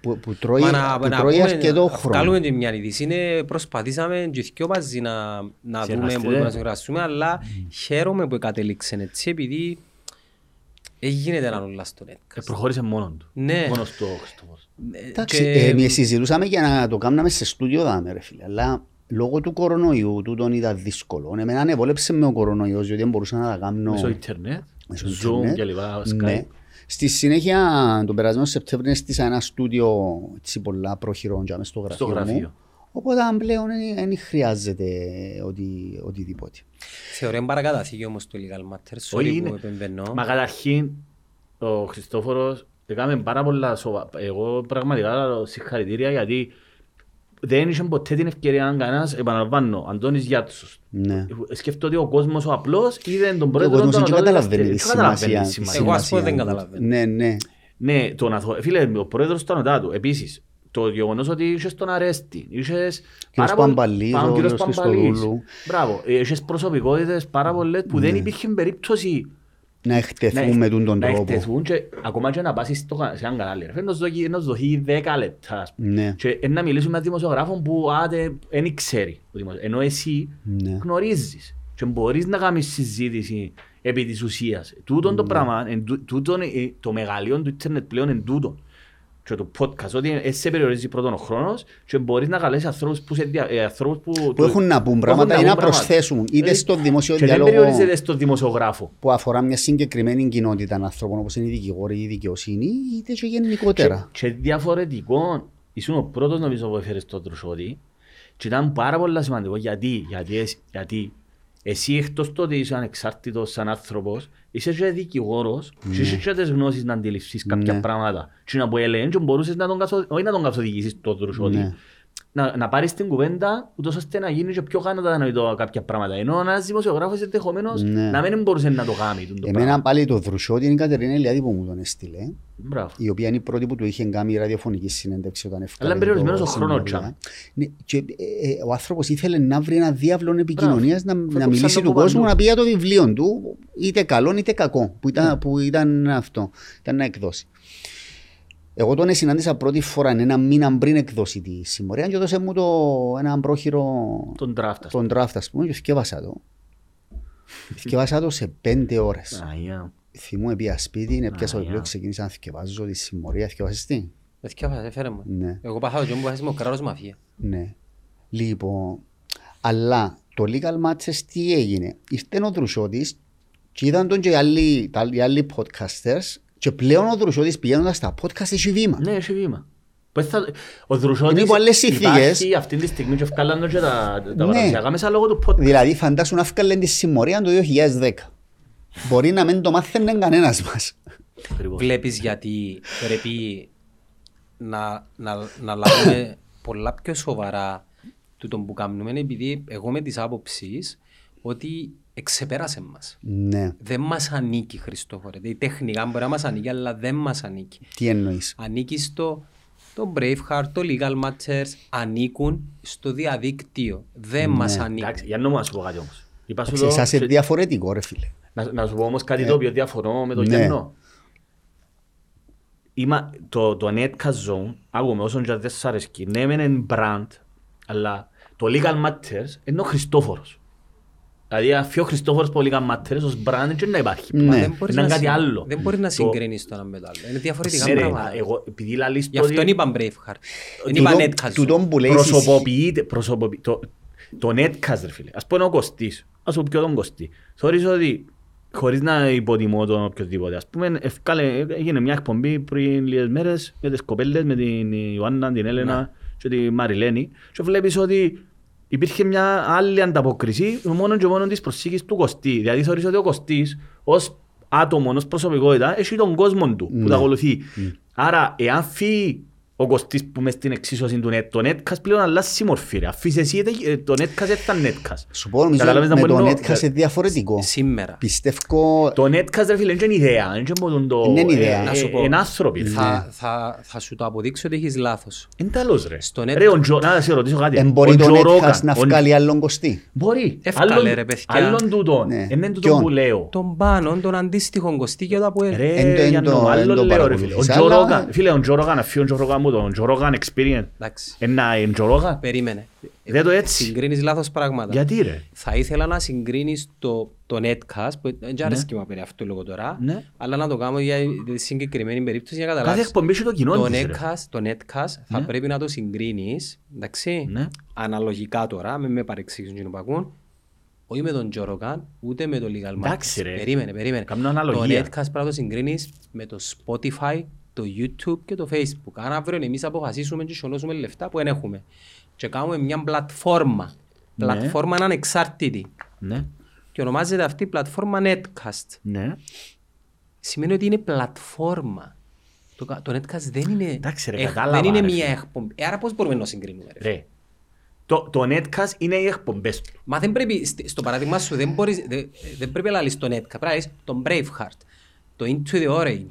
που, που τρώει,
Μα να,
που
να
τρώει
πούμε,
αρκετό
να
χρόνο.
βγάλουμε και μια είδηση. Είναι, προσπαθήσαμε και δυο μαζί να, να δούμε
Συνεργαστείτε.
μπορούμε να συνεργαστούμε, αλλά χαίρομαι που κατέληξε έτσι, επειδή Δεν γίνεται να όλα στο
Ε,
netcast.
Προχώρησε μόνον του.
Ναι.
Μόνος του ο Χριστόφορος.
Εντάξει,
Και-
ε, εμείς συζητούσαμε για να το κάνουμε σε στούντιο δάμε ρε φίλε, αλλά λόγω του κορονοϊού τούτον ήταν δύσκολο. Εμένα ανεβόλεψε με ο κορονοϊός, διότι δεν μπορούσα να τα κάνω
Μέσω ίντερνετ,
μέσω
Zoom
ίντερνετ.
και λοιπά,
Ναι.
Skype.
Στη συνέχεια, τον περασμένο Σεπτέμβριο έστησα ένα στούντιο έτσι πολλά προχειρών για μες στο γραφείο,
Στο γραφείο.
μου. Οπότε πλέον δεν χρειάζεται οτι, οτιδήποτε.
Θεωρώ είναι παρακαταθήκη όμως το legal matter.
Όχι
Sorry
είναι.
που επεμβαίνω.
Μα καταρχήν ο Χριστόφορος έκαμε πάρα πολλά σοβα... Εγώ πραγματικά λέω συγχαρητήρια γιατί δεν είχε ποτέ την ευκαιρία να κανένας, επαναλαμβάνω, Αντώνης Γιάτσος.
Ναι.
Σκέφτομαι ότι ο κόσμος ο απλός είδε τον
Ο
πρόεδρο
κόσμος
τον
δεν
Αντώνη
καταλαβαίνει τη
Δευτέρη. Δεν καταλαβαίνει
σημασία.
τη
της
σημασία.
Εγώ, ας πούμε, δεν
σημασία του.
καταλαβαίνω.
Ναι, ναι.
Ναι, τον αθω... φίλε, ο πρόεδρος του Ανωτάτου, επίσης, το γεγονός ότι είχες τον Αρέστη, είχες... πάρα πολλ-
Παμπαλής,
Πα-
ο
κύριος
κύριος
Παμπαλής.
Χριστοδούλου.
Μπράβο, ε, είχες προσωπικότητες πάρα πολλές που δεν υπήρχε περίπτωση
Να εκτεθούν με τον τον
να
τρόπο.
εκτεθούν και ακόμα και να πάσεις στο, κα- σε έναν κανάλι. ρε. Φέρνει να σου δώσει- να σου δοθεί 10 λεπτά. ας πούμε.
Ναι.
Και ε, να μιλήσουμε με έναν δημοσιογράφο που άτε δεν ξέρει. ο δημοσιο- Ενώ εσύ
Ναι.
γνωρίζεις και μπορείς να κάνεις συζήτηση επί της ουσίας. Τούτον το
Ναι.
πράγμα, εν τού- τούτον, ε, το μεγαλείο του ίντερνετ πλέον είναι τούτο. Και το podcast, ότι ε, σε περιορίζεις πρώτον ο χρόνος και μπορείς να καλέσεις ανθρώπους που, σε δια- ε, ανθρώπους που,
Που έχουν να πούν πράγματα ή να προσθέσουν είτε
Δηλαδή,
στο δημόσιο
Και δεν
διάλογο
περιορίζεται στο δημοσιογράφο.
που αφορά μια συγκεκριμένη κοινότητα ανθρώπων όπως είναι οι δικηγόροι ή η δικαιοσύνη είτε και γενικότερα.
Και διαφορετικό, ήσουν ο πρώτος νομίζω που έφερες τον Τρουσότη και ήταν πάρα πολύ σημαντικό γιατί, γιατί, εσύ- γιατί εσύ εκτός το ότι είσαι ανεξάρτητος σαν άνθρωπος, είσαι και δικηγόρος και είσαι και τις γνώσεις να αντιληφθείς κάποια
Ναι.
πράγματα. Και να που έλεγε και μπορούσες να τον, καθο... όχι να τον καθοδηγήσεις τον Τρουσότη,
Ναι.
Να, να πάρεις την κουβέντα ούτως ώστε να γίνει και πιο κατανοητό κάποια πράγματα. Ενώ ένας δημοσιογράφος ενδεχομένως
Ναι.
να μην μπορούσε να το κάνει. τούτο
Εμένα
πράγμα.
πάλι το δρουσιώτη είναι η Κατερίνα Ελιάδη που μου τον έστειλε
Μπράβο.
η οποία είναι η πρώτη που του είχε κάνει ραδιοφωνική συνέντευξη όταν έφτασε.
είναι περιορισμένος ο χρόνος, τζάμε.
Ναι, και, ε, ε, ο άνθρωπος ήθελε να βρει ένα διάβλο επικοινωνίας να,
Φεύγω
να
σαν
μιλήσει
να
του
πω
κόσμου,
παντού.
να πει για το βιβλίο του, είτε καλό είτε κακό, που ήταν, που ήταν αυτό, ήταν να εκδώσει. Εγώ τον συνάντησα πρώτη φορά ένα μήνα πριν εκδώσει τη συμμορία και έδωσε μου το, ένα πρόχειρο
Τον draft. ας
τον draft ας πούμε και θυκεύασα το. Θυκεύασα το σε πέντε ώρες.
πούμε. Αγία.
Θυμούμαι πήγα σπίτι, έπιασα το
Α,
βιβλίο,
yeah.
ξεκίνησα να θυκευάζω τη συμμορία, θυκευάσεις τι;
Δεν θυκεύασα, έφερε μου.
Ναι.
Εγώ πάθα το γιον που βάζεις με ο κράτος μαφία.
Ναι. Λοιπόν, αλλά το Legal Matches τι έγινε; Ήρθε ο Δρουσιώτης και είδαν τον και οι άλλοι, τα, οι άλλοι podcasters και πλέον ο Δρουσιώτης πηγαίνοντας στα podcast έχει βήμα.
Ναι, έχει βήμα. Πώς θα- Ο Δρουσότης
Είναι υπό άλλες συνθήκες.
υπάρχει αυτή τη στιγμή και ευκάλαν και τα, τα
Ναι.
παραδοσιακά μέσα λόγω του podcast.
Δηλαδή φαντάσου να βγάλουν τη συμμορία το 2010. Μπορεί να μην το μάθαινε κανένας μας.
Ακριβώς.
Βλέπεις γιατί πρέπει να, να, να λάβουμε πολλά πιο σοβαρά τούτο που κάνουμε επειδή εγώ με τις άποψεις ότι εξεπέρασε μας.
Ναι.
Δεν μας ανήκει Χριστόφορε. Δηλαδή, τεχνικά μπορεί να μας ανήκει αλλά δεν μας ανήκει.
Τι εννοείς;
Ανήκει στο το Braveheart, το Legal Matters, ανήκουν στο διαδίκτυο. Δεν μας ανήκει.
Εντάξει, για να μου να σου πω κάτι όμως. Είπα σου
Εντάξει,
το-
Εσάς είναι
σε-
διαφορετικό ρε φίλε.
να, να σου πω όμως κάτι το οποίο διαφωνώ με το
Ναι.
Γιάννο. Είμα, το, το Netcast Zone, άκουμε όσον και δεν σ' αρέσκει, ναι μεν είναι brand, αλλά το Legal Matters είναι ο Χριστόφορος. Δηλαδή αν φύγει ο Χριστόφορος από Legal Matters ως brand δεν να υπάρχει.
Ναι.
Μα δεν μπορείς
Είναι
να
κάτι
συ-
άλλο.
Δεν μπορεί να
Το-
συγκρίνεις το ένα με το άλλο. Είναι διαφορετικά
Ναι, ρε,
πράγματα.
εγώ, επειδή λαλείς
Γι'
το
αυτό
ότι-
είπαν Braveheart. Δεν είπαν
Τούτο-
Netcast.
τούτον που λέει
προσωποποιείται, προσωποποιεί, το, το netcast ρε φίλε. Ας πούμε ο Κωστής, ας πούμε ποιο τον Κωστή. Θεωρείς ότι χωρίς να υποτιμώ τον οποιοδήποτε, ας πούμε ευκάλε, έγινε μια εκπομπή πριν λίγες μέρες με τις κοπέλες, με την Ιωάννα, την Έλενα και τη Μαριλένη και βλέπεις ότι υπήρχε μια άλλη ανταπόκριση μόνο και μόνο της προσήκης του Κωστή. Δηλαδή θεωρείς ότι ο Κωστής ως άτομο, ως προσωπικότητα έχει τον κόσμο του που
Ναι.
τα ακολουθεί. Άρα εάν φύγει ο Κωστής που μες στην εξίσωση του net, το netcast πλέον αλλάζει μορφή ρε. Αφήσεις εσύ ε, το netcast δεν ήταν netcast.
Σου πω νομίζω
Καταλάβες να
με
μπορεί
το
να-
Netcast είναι διαφορετικό.
Σήμερα.
Πιστεύω
Το netcast ρε φίλε είναι και ιδέα, είναι και μόνο το...
Είναι ιδέα.
ε,
Να σου
ε,
πω.
Είναι άνθρωποι. ρε.
Θα, θα, θα σου το αποδείξω ότι έχεις λάθος.
Είναι τέλος ρε.
Στο net-
Ρε, ο Τζο- να σε ρωτήσω κάτι.
δεν
Ο
μπορεί το
Τζο
Netcast
Ρόγκαν,
να
ο-
βγάλει άλλον κοστί.
Μπορεί.
Εύκαλε,
Άλλον-
ρε, παιδιά.
Άλλον τούτον.
Ναι.
Είναι τούτο
Ποιον;
που λέω.
Τον πάνω, τον αντίστοιχο κοστί και τα που
Ρε,
Εν το- εν
Γιάννο,
το- εν
άλλον
το
λέω ρε φίλε. Ο
παρακολουθείς,
Τζο
αλλά-
Ρόγκαν, φίλε, ο Τζο Ρόγκαν, αφού ο Τζο Ρόγκαν από τον Joe Rogan Experience.
Εντάξει.
Ένα είναι Joe Rogan.
Περίμενε.
Δεν το έτσι.
Συγκρίνεις λάθος πράγματα.
Γιατί ρε;
Θα ήθελα να συγκρίνεις το, το Netcast, που δεν αρέσκει μου αυτό λόγω τώρα,
Ναι.
αλλά να το κάνω για τη συγκεκριμένη περίπτωση για να
Κάθε
καταλάβεις.
εκπομπή έχει το κοινό
Το
της ρε.
Netcast, το Netcast θα
Ναι.
πρέπει να το συγκρίνεις, εντάξει,
Ναι.
αναλογικά τώρα, με με παρεξήγησουν και να ακούν, όχι με τον Joe Rogan, ούτε με το Legal
Εντάξει,
Matters.
ρε.
Περίμενε, περίμενε.
Κάνω αναλογία.
Το Netcast πρέπει να το συγκρίνεις με το Spotify, το YouTube και το Facebook. Αν αύριο εμείς αποφασίσουμε και σιωνώσουμε λεφτά που δεν έχουμε και κάνουμε μια πλατφόρμα,
Ναι.
πλατφόρμα ανεξάρτητη
Ναι.
και ονομάζεται αυτή η πλατφόρμα Netcast.
Ναι.
Σημαίνει ότι είναι πλατφόρμα. Το, κα- το Netcast δεν είναι,
Εντάξει, ρε,
εκ-
κατάλαβα,
δεν είναι
ρε,
μία
φίλε.
εκπομπή. Ε, Άρα πώς μπορούμε να το συγκρίνουμε. Ρε.
Ρε. Το, το Netcast είναι οι εκπομπές του.
Μα δεν πρέπει, στη- στο παράδειγμα σου δεν, μπορείς, δεν, δεν πρέπει να λύσεις το Netcast. Πρέπει να λύσεις τον Braveheart, το Into the Orange,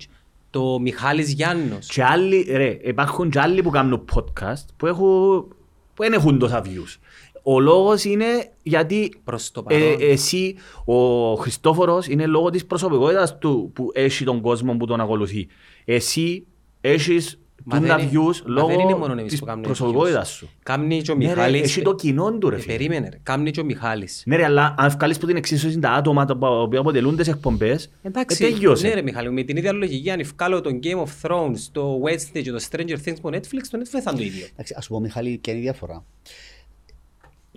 το Μιχάλης Γιάννος.
Και άλλοι, ρε, υπάρχουν και άλλοι που κάνουν podcast που, έχουν, που δεν έχουν τόσα views. Ο λόγος είναι γιατί
Προς το
ε,
παρόν.
εσύ, ο Χριστόφορος, είναι λόγω της προσωπικότητας του που έχει τον κόσμο που τον ακολουθεί. Εσύ έχεις
Μα
τούτα
δεν είναι-
views
μα δεν είναι μόνο
λόγω
εμείς
της
που κάνουμε
προσωπικότητας
views.
σου.
Κάμνει και ο
Ναι, ρε,
Μιχάλης...
έχει το κοινό του, ρε
Ε,
φίλε.
περίμενε ρε. Κάμνει και ο Μιχάλης.
Ναι ρε, αλλά αν βγάλεις που την εξίσωση τα άτομα τα οποία αποτελούν τις εκπομπές,
Εντάξει,
ε, τελειώσε.
ναι ρε Μιχάλη, με την ίδια λογική αν βγάλω τον Game of Thrones, το Wednesday και το Stranger Things από Netflix, το Netflix θα είναι το ίδιο.
Εντάξει, ας σου πω Μιχάλη και είναι η διαφορά.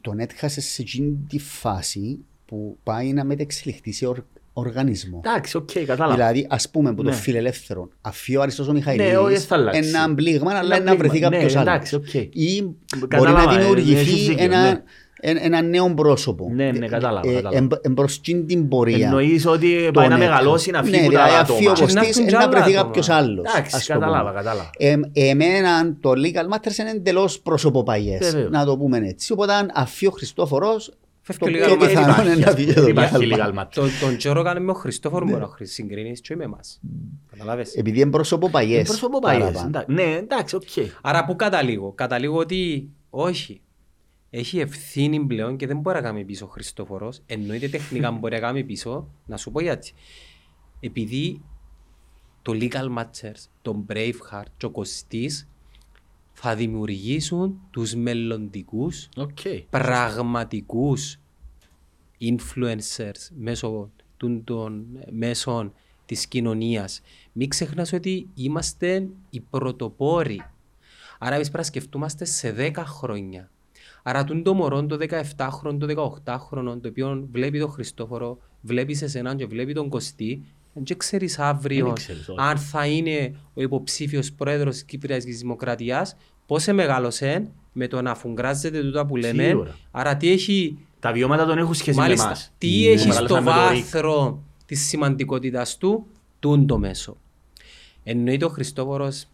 Το net χάσε σε εκείνη τη φάση που πάει να μετεξελιχθεί σε org- οργανισμό.
Εντάξει, οκ, κατάλαβα.
Δηλαδή, ας πούμε, που το
Ναι.
φιλελεύθερο αφιό αριστός ο
Ναι, όχι,
Μιχαηλίδη,
θα αλλάξει.
ένα μπλήγμα, αλλά
Ένα
να βρεθεί
μπλήγμα,
κάποιος
ναι,
άλλος.
εντάξει, οκ.
Ή μπορεί
Κατάλαβα,
να
ε, έχεις
δημιουργηθεί
δίκιο,
ένα,
ναι.
ένα, ένα νέο πρόσωπο.
Ναι, ναι, κατάλαβα, κατάλαβα.
Εμπρος την πορεία.
Εννοείς ότι
Το
πάει να
net.
μεγαλώσει, να φύγουν
Ναι,
τα
δηλαδή
άτομα.
αφιό
Και να
κοστής,
έρθουν
ε,
κι
να
άλλα
βρεθεί
άτομα.
κάποιος άλλος.
Εντάξει,
ας το
κατάλαβα,
πούμε.
κατάλαβα.
Ε, εμένα το legal matters είναι εντελώς προσωποπαγιές,
Βεβαίως.
να το πούμε έτσι. Οπότε αν αφιό Χριστόφορος,
Φεύγει
το
ο
πιο
legal matters.
πιθανό είναι να βγει το
Υπάρχει
legal
legal
matters.
matter.
Το- Τον Τζόρο κάνει με ο Χριστόφορο μπορεί να χρη- συγκρίνεις και με εμάς. Καταλάβες.
Επειδή είναι προσωποπαγιές.
Πρόσωπο πάει.
παραπάνω.
εντάξει. Ναι, εντάξει, οκ.
Άρα πού καταλήγω. Καταλήγω ότι όχι. Έχει ευθύνη πλέον και δεν μπορεί να κάνει πίσω ο Χριστόφορος. Εννοείται τεχνικά μπορεί να κάνει πίσω. Να σου πω γιατί. Επειδή το Legal Matchers, το Braveheart και ο Κωστής θα δημιουργήσουν τους μελλοντικούς
Οκ.
πραγματικούς influencers μέσω των, των μέσων της κοινωνίας. Μην ξεχνάς ότι είμαστε οι πρωτοπόροι. Άρα εμείς πρέπει να σκεφτούμαστε σε 10 χρόνια. Άρα τούν το μωρό το 17χρονο, το 18χρονο, το οποίο βλέπει τον Χριστόφορο, βλέπεις σε εσένα και βλέπει τον Κωστή, δεν ξέρεις αύριο
Δεν ξέρεις, όχι.
αν θα είναι ο υποψήφιος πρόεδρος της Κυπριακής Δημοκρατίας, πώς μεγάλωσε με το να φουγκράζεται τούτα που λέμε.
Σίγουρα.
Άρα τι έχει,
Τα βιώματα τον έχουν σχέση με
μάλιστα,
εμάς.
τι
Ναι.
έχει στο
Μεγαλώσαμε με το ΡΙΚ.
βάθρο της σημαντικότητας του, τούν το μέσο. Εννοείται ο Χριστόφορος,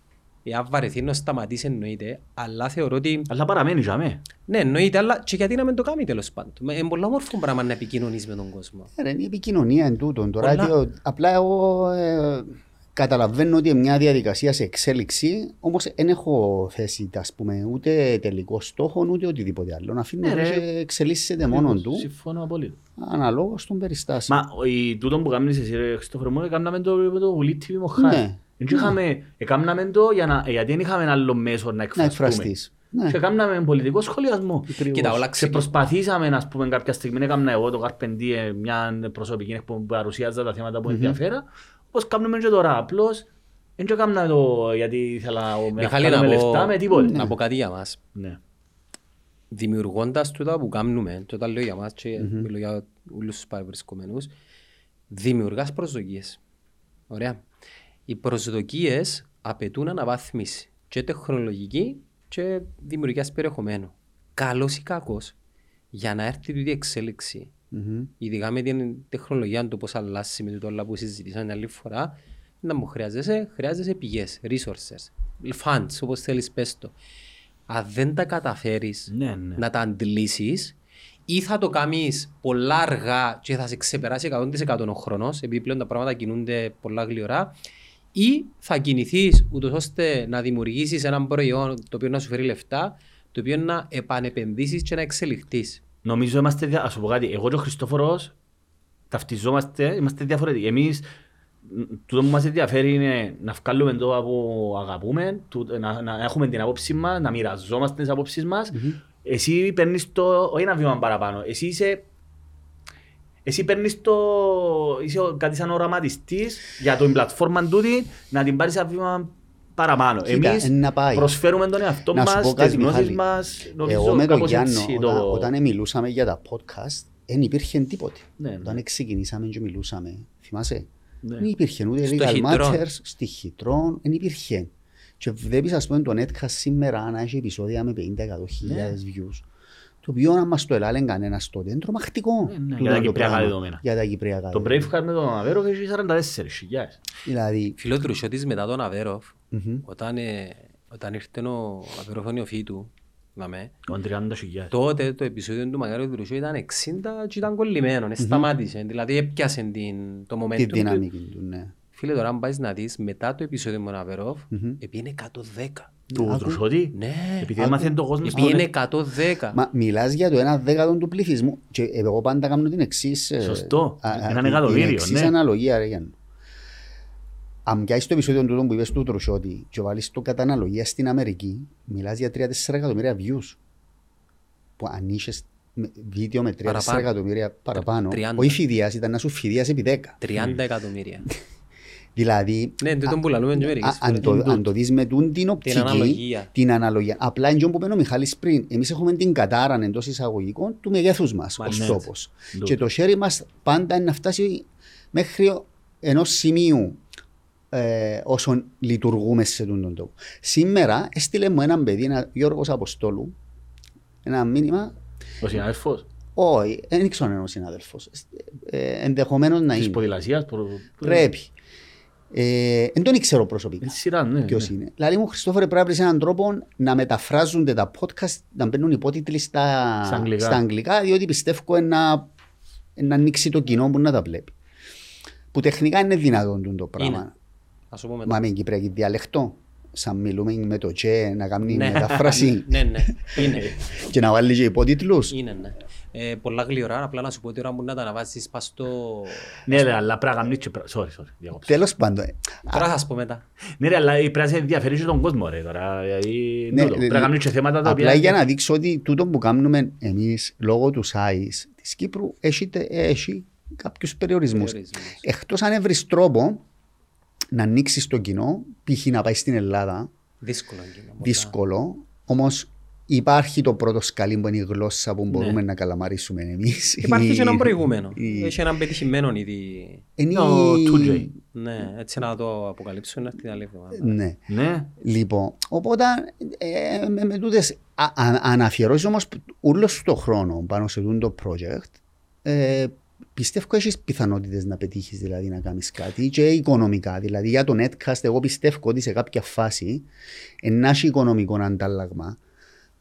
εάν βαρεθεί να σταματήσει εννοείται, αλλά θεωρώ ότι
Αλλά παραμένει για μέ.
ναι, εννοείται, αλλά και γιατί να μην το κάνει τέλος πάντων. Είναι πολύ όμορφο πράγμα να επικοινωνείς με τον κόσμο.
Ε, ρε, Είναι η επικοινωνία εν τούτον. Τώρα,
Πολλά.
τι, ο- απλά εγώ ε, καταλαβαίνω ότι είναι μια διαδικασία σε εξέλιξη, όμως δεν έχω θέσει ας πούμε, ούτε τελικό στόχο ούτε οτιδήποτε άλλο. Να αφήνω
Ναι,
το
ρε.
και εξελίσσεται μόνο του
Συμφωνώ απόλυτα.
αναλόγως των περιστάσεων.
Μα ο- η- τούτο που κάνεις εσύ ρε Χριστόφορο μου, έκαναμε το με το Βουλή TV Μοχάρη.
Ναι.
Δεν είχαμε, έκαναμε το για να, γιατί δεν είχαμε ένα άλλο μέσο να
να
εκφραστούμε.
εκφραστείς. Ναι.
Και έκαναμε πολιτικό σχολιασμό.
Ακριβώς.
Κοίτα, όλα
Και
ξεκι-
προσπαθήσαμε, να πούμε, κάποια στιγμή έκανα εγώ το Καρπεντή ε, μια προσωπική εκπομπή που παρουσιάζα τα θέματα που ενδιαφέρα. Όπως κάνουμε και τώρα. Απλώς δεν το έκανα το γιατί ήθελα ο- να
Μιχάλη, να
κάνουμε
πω,
λεφτά με τίποτε.
να πω κάτι για μας.
Ναι.
δημιουργώντας τούτα που κάνουμε, και όταν λέω για μας και μιλώ για όλους τους παρευρισκομένους, δημιουργάς προσδοκίες. Ωραία. Οι προσδοκίες απαιτούν αναβάθμιση και τεχνολογική και δημιουργίας περιεχομένου. Καλός ή κακός, για να έρθει τούτη εξέλιξη,
Μμμ.
ειδικά με την τεχνολογία του πώς αλλάσει με το όλα που συζητήσαμε την άλλη φορά, να μου χρειάζεσαι, χρειάζεσαι πηγές, resources, funds, όπως θέλεις πες το. Αν δεν τα καταφέρεις
Ναι, ναι.
να τα αντλήσεις ή θα το κάνεις πολλά αργά και θα σε ξεπεράσει 100% ο χρόνος επειδή πλέον τα πράγματα κινούνται πολλά γλυωρά ή θα κινηθείς ούτως ώστε να δημιουργήσεις ένα προϊόν το οποίο να σου φέρει λεφτά το οποίο να επανεπενδύσεις και να εξελιχθείς.
Νομίζω είμαστε, δια- ας σου πω κάτι, εγώ και ο Χριστόφορος ταυτιζόμαστε, είμαστε διαφορετικοί. Εμείς τούτο που μας ενδιαφέρει είναι να βγάλουμε το που αγαπούμε, τούτο- να, να έχουμε την απόψη μας, να μοιραζόμαστε τις απόψεις μας. Εσύ παίρνεις το, όχι ένα βήμα παραπάνω, εσύ είσαι εσύ παίρνεις το, είσαι ο- κάτι σαν οραματιστής για την πλατφόρμα τούτη να την πάρεις ένα βήμα παραπάνω.
Κοίτα,
Εμείς
εν να πάει.
προσφέρουμε τον εαυτό
Να σου
μας,
πω
τις
κάτι,
γνώσεις
Μιχάλη.
μας, νομίζω
Εγώ με τον
κάπως
Γιάννο,
έτσι
όταν,
το...
όταν μιλούσαμε για τα podcast, δεν υπήρχε τίποτε.
Ναι, ναι.
Όταν ξεκινήσαμε και μιλούσαμε, θυμάσαι,
Ναι.
δεν υπήρχε ούτε
Στο
legal
Χιτρόν.
matters, στη χιτρόν, δεν υπήρχε. Και βλέπεις ας πούμε το Netcast σήμερα να έχει επεισόδια με 50-100 χιλιάδες views. Το οποίο αν μας το ελάλεν κανένας τότε είναι τρομακτικό.
Ναι, ναι,
τούτο
για τα
το
κυπριακά
πράγμα.
δεδομένα.
Για τα κυπριακά
Το
δεδομένα.
Braveheart με τον Αβέροφ έχει 44 χιλιάδες.
Δηλαδή,
Φίλο Τρουσιώτης μετά τον Αβέροφ,
μμμ.
όταν, ε, όταν ήρθε ο Αβέροφ ο νεοφύη του, δαμέ,
Ο 30 χιλιάδες.
τότε το επεισόδιο του Μακάριου Τρουσιώ ήταν 60 και ήταν κολλημένο, mm σταμάτησε. Δηλαδή έπιασε την, το momentum
τη
του.
δυναμική του, ναι.
Φίλε, τώρα αν πάεις να δεις, μετά το επεισόδιο με τον Αβέροφ,
Μμμ.
επήγαινε 110.
Του
Άκου.
Τρουσότη;
Ναι,
Επειδή
άκου.
έμαθε το κόσμο στο
επήγαινε
net.
110.
Μα μιλάς για το ένα δέκατο του πληθυσμού και εγώ πάντα κάνω την εξής... ε,
Σωστό.
α, α,
Έναν
την-
εκατομμύριο,
Την εξής
ναι.
αναλογία ρε Γιάννη. Αν πιάσεις το επεισόδιο τούτο που είπες του Τρουσιώτη και βάλεις το κατά αναλογία στην Αμερική, μιλάς για 3-4 εκατομμύρια views. Που αν είχες με- βίντεο με 3-4
Παραπάνω.
εκατομμύρια παραπάνω,
30.
όχι φιδιάς, ήταν να σου φιδιάς επί 10.
30 εκατομμύρια. [LAUGHS]
Δηλαδή,
Ναι, τούτον που λαλούμε και
Α-
μερικές
αν,
φορές.
το, αν το δεις με τούν την οπτική,
αναλογία.
την αναλογία. Απλά είναι που είπε ο Μιχάλης πριν. Εμείς έχουμε την κατάρα εντός εισαγωγικών του μεγέθους μας, ο
Μάλιστα.
στόχος.
Ναι.
Και το χέρι μας πάντα είναι να φτάσει μέχρι ενός σημείου ε, όσον λειτουργούμε σε αυτόν τον τόπο. Σήμερα έστειλε μου έναν παιδί, ένα Γιώργος Αποστόλου, ένα μήνυμα,
Ο συνάδελφος;
Όχι, δεν ξέρω αν είναι ο συνάδελφος, ε, ενδεχομένως να
της
είναι.
ποδηλασίας. προ-
Πρέπει. Ε, δεν τον ξέρω προσωπικά.
Είναι σειρά, ναι.
Ποιος
ναι.
είναι. Δηλαδή μου, Χριστόφορε, πρέπει να βρεις έναν τρόπο να μεταφράζονται τα podcast, να μπαίνουν υπότιτλοι στα,
Στα αγγλικά.
στα αγγλικά, διότι πιστεύω να, να ανοίξει το κοινό που να τα βλέπει. Που τεχνικά είναι δυνατόν τούτο το πράγμα.
Είναι. Θα σου πω μετά.
Μα με κυπριακή διαλεκτό, σαν μιλούμε με το τσε, να κάνει
Ναι.
μεταφράση
Ναι, ναι. Είναι.
και να βάλει και υπότιτλους.
Είναι, ναι. Ε, πολλά γλυωρά, απλά να σου πω ότι ώρα που να τα αναβάσεις πας στο...
Ναι, ρε, αλλά πρέπει να κάνεις και πρα- Sorry, sorry, διακόψα.
Τέλος πάντων. ε,
Τώρα θα σας πω μετά.
Ναι, ρε, αλλά πρέπει να σε ενδιαφέρει και τον κόσμο, ρε, τώρα. Δηλαδή,
Ναι,
τούτο. Πρέπει να κάνεις και θέματα τα οποία...
Απλά για να δείξω ότι τούτο που κάνουμε εμείς λόγω του size της Κύπρου έχει, τε- έχει κάποιους περιορισμούς.
Περιορισμούς.
Εκτός αν βρεις τρόπο να ανοίξεις το κοινό, π.χ. να πάεις στην Ελλάδα,
Δύσκολο εκείνο. πολλά.
δύσκολο, όμως υπάρχει το πρώτο σκαλί που είναι η γλώσσα που μπορούμε
Ναι.
να καλαμαρίσουμε εμείς. [LAUGHS]
Υπάρχει
Η-
και έναν προηγούμενο.
η-
Έχει έναν πετυχημένο ήδη.
είναι
Ο
η-
2J.
Ναι, έτσι να το αποκαλύψω είναι την άλλη εβδομάδα.
Ναι.
Ναι,
Λοιπόν, οπότε ε, με, με τούτες, α, α, αν αφιερώσεις όμως όλος το χρόνο πάνω σε τούτο το project, ε, πιστεύω έχεις πιθανότητες να πετύχεις δηλαδή να κάνεις κάτι και οικονομικά. Δηλαδή για το netcast εγώ πιστεύω ότι σε κάποια φάση να έχει οικονομικό αντάλλαγμα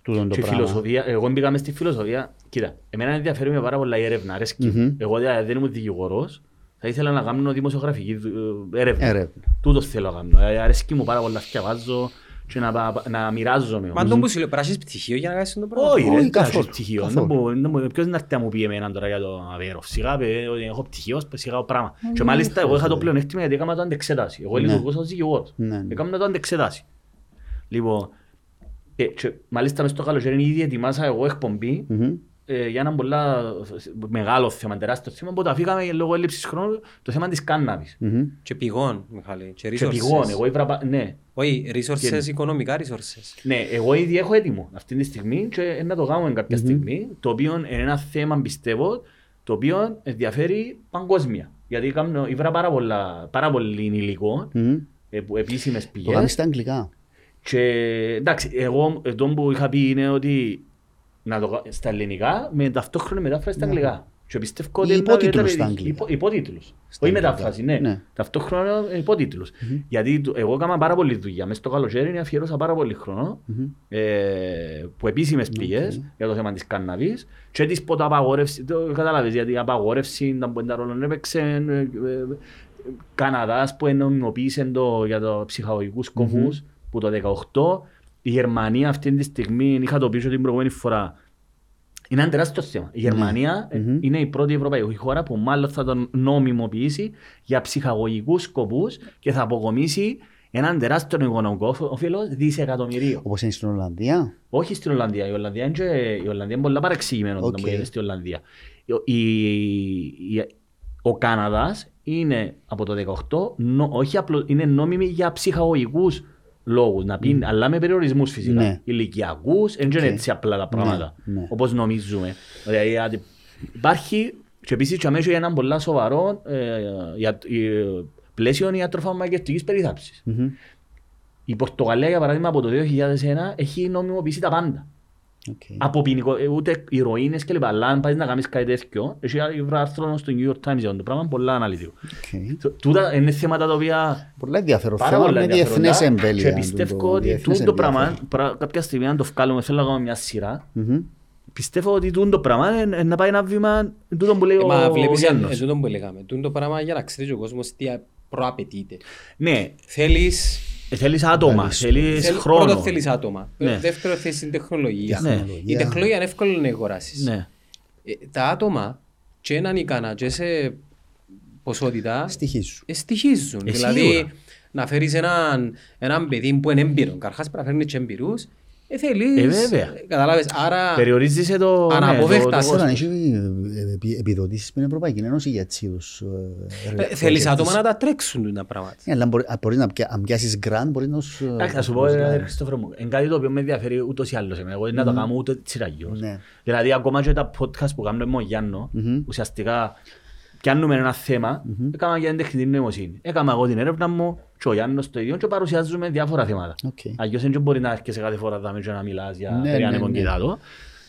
τούτο το
και
πράγμα.
φιλοσοφία, εγώ μπήκα μες στη φιλοσοφία. Κοίτα, εμένα ενδιαφέρει με πάρα πολλά η έρευνα, αρέσκει.
Μμμ.
Εγώ δηλαδή, δεν ήμουν δικηγόρος, θα ήθελα να κάνω δημοσιογραφική δου- έρευνα.
Έρευνα.
Τούτος θέλω να κάνω. Ε, Αρέσκει μου πάρα πολλά, διαβάζω και να, πα- να μοιράζομαι.
Μα τον που σου λέω, πρέπει να έχεις πτυχίο για να κάνεις το πράγμα.
Όχι,
Όχι,
ρε, δεν
καθόλου,
έχεις πτυχίο.
καθόλου.
Δεν μπορώ- δεν μπορώ- Ποιος να έρθει να μου πει εμένα τώρα για το Αβέροφ. Σιγά πει ότι έχω πτυχίο, σιγά το πράγμα. Και μάλιστα εγώ είχα το πλεονέκτημα γιατί έκανα το αντεξέταση. Εγώ
Ναι.
λειτουργούσα ως δικηγόρος.
Ναι, ναι.
Έκανα το αντεξέταση. Λοιπόν, ε, και μάλιστα μες στο καλοκαίρι ήδη ετοιμάσα εγώ εκπομπή
Μμμ.
ε, για ένα πολλά μεγάλο θέμα, τεράστιο θέμα που τα φύγαμε λόγω έλλειψης χρόνου το θέμα της κάνναβης.
Μμμ.
Και πηγών, Μιχάλη. Και
Και
resources.
πηγών, εγώ ήβρα, πα- ναι,
Όχι, resources,
Και-
οικονομικά resources.
Ναι, εγώ ήδη έχω έτοιμο αυτή τη στιγμή και ε, να το κάνουμε κάποια στιγμή, το οποίο είναι ένα θέμα, πιστεύω, το οποίο ενδιαφέρει παγκόσμια. Γιατί κάνω, ήβρα πάρα, πολλά, πάρα πολύ υλικό,
Μμμ.
ε, που- επίσημες
Το κάνεις
πηγές.
στα αγγλικά.
Και εντάξει, εγώ αυτό που είχα πει είναι ότι να το, κα- στα ελληνικά με ταυτόχρονη μετάφραση στα αγγλικά. Και πιστεύω ότι
Ή
είναι
υπότιτλους
ιδιαίτερα
στα
επιτυχ-
αγγλικά.
υπο- υπότιτλους.
Στα
Όχι
αγγλικά.
μετάφραση, ναι.
Ναι.
Ταυτόχρονα ε, υπότιτλους. Γιατί το- εγώ έκανα πάρα πολύ δουλειά. Μες στο καλοκαίρι αφιέρωσα πάρα πολύ χρόνο
Μμμ.
ε, που επίσημες πηγές
Οκ.
για το θέμα της κάνναβης και της ποτοαπαγόρευση, το κατάλαβες γιατί η απαγόρευση ήταν που τα ρόλο έπαιξε ε, ε, Καναδάς που ενομιμοποίησε το για το ψυχαγωγικούς σκοπούς που το 18 η Γερμανία αυτή τη στιγμή είχα το πει και την προηγούμενη φορά Είναι ένα τεράστιο θέμα. Η Γερμανία ε,
Μμμ.
είναι η πρώτη ευρωπαϊκή χώρα που μάλλον θα τον νομιμοποιήσει για ψυχαγωγικούς σκοπούς και θα αποκομίσει έναν τεράστιο οικονομικό όφελο δισεκατομμυρίων.
Όπως είναι στην Ολλανδία;
Όχι στην Ολλανδία. Η Ολλανδία είναι, και- η Ολλανδία είναι πολλά παρεξηγημένο
OK.
okay. που γίνεται στην Ολλανδία. Η, η- ο Κάναδας είναι από το 18, νο, όχι απλό, είναι νόμιμη για ψυχαγωγικούς λόγους, να πεις, αλλά με περιορισμούς φυσικά.
Ναι.
Ηλικιακούς, δεν είναι
Οκ.
έτσι απλά τα πράγματα,
ναι.
όπως νομίζουμε. Δηλαδή, αντι- υπάρχει και επίσης και αμέσως έναν πολλά σοβαρό ε, για, ε, πλαίσιο ιατροφαρμακευτικής περίθαψης.
Μμμ.
Η Πορτογαλία, για παράδειγμα, από το 2001 έχει νομιμοποιήσει τα πάντα.
Οκ.
Από ποινικό, ε, ούτε ηρωίνες και λοιπά. Αλλά αν πάεις να κάνεις κάτι τέτοιο, έχει ένα άρθρο στο New York Times για το πράγμα, πολλά αναλυτικό.
Οκ.
Τ- Τούτα είναι θέματα τα οποία
Πολλά ενδιαφέρον
πάρα
θέμα
πολλά
με
ενδιαφέροντα
διεθνές εμβέλεια.
και πιστεύω ότι
διεθνές
τούτο πράγμα,
ενδιαφέρον.
πρα- κάποια στιγμή αν το βγάλουμε, θέλω να κάνουμε μια σειρά,
Μμμ.
πιστεύω ότι τούτο πράγμα είναι να πάει ένα βήμα, τούτο που λέει
Ε,
ο
Μα βλέπεις,
Γιάννος.
ε, τούτο που λέγαμε. Τούτο το πράγμα για να ξέρει ο κόσμος τι α- προαπαιτείται.
Ναι,
Θέλεις
ε, θέλεις άτομα,
Θέλεις-
θέλεις
Θέλ-
χρόνο.
Πρώτον θέλεις άτομα.
Ναι.
Δεύτερον θέλεις την τεχνολογία.
Ναι.
Η τεχνολογία είναι εύκολο να αγοράσεις.
Ναι.
Ε, Τα άτομα και έναν ικανά και σε ποσότητα
Στοιχίζουν.
ε, στοιχίζουν.
Ε,
δηλαδή
σίγουρα.
να φέρεις έναν, έναν παιδί που είναι έμπειρο. Καρχάς πρέπει να φέρνεις και έμπειρους. Ε, θέλεις.
Ε, βέβαια.
ε, Καταλάβες. Άρα
Περιορίζεσαι το... ναι,
Αναπόβεκτα,
το- το
σε-
Τώρα
κόστος.
έχει ε, επι- επιδοτήσεις με την Ευρωπαϊκή Ένωση για τσίδους.
ε, θέλεις άτομα να τα τρέξουν τα πράγματα.
Ναι, αλλά μπορεί- μπορείς να πια- αν πιάσεις grant, μπορείς να σου...
Εντάξει, θα σου πω, ε, Χριστόφωρο μου, είναι κάτι το οποίο με ενδιαφέρει ούτως ή άλλως εμένα. Εγώ δεν να το κάνω ούτε τσιραγιώς.
Ναι.
Δηλαδή, ακόμα και τα podcast που κάνουμε με τον Γιάννο,
Μμμ.
ουσιαστικά πιάνουμε ένα θέμα, έκανα για την τεχνητή νοημοσύνη. Έκανα εγώ την έρευνα μου και ο Γιάννος το ίδιο και παρουσιάζουμε διάφορα θέματα.
Οκ.
Αλλιώς δεν μπορεί να έρχεσαι κάθε φορά δάμε και να μιλάς για
Ναι,
περί
ναι,
ανεμον
ναι.
κοιτάτο.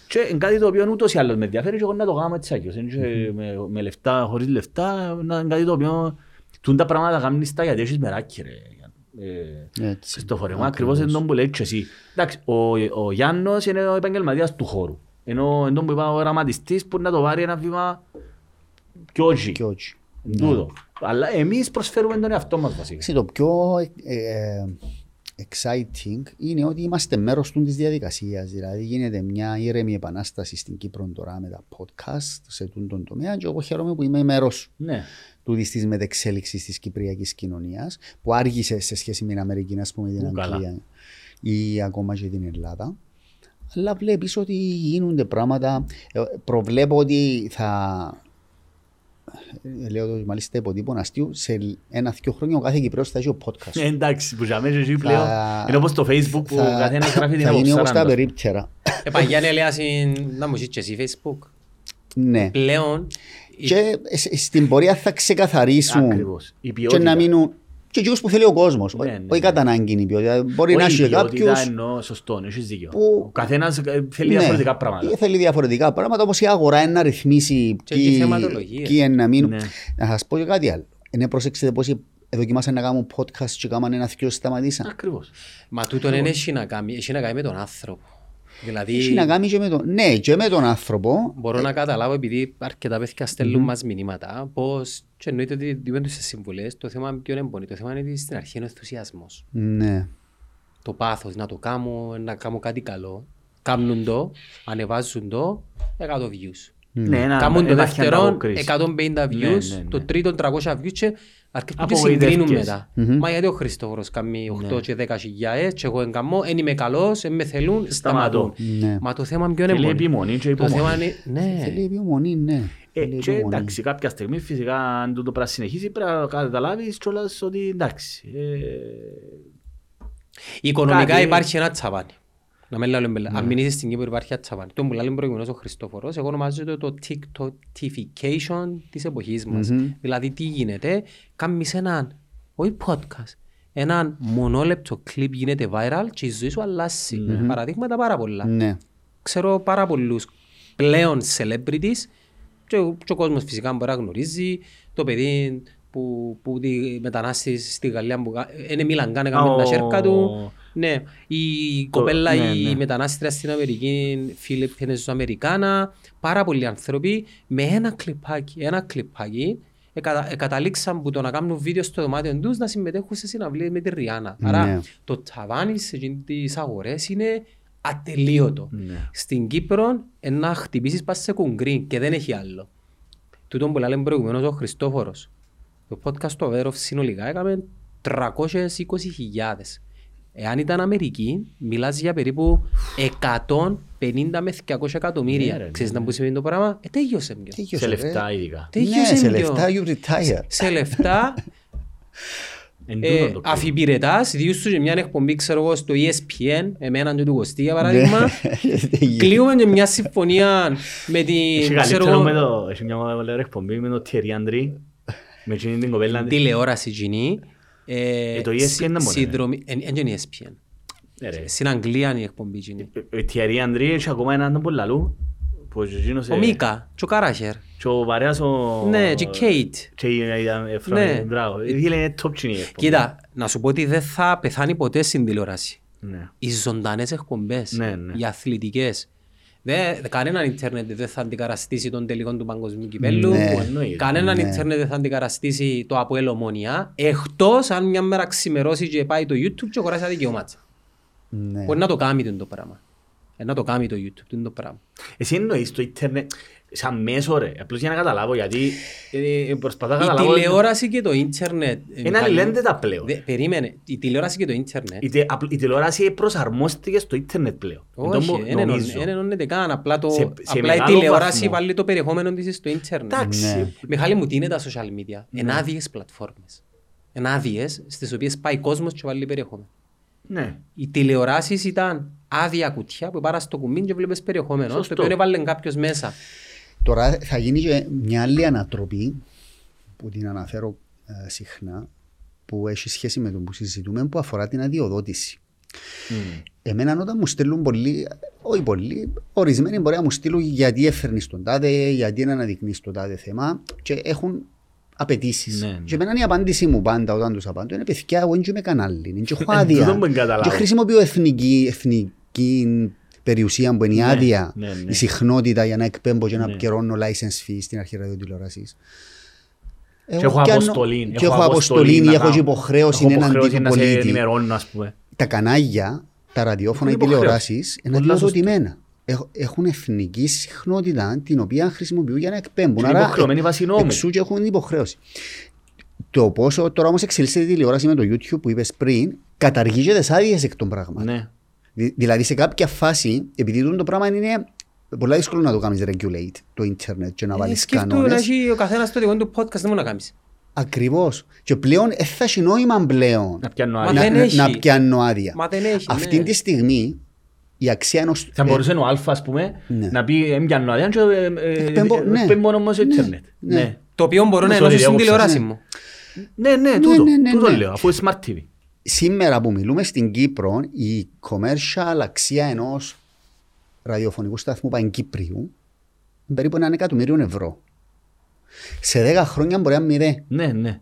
Και είναι κάτι το οποίο ούτως ή άλλως με ενδιαφέρει και εγώ να το κάνω έτσι αλλιώς. Είναι και με, με λεφτά, χωρίς λεφτά, να είναι κάτι το οποίο... Τούν τα πράγματα κάνεις τα γιατί έχεις μεράκι ρε. Ε,
Έτσι.
Χριστόφορε μου, ακριβώς είναι τον που λέει και εσύ. Εντάξει, ο, ο Γιάννος είναι ο επαγγελματίας του χώρου. Ενώ εν τον που είπα ο γραμματιστής που να το πάρει ένα βήμα πιο όχι.
Και όχι.
Εν τούτο. Αλλά εμείς προσφέρουμε τον εαυτό μας βασικά.
Εντάξει, το πιο ε, ε, exciting είναι ότι είμαστε μέρος του της διαδικασίας. Δηλαδή γίνεται μια ήρεμη επανάσταση στην Κύπρο τώρα με τα podcast σε τούν τον τομέα και εγώ χαίρομαι που είμαι μέρος
Ναι.
του της μετεξέλιξης της κυπριακής κοινωνίας που άργησε σε σχέση με την Αμερική, ας πούμε, την
Ου, καλά.
Αγγλία ή ακόμα και την Ελλάδα. Αλλά βλέπεις ότι γίνονται πράγματα. Ε, Προβλέπω ότι θα. Ε, Λέω το μάλιστα υποτύπων αστείου, σε ένα-δυο χρόνια ο κάθε Κυπρέος θα έχει ο podcast.
Ε, Εντάξει, που για μένα εσύ πλέον
Θα-
είναι όπως το facebook που
θα-
καθένας γράφει την
Θα γίνει όπως τα
αποψάρα.
περίπτερα.
Ε, παγιά είναι λέει συν- να μου ζεις και εσύ Facebook.
Ναι.
Πλέον
Και ε, στην πορεία θα ξεκαθαρίσουν
Ακριβώς. Η
και
ποιότητα.
να μείνουν και εκείνους που θέλει ο κόσμος.
Ναι, ναι,
Όχι
ναι.
κατά ανάγκη είναι η ποιότητα. Μπορεί να
Όχι, η
έχει
ποιότητα
κάποιους
εννοώ σωστό, έχεις δίκιο.
που-
Ο καθένας ε, θέλει
Ναι,
διαφορετικά πράγματα.
Θέλει διαφορετικά πράγματα όπως η αγορά είναι να ρυθμίσει
Και η θεματολογία.
ποιοι είναι να μείνουν.
Ναι.
Να σας πω και κάτι άλλο. Είναι προσέξτε πώς δοκιμάσαν να κάνουν podcast και κάμαν ένα θείο σταματήσαν.
Ακριβώς.
Μα τούτο δεν έχει να κάνει, έχει να κάνει με τον άνθρωπο. Δηλαδή,
Έχει να κάνει και με τον, ναι, και με τον άνθρωπο.
μπορώ να καταλάβω επειδή αρκετά παιδιά στέλνουν μας μηνύματα πως και εννοείται ότι δίνουμε τους τις συμβουλές, το θέμα ποιο είναι πονή. Το θέμα είναι ότι στην αρχή είναι ο ενθουσιασμός.
Ναι.
Το πάθος να το κάνω, να κάνω κάτι καλό. Κάνουν το, ανεβάζουν το, 100 views.
Ναι, ένα-
Κάνουν το
υπάρχει
δεύτερο,
ανταπόκριση.
150 views,
Ναι, ναι, ναι.
το τρίτο 300 views και αρκετοί και
Απογοητεύκες.
συγκρίνουν μετά.
Μμμ.
Μα γιατί ο Χριστόφορος κάνει 8 και 10 χιλιάδες και εγώ εγκαμώ, δεν είμαι καλός, δεν με θελούν,
Σταματώ.
σταματούν.
Ναι.
Μα το θέμα ποιο είναι
Θέλει
μόνο.
επιμονή και
Το
υπομονή.
θέμα είναι, ναι.
Θέλει επιμονή, ναι.
Ε,
Θέλει
και
υπομονή.
εντάξει, κάποια στιγμή φυσικά αν τούτο πρέπει να συνεχίσει πρέπει να καταλάβεις κιόλας ότι εντάξει. ε,
Οικονομικά
Κάτι-
υπάρχει ένα τσαβάνι. Να μην λέμε, αν μην είσαι στην Κύπρο υπάρχει ένα τσαβάνι. Το που λέει προηγουμένως ο Χριστόφορος, εγώ ονομάζω το το TikTokification της εποχής μας. Δηλαδή τι γίνεται, κάνεις έναν, όχι podcast, έναν μονόλεπτο κλιπ γίνεται viral και η ζωή σου αλλάζει. Παραδείγματα πάρα πολλά.
Ναι.
Ξέρω πάρα πολλούς πλέον celebrities και, ο- και ο κόσμος φυσικά μπορεί να γνωρίζει το παιδί που, που τη μετανάστης στη Γαλλία που είναι μίλαν καν έκαμε
Ο-
τα σέρκα του. Ναι, η κοπέλα,
ναι,
η
ναι.
μετανάστρια στην Αμερική, Φιλιππίνες Αμερικάνα, πάρα πολλοί άνθρωποι με ένα κλιπάκι, ένα κλιπάκι εκα, εκαταλήξαν που το να κάνουν βίντεο στο δωμάτιο τους να συμμετέχουν σε συναυλίες με τη Ριάννα.
Ναι.
Άρα το ταβάνι σε εκείνες τις αγορές είναι ατελείωτο.
Ναι.
Στην Κύπρο ε, να χτυπήσεις πας σε κουγκρί και δεν έχει άλλο. Τούτο που λέμε προηγουμένως ο Χριστόφορος. Το podcast του Αβέροφ συνολικά έκαμε 320.000. Εάν ήταν Αμερική, μιλάς για περίπου 150 με 200 εκατομμύρια.
Ναι, ρε,
Ξέρεις
ναι.
να που σημαίνει το πράγμα; Ε, τέλειωσε μιας.
Τέλειωσε,
Σε
ρε.
λεφτά ειδικά.
Τέλειωσε
Ναι, σε
μιας.
λεφτά you retire.
Σε λεφτά [LAUGHS]
Εν
ε,
τούτον το πράγμα.
αφιπηρετάς, διούς σου και μια εκπομπή ξέρω εγώ στο E ESPN, εμένα και του Κωστή για παράδειγμα.
Ναι. [LAUGHS]
Κλείουμε και μια συμφωνία με
Έχει
την ξέρω
καλύτερο
εγώ,
με το... Έχει μια ωραία εκπομπή με το Thierry Henry. Με εκείνη την κοπέλα.
τηλεόραση κοινή. Ε,
Ε, το ESPN δεν μπορεί,
συνδρομή- εν- εν και είναι ESPN.
Ναι, ρε.
Στην Αγγλία είναι η εκπομπή κοινή.
Ο Thierry Henry έχει ακόμα έναν τον πολλαλού. Που εκείνος,
Ο
ε,
Μίκα, και ο Καράχερ.
Και ο παρέας ο...
Ναι, και η Κέιτ.
Και η ε, Εφρα-
Ναι.
Μπράβο. Είναι top κοινή η εκπομπή.
Κοίτα, να σου πω ότι δεν θα πεθάνει ποτέ στην τηλεόραση.
Ναι.
Οι ζωντανές εκπομπές,
Ναι, ναι.
οι αθλητικές. Δεν, κανέναν ίντερνετ δεν θα αντικαραστήσει τον τελικό του παγκοσμίου κυπέλου.
Ναι.
Εννοείται.
Κανέναν
Ναι.
ίντερνετ δεν θα αντικαραστήσει το Αποέλ Ομόνια. Εκτός αν μια μέρα ξημερώσει και πάει το YouTube και αγοράσει τα δικαιώματα.
Ναι.
Μπορεί να το κάνει το πράγμα. Ε, να το κάνει το YouTube το είναι το πράγμα.
Εσύ εννοείς το ίντερνετ σαν μέσο ρε. Απλώς για να καταλάβω γιατί ε, προσπαθώ να
Η
καταλάβω.
τηλεόραση και το ίντερνετ. ε,
Είναι
Μιχάλη,
αλληλένδετα πλέον.
δε- Περίμενε. Η τηλεόραση και το ίντερνετ.
Η, τε- απλ- η τηλεόραση προσαρμόστηκε στο ίντερνετ πλέον.
Όχι,
Αυτό
δεν εννοώ-
νομίζω.
δεν εννοείται καν. Απλά, το,
Σε- σε
απλά η
μεγάλο
τηλεόραση
βαθμό.
βάλει το περιεχόμενο της στο ίντερνετ.
Εντάξει.
Ναι.
Μιχάλη μου, τι είναι τα social media; Είναι άδειες πλατφόρμες. Είναι άδειες στις οποίες πάει κόσμος και βάλει περιεχόμενο.
Ναι.
Οι τηλεοράσεις ήταν άδεια κουτιά που πάρας στο κουμπί και βλέπεις περιεχόμενο.
Σωστό.
Το οποίο έβαλε κάποιος μέσα.
Τώρα θα γίνει και μια άλλη ανατροπή που την αναφέρω ε, συχνά που έχει σχέση με το που συζητούμε που αφορά την αδειοδότηση.
Μμ.
Εμένα όταν μου στέλνουν πολλοί, όχι πολλοί, ορισμένοι μπορεί να μου στείλουν γιατί έφερνει τον τάδε, γιατί να αναδεικνύεις το τάδε θέμα και έχουν απαιτήσεις.
Ναι, ναι.
Και εμένα η απάντηση μου πάντα όταν τους απαντώ είναι παιδιά, εγώ δεν είμαι κανάλι, δεν έχω [LAUGHS]
Ε,
άδεια.
τούτο που καταλάβω.
Και χρησιμοποιώ εθνική, εθνική περιουσία που είναι η
Ναι,
άδεια,
ναι, ναι.
η συχνότητα για να εκπέμπω και να
Ναι.
πληρώνω license fee στην αρχή ραδιοτηλεόρασης.
Και έχω
πιάνω-
αποστολή.
Και έχω αποστολή,
να
έχω
κάνω-
και υποχρέωση
έχω
εναντί
υποχρέωση
του
να σε
πολίτη
ενημερώνω, ας πούμε.
τα κανάλια, τα ραδιόφωνα, οι
Έχουν υποχρέωση.
τηλεοράσεις είναι
Πολλά σωστά.
αδειοδοτημένα. Έχ- Έχουν εθνική συχνότητα την οποία χρησιμοποιούν για να εκπέμπουν.
Και είναι υποχρεωμένοι βάσει νόμου.
εξού και έχουν υποχρέωση. Το πόσο τώρα όμως εξελίσσεται η τηλεόραση με το YouTube που είπες πριν, καταργεί και τις άδειες εκ των πραγμάτων.
Ναι.
Δη- Δηλαδή σε κάποια φάση, επειδή τούτο το πράγμα είναι πολύ δύσκολο να το κάνεις regulate το ίντερνετ και να
Ε,
βάλεις
Σκέφτου να
κανόνες.
έχει ο καθένας το δικό του podcast, δεν μπορεί να κάνεις.
Ακριβώς. Και πλέον δεν θα έχει νόημα πλέον
Να πιάνω
Μα
άδεια.
δεν
να,
έχει.
να πιάνω άδεια.
Μα δεν έχει,
Αυτή
ναι.
τη στιγμή η αξία ενό.
Θα μπορούσε ο Αλφα, ας πούμε,
Ναι.
να πει «Ε, «Εμπιάνω άδεια» και ε, ε,
Εκπέμπω,
ε,
ναι.
εκπέμπω όμως στο ίντερνετ.
ναι.
Ναι.
Το οποίο μπορώ να
Sorry,
ενώσω στην
διάκοψα.
τηλεόραση
Ναι.
μου.
Ναι, ναι, τούτο.
ναι, ναι,
Τούτο
ναι.
λέω, αφού είναι Smart TV.
Σήμερα που μιλούμε στην Κύπρο, η commercial αξία ενός ραδιοφωνικού σταθμού παγκύπριου είναι περίπου έναν εκατομμύριο ευρώ. Σε 10 χρόνια μπορεί να είναι μηδέ.
Ναι, ναι.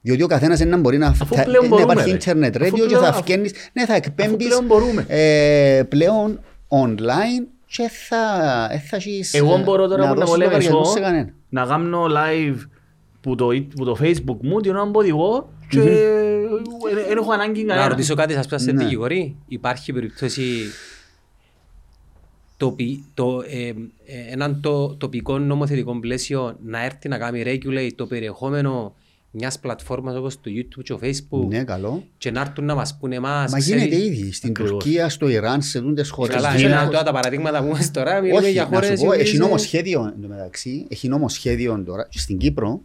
Διότι ο καθένας δεν μπορεί να,
Αφού
θα-
πλέον
να
μπορούμε,
υπάρχει
ρε.
ίντερνετ
Αφού
radio και
πλέον-
θα
αφού-
βγαίνει. Ναι, θα εκπέμπεις
πλέον μπορούμε.
ε, πλέον online και θα, ε, θα έχεις,
Εγώ
ε,
μπορώ τώρα
να
που να
δώσεις
μου λέμε
λογαριασμό
εσώ,
σε κανένα.
να κάνω live που το, που το facebook μου, την ώρα που οδηγώ και δεν έχω ανάγκη
Να
κανένα.
ρωτήσω κάτι, σας πιάσετε
Ναι.
δικηγορή. Υπάρχει περίπτωση τοπι, το, ε, ε, έναν το, τοπικό νομοθετικό πλαίσιο να έρθει να κάνει regulate το περιεχόμενο μιας πλατφόρμας όπως το YouTube και το Facebook
Ναι, καλό.
και να έρθουν να μας πούνε εμάς.
Μα
ξέρεις,
γίνεται ήδη στην
Ακριβώς.
Τουρκία, στο Ιράν, σε δούντες χώρες.
Καλά,
Δεν
είναι
έχω-
τώρα τα παραδείγματα που είμαστε τώρα, μιλούμε
Όχι,
για
να
χώρες...
σου πω,
οι
έχει
οποίες,
νομοσχέδιο εντωμεταξύ, έχει νομοσχέδιο τώρα και στην Κύπρο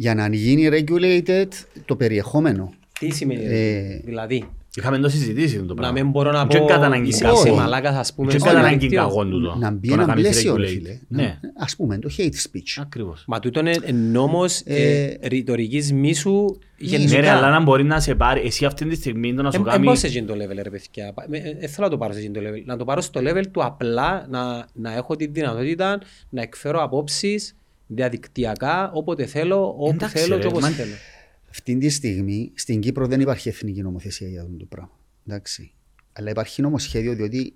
για να γίνει regulated το περιεχόμενο.
Τι σημαίνει,
Ε,
δηλαδή,
Είχαμε το συζητήσεις το
να
πράγμα.
μην μπορώ να
Και
πω
κατά ανάγκη
είσαι
κακό.
είσαι μαλάκας ας πούμε.
Και
στο
κατά ανάγκη
δίκτυο.
κακό τούτο.
να μπει
Το
ένα
κάνεις
πλαίσιο, ρε
regulate.
φίλε.
Ναι,
Ας πούμε, το hate speech.
ακριβώς.
Μα τούτο είναι νόμος
Ε,
ε, ρητορικής μίσου
Ναι ρε,
γενικά.
αλλά να μπορεί να σε πάρει, εσύ αυτή τη στιγμή το να σου
Δεν
κάνει...
πάω σε εκείνο το level ρε παιδιά; Δεν θέλω να το πάρω σε εκείνο το level. Να το πάρω στο level του απλά να, να έχω τη δυνατότητα να εκφέρω απόψεις διαδικτυακά όποτε θέλω, όπου
Εντάξει,
θέλω
ρε,
και όπως
μα-
θέλω.
Αυτή τη στιγμή στην Κύπρο δεν υπάρχει εθνική νομοθεσία για αυτό το πράγμα. Εντάξει. Αλλά υπάρχει νομοσχέδιο διότι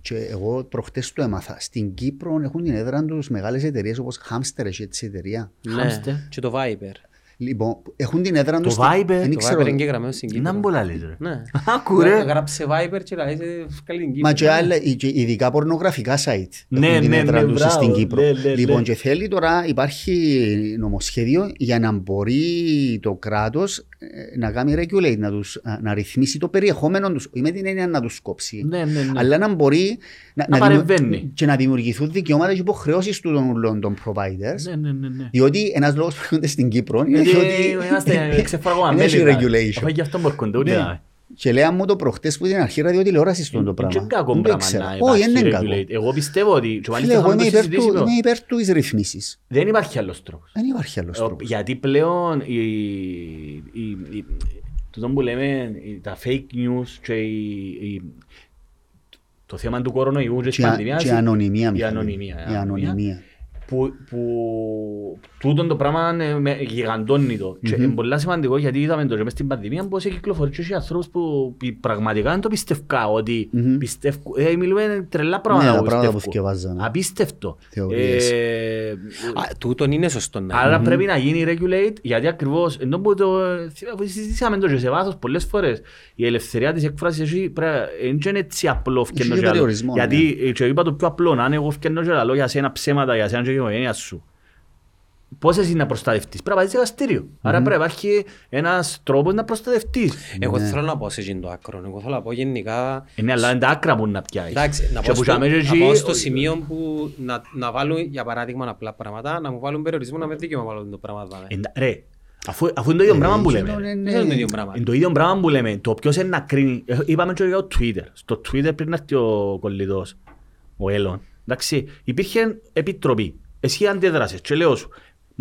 και εγώ προχτές το έμαθα. Στην Κύπρο έχουν την έδρα τους μεγάλες εταιρείες όπως Hamster έχει έτσι εταιρεία.
Ναι,
Hamster.
και το Viper.
Λοιπόν, έχουν την έδρα
Το
τους... στην-
Viber,
δεν
το
ξέρω-
Viber είναι εγγεγραμμένο στην
Να
Κύπρο.
μην πολλά λες ρε.
Ναι. [LAUGHS]
Άκου ρε.
Γράψε Viber και λέει, «Ε, βγάλει την Κύπρο».
Μα και άλλα, και ειδικά πορνογραφικά site
Ναι,
έχουν την
ναι,
έδρα
ναι,
τους
μπράβο,
στην Κύπρο.
ναι, ναι,
λοιπόν,
ναι.
και θέλει τώρα, υπάρχει νομοσχέδιο για να μπορεί το κράτος ε, να κάνει regulate, να, τους, α, να ρυθμίσει το περιεχόμενο τους, όχι με την έννοια να τους κόψει,
Ναι, ναι, ναι.
αλλά να μπορεί να,
Να
δημιου-
παρεμβαίνει.
και να δημιουργηθούν δικαιώματα και υποχρεώσεις του των, ούλων των providers.
Ναι, ναι, ναι, ναι.
Διότι ένας λόγος που έρχονται στην Κύπρο είναι
Γιατί
ότι
είμαστε ξεφραγωμένοι.
δεν έχει
δηλαδή.
regulation.
Αφού γι' αυτό μου έρχονται ούτε
Ναι.
να-
Και λέει μου το προχτές που ήταν αρχή ραδιοτηλεόρασης στον το
Είναι
πράγμα.
και κακό
Δεν το
πράγμα
ήξερα.
να
Όχι,
υπάρχει
δεν είναι κακό.
regulate. Εγώ πιστεύω ότι και
Φίλε,
μάλιστα
εγώ
είχαμε
είμαι
το
υπέρ του,
συζητήσει το.
είμαι υπέρ του εις ρυθμίσεις.
Δεν υπάρχει άλλος τρόπος.
Δεν υπάρχει άλλος
Ε,
τρόπος.
Γιατί πλέον η, η, η, τούτο που λέμε, η- τα fake news και η, η, το θέμα του κορονοϊού και της
Και, α-
πανδημίας,
και η ανωνυμία.
η
Μιχάλη.
ανωνυμία,
Η ανωνυμία.
που, που τούτον το πράγμα ε, με- γιγαντώνει το. Και
Μμμ.
είναι πολύ σημαντικό γιατί είδαμε το και μες στην πανδημία πως έχει κυκλοφορήσει και ανθρώπους που πι- πραγματικά δεν το πιστεύκα ότι
Μμμ.
πιστεύκω. Ε, μιλούμε τρελά πράγματα
Ναι, τα
που
πράγματα που
πιστεύκω.
θκευάζαμε.
Απίστευτο.
Θεωρίες.
Ε,
Α, Τούτον είναι σωστό να
Άρα
είναι.
πρέπει να γίνει regulate γιατί ακριβώς ενώ που το θυμάμαι, συζητήσαμε το και σε βάθος πολλές φορές η ελευθερία της έκφρασης έχει πρέπει δεν είναι έτσι απλό
Έχει
φκένω
και
και άλλος.
περιορισμό, ναι.
Γιατί ε, και είπα το πιο απλό να είναι εγώ φκένω και λαλώ για σένα ψέματα για σένα και για την οικογένεια σου. Πώς εσύ να προστατευτείς. Πρέπει να πάει σε δικαστήριο. Άρα πρέπει να υπάρχει ένας τρόπος να προστατευτείς.
Εγώ
Ναι.
θέλω να πω σε εκείνο το άκρο. Εγώ θέλω να πω γενικά
Ε, ναι, αλλά είναι τα άκρα που να πιάσεις.
Εντάξει, να
Και
πάω
που
στο,
τζάμε και
να
εκεί,
πάω στο
ο-
σημείο που να, να βάλουν, για παράδειγμα, απλά πράγματα, να μου βάλουν περιορισμό να με δίκαιο να βάλουν το πράγμα. δάμε.
εντα- Ρε, αφού αφού είναι το ίδιο πράγμα που λέμε.
Ναι,
ρε.
ναι,
Δεν είναι το
ναι.
ίδιο πράγμα.
Είναι το ίδιο πράγμα που λέμε. Το ποιος είναι να κρίνει. Ε, Είπαμε και για το Twitter. Στο Twitter πριν να έρθει ο κολλητός, ο Έλλον. Εντάξει, υπήρχε επιτροπή. Εσύ αντέδρασες και λέω σου.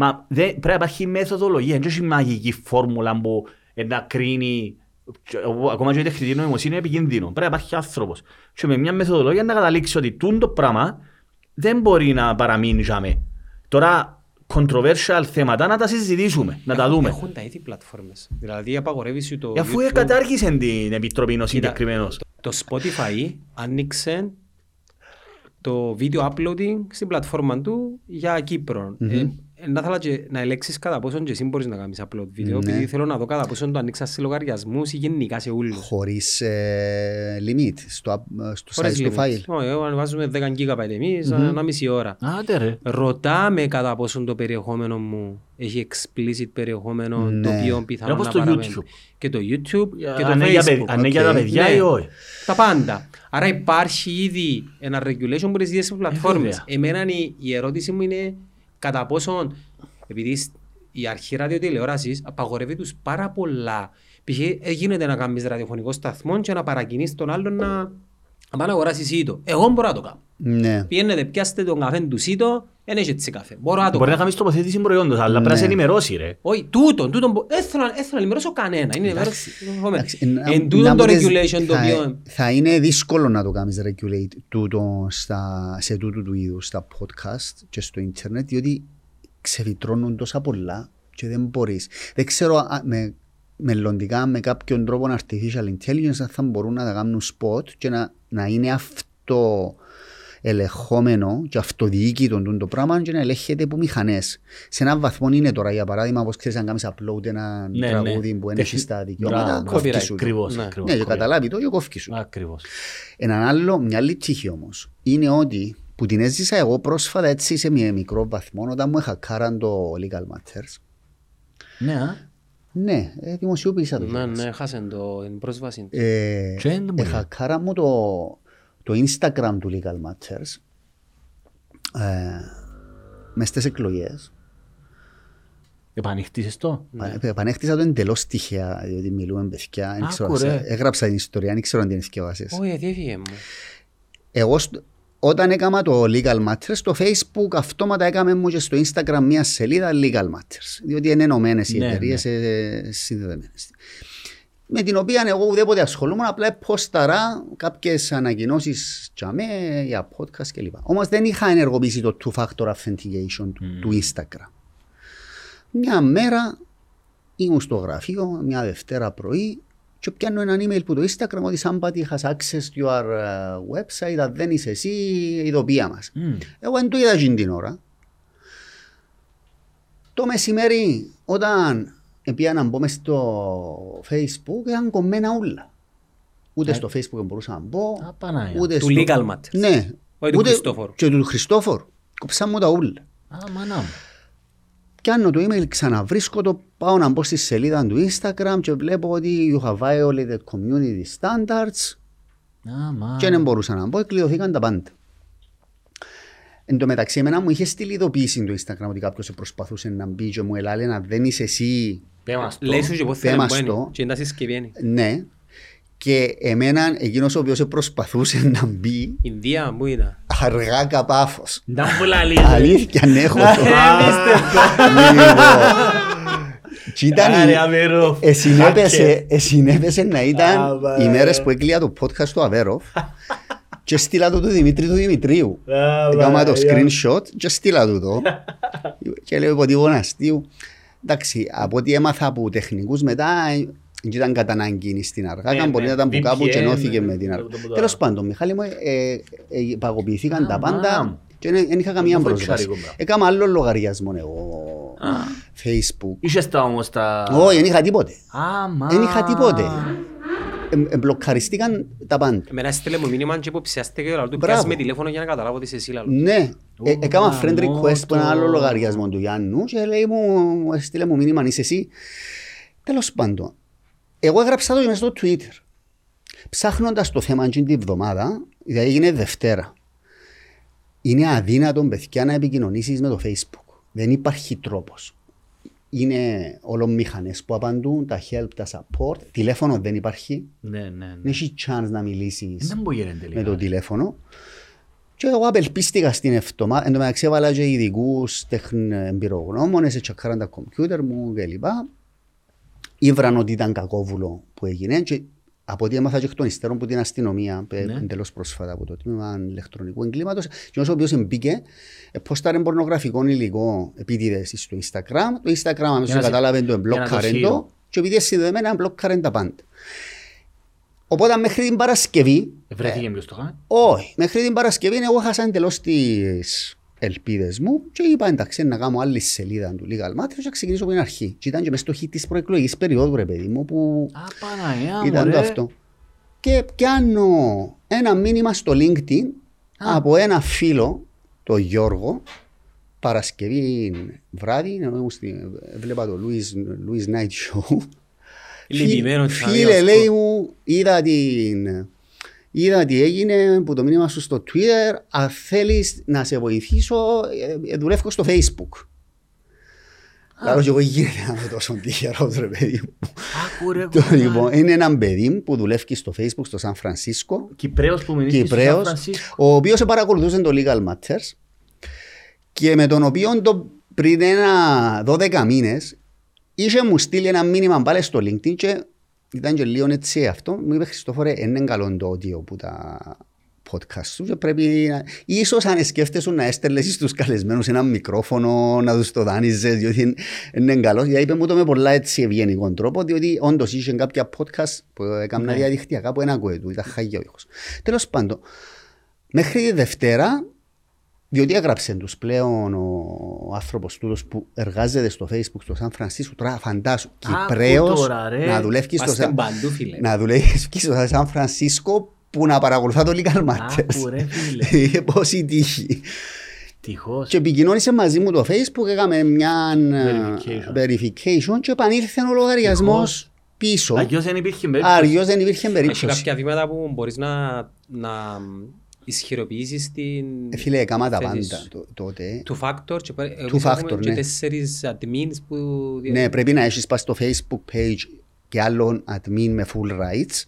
Μα δεν, πρέπει να υπάρχει μεθοδολογία. Δεν έχει μαγική φόρμουλα που ε, να κρίνει και, ο- ακόμα και η τεχνητή νοημοσύνη είναι επικίνδυνο. Πρέπει να υπάρχει άνθρωπος. Και με μια μεθοδολογία να καταλήξει ότι τούν το πράγμα δεν μπορεί να παραμείνει για μέ. Τώρα, controversial θέματα να τα συζητήσουμε, να τα δούμε.
Έχουν τα ίδια πλατφόρμες. Δηλαδή απαγορεύει το
Ε, Αφού
YouTube.
κατάργησε την επιτροπή ο συγκεκριμένος.
Το Spotify άνοιξε το video uploading στην πλατφόρμα του για Κύπρο. Ε, ε, να ήθελα και να ελέγξεις κατά πόσον και εσύ μπορείς να κάνεις upload βίντεο,
Ναι.
επειδή θέλω να δω κατά πόσον το ανοίξας σε λογαριασμούς ή γενικά σε ούλους.
Χωρίς ε, limit στο, app- στο
Χωρίς
size του
limit.
file.
Όχι, εγώ ανεβάζουμε 10 GB εμείς, ένα μισή ώρα.
Άντε ρε.
Ρωτάμε κατά πόσον το περιεχόμενο μου έχει explicit περιεχόμενο το
Ναι.
οποίο πιθανόν
Όπως
να
το
παραμένει.
YouTube.
Και το YouTube και το
Αν είναι για παιδ-
Facebook.
Αν είναι για τα
Οκ.
παιδιά
Ναι.
ή όχι;
Τα πάντα. Άρα υπάρχει ήδη ένα regulation που τις ίδιες πλατφόρμες.
βέβαια.
Εμένα η, η ερώτηση μου είναι κατά πόσον, επειδή σ- η αρχή ραδιοτηλεόρασης απαγορεύει τους πάρα πολλά. Π.χ. ε, γίνεται να κάνεις ραδιοφωνικό σταθμό και να παρακινείς τον άλλον να, να πάει να αγοράσεις σίτο. Εγώ μπορώ να το κάνω.
Ναι.
Πιένετε, πιάστε τον καφέ του σίτο, δεν έχει έτσι καφέ. Μπορώ να το
Μπορεί να
κάνω.
κάνεις τοποθέτηση προϊόντος, αλλά πρέπει να σε
Ναι.
ενημερώσει ρε.
Όχι, τούτον, τούτον, μπο- δεν θέλω, να- δεν θέλω να ενημερώσω κανένα. Είναι ενημέρωση.
Εντάξει, να-
Εν
να
τούτον το
πω τις-
regulation το
θα-
οποίο...
Θα είναι δύσκολο να το κάνεις regulate τούτο στα, σε τούτου του είδους στα podcast και στο ίντερνετ διότι ξεφυτρώνουν τόσα πολλά και δεν μπορείς. Δεν ξέρω α- με, μελλοντικά με κάποιον τρόπο artificial intelligence αν θα μπορούν να τα κάνουν spot και να, να είναι αυτό ελεγχόμενο και αυτοδιοίκητο τούτο το πράγμα και να ελέγχεται από μηχανές. Σε έναν βαθμό είναι τώρα, για παράδειγμα, όπως ξέρεις, αν κάνεις upload ένα
Ναι, ναι.
τραγούδι που είναι
Τεχνη-
στα δικαιώματα,
Μπράβο,
κόφκι
copyright.
σου. το.
Ακριβώς,
Ναι.
ακριβώς.
Ναι, και
Κόβει.
καταλάβει το και κόφκι σου.
Ακριβώς.
Έναν άλλο, μια άλλη τύχη όμως, είναι ότι που την έζησα εγώ πρόσφατα έτσι σε μια μικρό βαθμό όταν μου χακάραν το Legal Matters.
Ναι, α.
Ναι, ε, δημοσιοποίησα το.
Ναι,
κιόλας.
ναι, χάσαν το την πρόσβαση.
Ε,
Και δεν το μπορεί.
Εχακάρα μου το, το Instagram του Legal Matters ε, μες στις εκλογές.
Επανοιχτήσεις το;
Ναι. Επανέχτησα το εντελώς τυχαία, διότι μιλούμε παιδιά. δεν ξέρω,
Άκου, ρε.
έγραψα την ιστορία, δεν ξέρω αν την εθιεβάσεις.
Όχι, διέφυγε μου.
Εγώ σ- όταν έκανα το Legal Matters, στο Facebook αυτόματα έκαμε μου και στο Instagram μια σελίδα Legal Matters. Διότι είναι ενωμένες οι
Ναι,
εταιρείες ε, συνδεδεμένες. Με την οποία εγώ ουδέποτε ασχολούμαι, απλά ποσταρά κάποιες ανακοινώσεις τζαμέ για podcast κλπ. Όμως δεν είχα ενεργοποιήσει το two-factor authentication του, του Instagram. Μια μέρα ήμουν στο γραφείο, μια Δευτέρα πρωί και πιάνω έναν email που το Instagram ότι somebody has access to your uh, website, αν δεν είσαι εσύ, ειδοποία μας.
Μμ.
Εγώ δεν το είδα εκείνη την ώρα. Το μεσημέρι, όταν πήγα να μπω μες στο facebook ήταν κομμένα όλα. Ούτε στο facebook δεν μπορούσα να μπω.
Α, Παναγία.
Ούτε
Του
στο...
legal matters.
Ναι.
Όχι του
Ούτε-
Χριστόφορου.
Και του Χριστόφορου. Κόψαν μου τα ούλα.
Α, μανά μου.
Κάνω το email, ξαναβρίσκω το, πάω να μπω στη σελίδα του Instagram και βλέπω ότι you have violated community standards
Α, μα.
και δεν μπορούσα να μπω, κλειδωθήκαν τα πάντα. Εν τω μεταξύ, εμένα μου είχε στείλει ειδοποίηση το Instagram ότι κάποιος προσπαθούσε να μπει και μου ελάλε να δεν είσαι εσύ.
Πέ μας το.
Λέει σου και πώς θέλει
Θέμα
να μπαίνει.
στο.
Και είναι τα συσκευή είναι.
Ναι. Και εμένα, εκείνος ο οποίος προσπαθούσε να μπει,
Ινδία, πού ήταν.
αργά καπάφος.
Να μου λαλείς.
Αλήθεια, ναι, έχω το. Και ήταν
Άρε,
η-
Αβέροφ.
Ε, συνέπεσε, ε, συνέπεσε να
Α,
ήταν
βαρέ.
οι μέρες που έκλεια το podcast του Αβέροφ και στείλα το του Δημήτρη του Δημητρίου.
Α,
Έκανα το
βαρέ.
screenshot και στείλα του το. και λέω ότι αστείου. Εντάξει, από ό,τι έμαθα από τεχνικούς μετά, ε, δεν ήταν κατά ανάγκη στην αργά,
Ναι,
μπορεί
ναι,
να ήταν που κάπου και
VPN,
ενώθηκε
ναι,
με την
ναι,
αργά.
το που το-
Τέλος πάντων, Μιχάλη μου, ε, ε, ε, παγωποιηθήκαν
Α,
τα πάντα
μαμ.
και δεν δεν είχα καμία
Αυτό
πρόσβαση.
εξάρικο, μπράβο.
Έκανα άλλο λογαριασμό εγώ, Facebook.
Είχες τα όμως τα...
Όχι, δεν είχα τίποτε.
Α, μα.
Δεν είχα τίποτε. Ε, ε, μπλοκαριστήκαν τα πάντα.
Εμένα έστειλε μου μήνυμα και υποψιάστηκε και του
Μπράβο.
πιάσει με τηλέφωνο για να καταλάβω ότι είσαι εσύ λαλό.
Ναι. Ε,
Ω,
έκανα friend
γαμώ
request που ένα
το.
άλλο λογαριασμό του Γιάννου και λέει μου, μου έστειλε μου μήνυμα, είσαι εσύ. Τέλος πάντων, εγώ έγραψα το και μες στο Twitter. Ψάχνοντας το θέμα εκείνη την εβδομάδα, δηλαδή έγινε Δευτέρα. Είναι αδύνατο παιδιά να επικοινωνήσεις με το Facebook. Δεν υπάρχει τρόπος. Είναι όλο μηχανές που απαντούν, τα help, τα support. Τηλέφωνο δεν υπάρχει.
Ναι, ναι,
Δεν
ναι.
έχεις chance να μιλήσεις
Δεν μπορεί να
με
τελικά.
το τηλέφωνο. Και εγώ απελπίστηκα στην εβδομάδα. Εν τω μεταξύ έβαλα και ειδικούς τεχν εμπειρογνώμονες, τσεκάραν τα κομπιούτερ μου κλπ. Ήβραν ότι ήταν κακόβουλο που έγινε και από ό,τι έμαθα και εκ των υστέρων από την αστυνομία
Ναι.
ναι. εντελώς πρόσφατα από το τμήμα ηλεκτρονικού εγκλήματος και όσο ο οποίος μπήκε ποστάρε πορνογραφικό υλικό επίτηδες στο Instagram το Instagram αμέσως
Για να σε-
κατάλαβε το
για να το
εμπλόκαρεν
σύρω.
το και επειδή είναι συνδεδεμένα εμπλόκαρεν τα πάντα. Οπότε μέχρι την Παρασκευή
Βρέθηκε ποιος το κάνει.
όχι. Μέχρι την Παρασκευή εγώ χάσα εντελώς τις ελπίδες μου και είπα εντάξει να κάνω άλλη σελίδα του Legal Matters και να ξεκινήσω από την αρχή. Και ήταν και μες στο χι της προεκλογικής περίοδου ρε παιδί μου που
Α, Παναγιά
ήταν
μωρέ.
το αυτό. Και πιάνω ένα μήνυμα στο LinkedIn
Α.
από ένα φίλο, το Γιώργο, Παρασκευή βράδυ, ενώ ήμουν στη- βλέπα το Louis, Louis Night Show.
Λυπημένο
Φι-
θα
Φίλε,
διασκώ.
λέει μου, είδα την... Είδα τι έγινε που το μήνυμα σου στο Twitter. Αν θέλεις να σε βοηθήσω, ε, ε, δουλεύω στο Facebook. Λάρω και εγώ γίνεται να είμαι τόσο τυχερός ρε παιδί μου.
Άκου ρε
Το,
κομμάτι.
λοιπόν, είναι ένα παιδί που δουλεύει στο Facebook στο Σαν Φρανσίσκο,
Κυπρέος που μείνει στο Σαν
Κυπρέος,
Φρανσίσκο.
ο οποίος παρακολουθούσε το Legal Matters και με τον οποίο το, πριν ένα 12 μήνες είχε μου στείλει ένα μήνυμα πάλι στο LinkedIn και ήταν και λίγο έτσι αυτό. Μου είπε Χριστόφορε, είναι καλό το audio που τα podcast σου και πρέπει να... Ίσως αν σκέφτεσαι να έστελνες στους καλεσμένους ένα μικρόφωνο, να τους το δάνειζες, διότι είναι- είναι καλό. Γιατί είπε μου το με πολλά έτσι ευγενικό τρόπο, διότι όντως είχε κάποια podcast που έκανα
Ναι.
διαδικτυακά που ένα ακούε του, ήταν χαγιά ο ήχος. Τέλος πάντων, μέχρι τη Δευτέρα, διότι έγραψε τους πλέον ο άνθρωπος τούτος που εργάζεται στο facebook στο Σαν Φρανσίσκο, τώρα φαντάσου,
Άκου
Κυπρέος,
τώρα, ρε.
να δουλεύει στο,
Είμαστε
Σαν-
παντού φίλε.
να δουλεύει στο Σαν Φρανσίσκο που να παρακολουθά το Legal Matters.
Άκου ρε φίλε. [LAUGHS]
Είχε πόση τύχη.
Τυχώς.
Και επικοινώνησε μαζί μου το facebook, έκαμε μια
Verification.
ε, verification και επανήλθε ο λογαριασμός πίσω.
Αγιώς δεν υπήρχε περίπτωση.
Αριώς δεν υπήρχε
Έχει
περίπτωση.
κάποια βήματα που μπορείς να, να ισχυροποιήσεις την
Ε, Φίλε, έκαμα τα
θέση
πάντα
σου.
το- τότε.
Two factor και, πάλι-
Two
εμείς έχουμε
factor,
και
ναι.
τέσσερις admins που
Ναι, πρέπει να έχεις πάει στο facebook page και άλλον admin με full rights,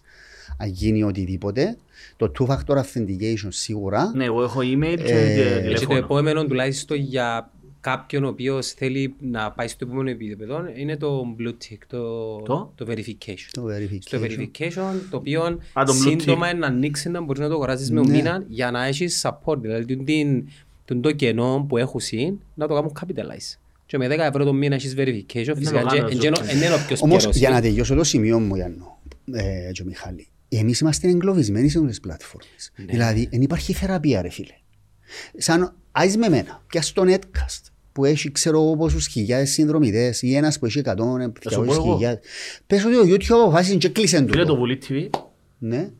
αν γίνει οτιδήποτε. Το two factor authentication σίγουρα.
Ναι, εγώ έχω email και
Ε,
και
και το
τηλέφωνο.
επόμενο τουλάχιστον για κάποιον ο οποίος θέλει να πάει στο επόμενο επίπεδο είναι το blue tick, το,
Το;
το verification.
Το
Στο
verification.
verification, το οποίο
Α, το blue
σύντομα να ανοίξει να μπορείς να το αγοράσεις με
Ναι.
μήνα για να έχεις support, δηλαδή τον- την- τον το κενό που έχουν συν να το κάνουν capitalize. Και με 10 ευρώ το μήνα έχεις verification, φυσικά
το
και
κάνω,
εν
το
γένο-
κάνω.
εν είναι ο πιο
Όμως
σπέρος.
για να τελειώσω το σημείο μου, Γιάννο ε, και ο Μιχάλη, εμείς είμαστε εγκλωβισμένοι σε όλες τις πλατφόρμες.
Ναι.
Δηλαδή, δεν υπάρχει θεραπεία, ρε φίλε. Σαν, άις με μένα, πια στο Netcast, που έχει ξέρω εγώ πόσους χιλιάδες συνδρομητές ή ένας που έχει 100
σου πω εγώ.
χιλιάδες. Πες ότι ο YouTube αποφάσισε και κλείσε
Φίλε το
τούτο.
Βουλή TV,
Ναι.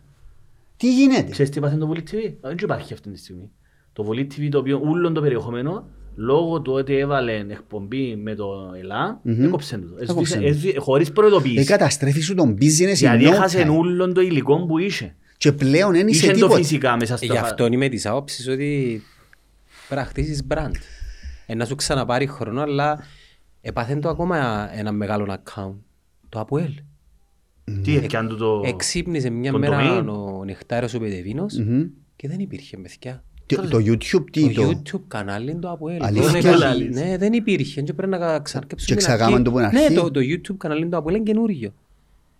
Τι γίνεται;
ξέρεις τι είπατε το Βουλή TV, δεν υπάρχει αυτή τη στιγμή. Το Βουλή TV το οποίο ούλον το περιεχόμενο, λόγω του ότι έβαλε εκπομπή με το ΕΛΑ,
Μμμ.
έκοψε το.
Έκοψε
Έσβησε-
το.
έσβη- Χωρίς
Ε,
προειδοποίηση.
καταστρέφει σου τον business in
Γιατί
no
έχασε
time.
ούλον το υλικό που είχε.
Και πλέον δεν είσαι
Είχε το
τίποτα.
φυσικά μέσα
Γι'
στα...
αυτό είμαι της άποψης ότι πρέπει να χτίσεις brand. Ε, να σου ξαναπάρει χρόνο, αλλά έπαθεν το ακόμα ένα μεγάλο account. Το Αποέλ.
Τι έφτιαν του το...
Εξύπνησε μια
τον
μέρα
domain.
ο Νεκτάριος ο Πετεβίνος
Μμμ.
και δεν υπήρχε μεθιά.
Τι- Το YouTube τι
Το
το...
YouTube κανάλι το Αποέλ.
Αλήθεια;
Το είναι-
Λαλείς.
Ναι, δεν υπήρχε. Και πρέπει να ξαναρκέψουμε
Και
την
ξαγάμαν
αρχή.
το που είναι
Ναι,
αρχή.
το, το YouTube κανάλι του Αποέλ είναι καινούργιο.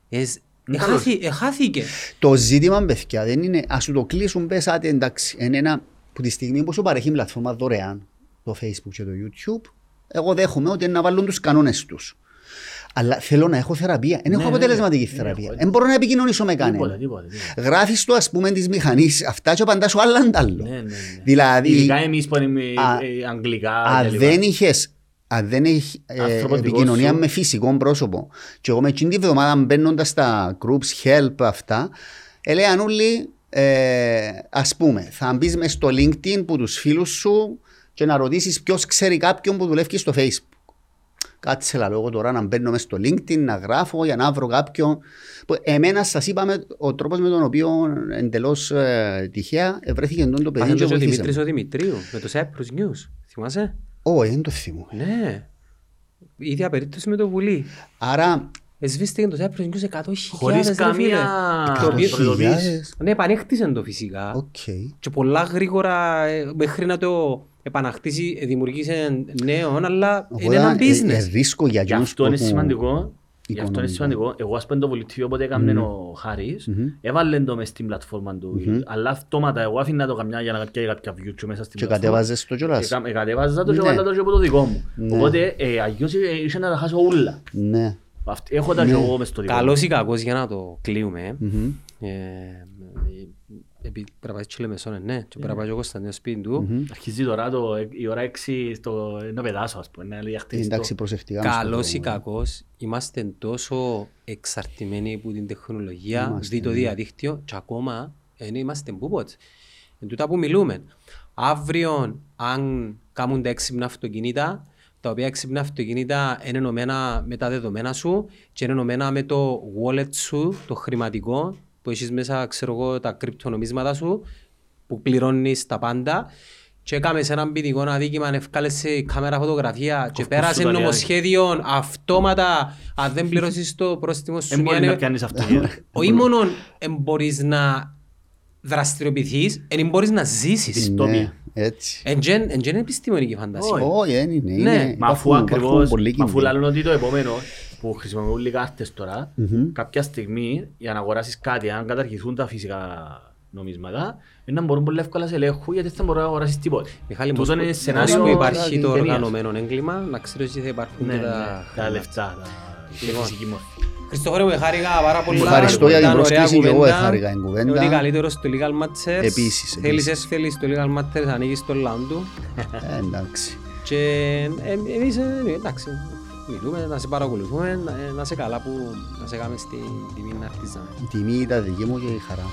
Εσ-
Είναι
εχάθη- Εχάθηκε.
Το ζήτημα, παιδιά, δεν είναι ας σου το κλείσουν πες άτε εντάξει. Είναι ένα που τη στιγμή που σου παρέχει η πλατφόρμα δωρεάν, το Facebook και το YouTube, εγώ δέχομαι ότι είναι να βάλουν τους κανόνες τους. Αλλά θέλω να έχω θεραπεία. Δεν έχω
Ναι,
αποτελεσματική
ναι,
θεραπεία.
ναι,
Δεν μπορώ να επικοινωνήσω με
Τίποτα,
κανέναν.
τίποτα, τίποτα.
Γράφεις το ας πούμε της μηχανής αυτά και απαντάς σου άλλα αντάλλο.
Ναι, ναι, ναι.
Δηλαδή,
Ειδικά εμείς που είναι
Α-
ε, αγγλικά
αν
και
δεν
λοιπά.
είχες αν δεν έχει ε,
Άνθρωπο δικό
επικοινωνία
σου.
με φυσικό πρόσωπο και εγώ με εκείνη τη βδομάδα μπαίνοντας στα groups help αυτά έλεγαν όλοι ε, ας πούμε θα μπεις μες στο LinkedIn που τους φίλους σου και να ρωτήσεις ποιος ξέρει κάποιον που δουλεύει στο Facebook Κάτσε λαλό εγώ τώρα να μπαίνω μες στο LinkedIn, να γράφω για να βρω κάποιον. Που Εμένα σας είπαμε ο τρόπος με τον οποίο εντελώς ε, τυχαία βρέθηκε εντός το παιδί
Πάθαν
και
το ο
βοηθήσε
Δημήτρης
με.
ο Δημητρίου με το Cyprus News. Θυμάσαι;
Ω, δεν το θυμούμαι.
Ναι. Η ίδια περίπτωση με το Βουλή.
Άρα
Εσβήστηκε το Cyprus News 100.000
Χωρίς
ρε
καμία
φίλε. Το οποίο-
προειδοποίηση.
χιλιάδες.
Ναι, επανέχτησαν το φυσικά.
Οκ.
Και πολλά γρήγορα ε, μέχρι να το επαναχτίσει, ε, δημιουργήσε νέο, αλλά είναι
Οπότε,
ένα
ε, ε,
business.
ρίσκο για
Γι'
εκείνους
αυτό είναι
που-
σημαντικό. Γι' αυτό είναι
οικονομικά.
σημαντικό. Εγώ ας πούμε το βολιτήριο όποτε έκαμε ο Χάρης, έβαλε το μες στην πλατφόρμα του. Αλλά αυτόματα εγώ άφηνα το καμιά για να πιάει κάποια view και μέσα στην
Και
πλατφόρμα.
κατέβαζες το κιόλας.
Εκα- Εκατέβαζα το και
Ναι.
βάλα το και από το δικό μου.
Ναι.
Οπότε ε, αγιώς ε, είχε να τα χάσω όλα.
Ναι.
Αυτ- Έχω τα και εγώ μες στο δικό μου.
Καλός ή κακός για να το κλείουμε.
Μμμ.
ε, Επειδή πρέπει να πάει και Λεμεσόν, ναι, και πρέπει να πάει και ο Κωνσταντίνος σπίτι του.
Αρχίζει τώρα το, η ώρα 6 στο, να πετάσω ας πούμε, να διαχτιστώ.
Εντάξει, προσεκτικά. μες στο
Καλός ή
δρόμο.
κακός, είμαστε τόσο εξαρτημένοι από την τεχνολογία,
Είμαστε,
δει το
ναι.
διαδίκτυο και ακόμα δεν είμαστε μπούποτς. Εν τούτα που μιλούμε. Αύριο, αν κάνουν τα έξυπνα αυτοκίνητα, τα οποία έξυπνα αυτοκίνητα είναι ενωμένα με τα δεδομένα σου και είναι ενωμένα με το wallet σου, το χρηματικό, που έχεις μέσα, ξέρω εγώ, τα κρυπτονομίσματα σου, που πληρώνεις τα πάντα και έκαμε σε έναν ποινικό αδίκημα αν ευκάλεσε η κάμερα φωτογραφία και
Κοφκούς
πέρασε
σου τα
νομοσχέδιο αυτόματα αν δεν πληρώσεις το πρόστιμο σου
Δεν μπορεί
μια-
να πιάνεις αυτοκίνητο.
όχι μόνο εν μπορείς να δραστηριοποιηθείς, εν μπορείς να ζήσεις.
Δυστόπια.
Ναι, έτσι.
Εν τζεν- εν τζεν επιστημονική φαντασία.
Όχι.
Όχι, δεν είναι.
Ναι,
είναι-
Μα αφού
υπάρχουν-
ακριβώς,
υπάρχουν πολλοί
μα αφού
κίνδυνοι.
λαλούν ότι το επόμενο που χρησιμοποιούν λίγα κάρτες τώρα, κάποια στιγμή για να αγοράσεις κάτι, αν καταργηθούν τα φυσικά νομίσματα, είναι να μπορούν πολύ εύκολα σε ελέγχου γιατί δεν θα μπορούν να αγοράσεις τίποτε.
Μιχάλη,
Τούτο
μος
είναι
που-
σενάριο
μος που υπάρχει το
ταινίας.
οργανωμένο έγκλημα, να ξέρεις ότι θα υπάρχουν
Ναι,
και
ναι,
τα...
τα λεφτά, τα η
Λοιπόν.
φυσική μόρφη.
Χριστόφορε μου, χάρηκα πάρα πολύ.
Ευχαριστώ για την
Ήταν ωραία
πρόσκληση και εγώ
κουβέντα.
εχάρηκα την κουβέντα.
Ότι καλύτερος στο Legal Matters.
Επίσης,
Θέλεις,
επίσης.
θέλεις το Legal Matters, ανοίγεις το λαόν του.
Ε, Εντάξει.
Και ε, εμείς, ε, εντάξει, μιλούμε, να σε παρακολουθούμε, να, ε, να σε καλά που να σε κάνουμε στην τιμή να χτίζαμε.
Η τιμή ήταν δική μου και η χαρά.